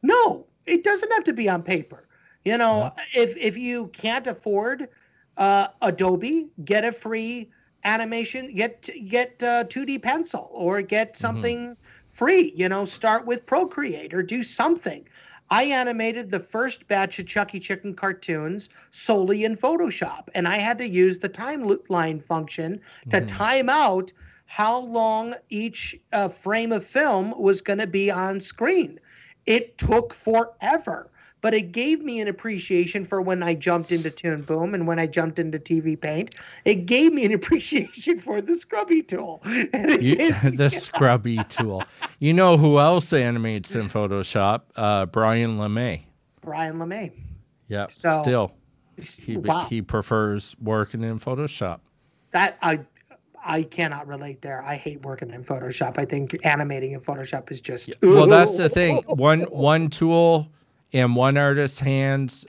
No, it doesn't have to be on paper. You know, if if you can't afford uh, Adobe, get a free animation, get get uh, 2D pencil or get something free. You know, start with Procreate or do something. I animated the first batch of Chucky Chicken cartoons solely in Photoshop, and I had to use the timeline function to Mhm. time out how long each uh, frame of film was going to be on screen. It took forever, but it gave me an appreciation for when I jumped into Toon Boom and when I jumped into TV Paint. It gave me an [LAUGHS] appreciation for the scrubby tool. [LAUGHS] You, me- [LAUGHS] the scrubby tool. You know who else animates in Photoshop? Uh, Brian LeMay. Brian LeMay. Yeah, So- still he wow. he prefers working in Photoshop. that I I cannot relate there. I hate working in Photoshop. I think animating in Photoshop is just Well, that's the thing. One one tool in one artist's hands.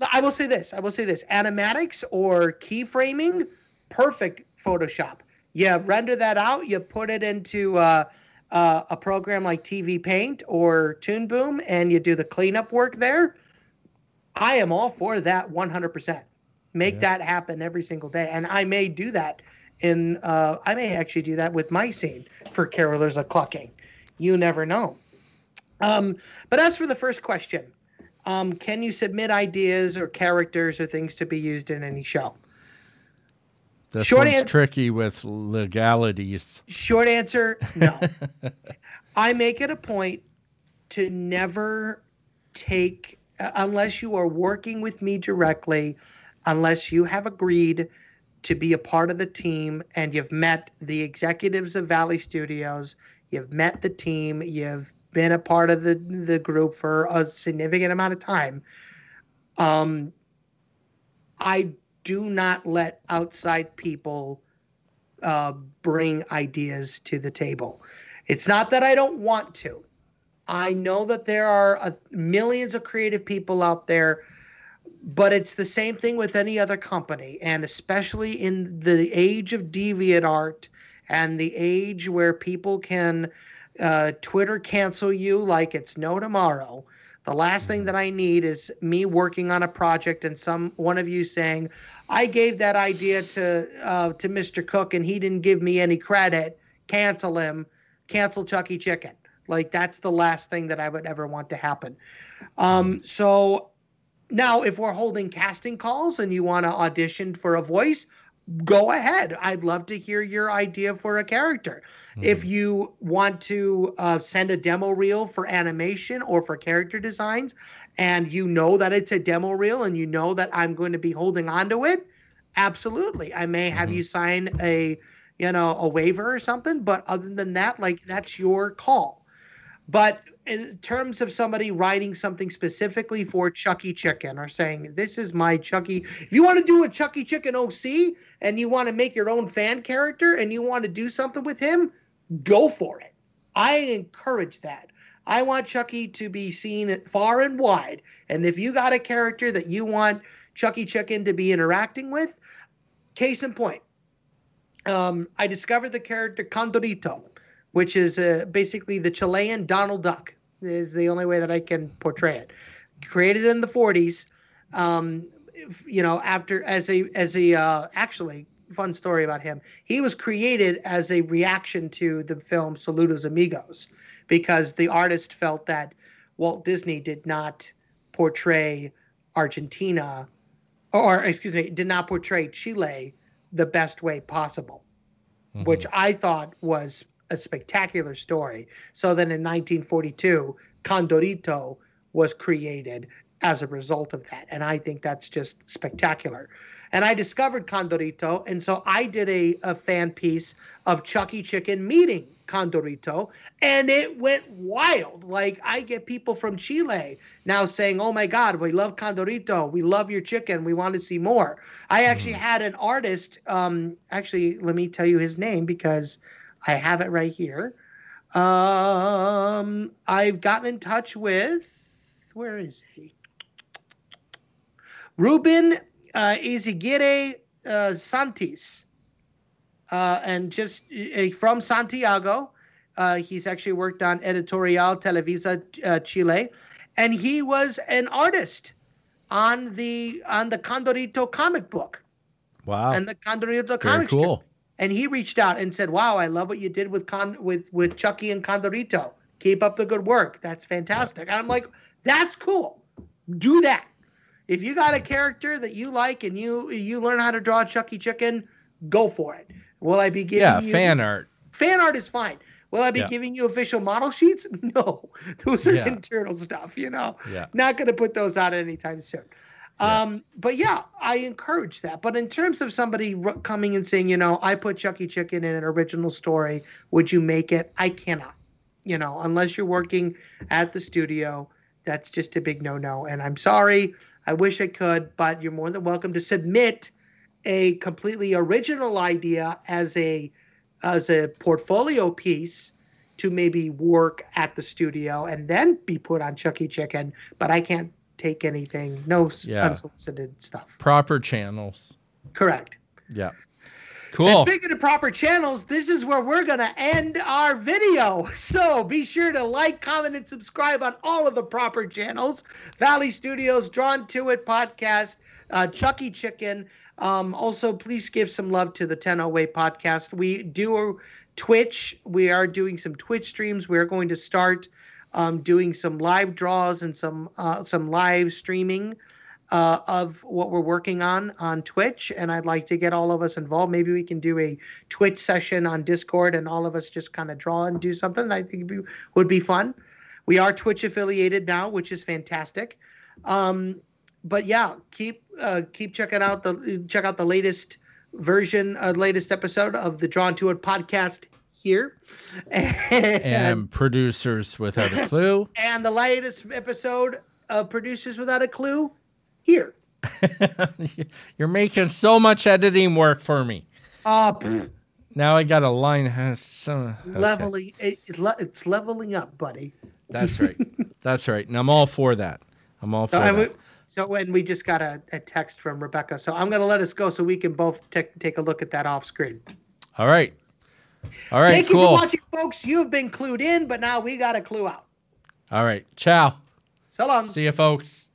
uh, I will say this. I will say this. Animatics or keyframing, perfect Photoshop. You render that out. You put it into uh, uh, a program like TV Paint or Toon Boom, and you do the cleanup work there. I am all for that 100%. Make Yeah. that happen every single day, and I may do that. In uh, I may actually do that with my scene for Carolers of Clucking. You never know. Um, but as for the first question, um, can you submit ideas or characters or things to be used in any show? This Short one's an- tricky with legalities. Short answer no. [LAUGHS] I make it a point to never take, uh, unless you are working with me directly, unless you have agreed to be a part of the team and you've met the executives of Valley Studios, you've met the team, you've been a part of the, the group for a significant amount of time. Um, I do not let outside people uh, bring ideas to the table. It's not that I don't want to. I know that there are uh, millions of creative people out there, but it's the same thing with any other company. And especially in the age of deviant art and the age where people can uh, Twitter cancel you like it's no tomorrow. The last thing that I need is me working on a project and some one of you saying, "I gave that idea to uh, to Mr. Cook and he didn't give me any credit. Cancel him. Cancel Chucky Chicken." Like that's the last thing that I would ever want to happen. Um, so now, if we're holding casting calls and you want to audition for a voice, go ahead. I'd love to hear your idea for a character. Mm-hmm. If you want to uh, send a demo reel for animation or for character designs, and you know that it's a demo reel and you know that I'm going to be holding on to it, absolutely. I may have mm-hmm. you sign a you know a waiver or something but other than that like that's your call but in terms of somebody writing something specifically for Chucky Chicken or saying, This is my Chucky. If you want to do a Chucky Chicken OC and you want to make your own fan character and you want to do something with him, go for it. I encourage that. I want Chucky to be seen far and wide. And if you got a character that you want Chucky Chicken to be interacting with, case in point, um, I discovered the character Condorito which is uh, basically the Chilean Donald Duck. Is the only way that I can portray it. Created in the 40s, um, you know, after as a as a uh, actually fun story about him. He was created as a reaction to the film Saludos Amigos, because the artist felt that Walt Disney did not portray Argentina, or excuse me, did not portray Chile the best way possible, mm-hmm. which I thought was a spectacular story. So then in 1942, Condorito was created as a result of that. And I think that's just spectacular. And I discovered Condorito. And so I did a, a fan piece of Chucky Chicken meeting Condorito. And it went wild. Like I get people from Chile now saying, oh my God, we love Condorito. We love your chicken. We want to see more. I actually mm. had an artist, um, actually, let me tell you his name because I have it right here. Um, I've gotten in touch with where is he? Ruben uh, Izagirre uh, Santis, uh, and just uh, from Santiago. Uh, he's actually worked on Editorial Televisa uh, Chile, and he was an artist on the on the Condorito comic book. Wow! And the Condorito Very comic cool. strip and he reached out and said, "Wow, I love what you did with Con with with Chucky and Condorito. Keep up the good work. That's fantastic." And I'm like, "That's cool. Do that. If you got a character that you like and you you learn how to draw Chucky Chicken, go for it. Will I be giving yeah, you fan art? Fan art is fine. Will I be yeah. giving you official model sheets? [LAUGHS] No, those are yeah. internal stuff. You know, yeah. not going to put those out anytime soon. Um, but yeah, I encourage that. But in terms of somebody coming and saying, you know, I put Chucky Chicken in an original story, would you make it? I cannot. You know, unless you're working at the studio, that's just a big no-no. And I'm sorry. I wish I could, but you're more than welcome to submit a completely original idea as a as a portfolio piece to maybe work at the studio and then be put on Chucky Chicken. But I can't take anything. No yeah. unsolicited stuff. Proper channels. Correct. Yeah. Cool. And speaking of proper channels, this is where we're going to end our video. [LAUGHS] So be sure to like, comment, and subscribe on all of the proper channels Valley Studios, Drawn to It podcast, uh, Chucky Chicken. Um, also, please give some love to the 1008 podcast. We do a Twitch. We are doing some Twitch streams. We're going to start um, doing some live draws and some uh, some live streaming uh, of what we're working on on Twitch. And I'd like to get all of us involved. Maybe we can do a Twitch session on Discord and all of us just kind of draw and do something. I think would be fun. We are Twitch affiliated now, which is fantastic. Um, but yeah, keep uh, keep checking out the check out the latest version, uh, latest episode of the Drawn to It podcast here. And, and Producers Without a Clue. [LAUGHS] And the latest episode of Producers Without a Clue here. [LAUGHS] You're making so much editing work for me. Pfft, Now I got a line. [LAUGHS] uh, okay. leveling. It, it it's leveling up, buddy. That's right. That's right. And I'm all for that. I'm all for So, and we, that. so when we just got a, a text from Rebecca, so I'm gonna let us go so we can both take take a look at that off screen. All right. All right. Thank you for watching, folks. You've been clued in, but now we got a clue out. All right. Ciao. So long. See you, folks.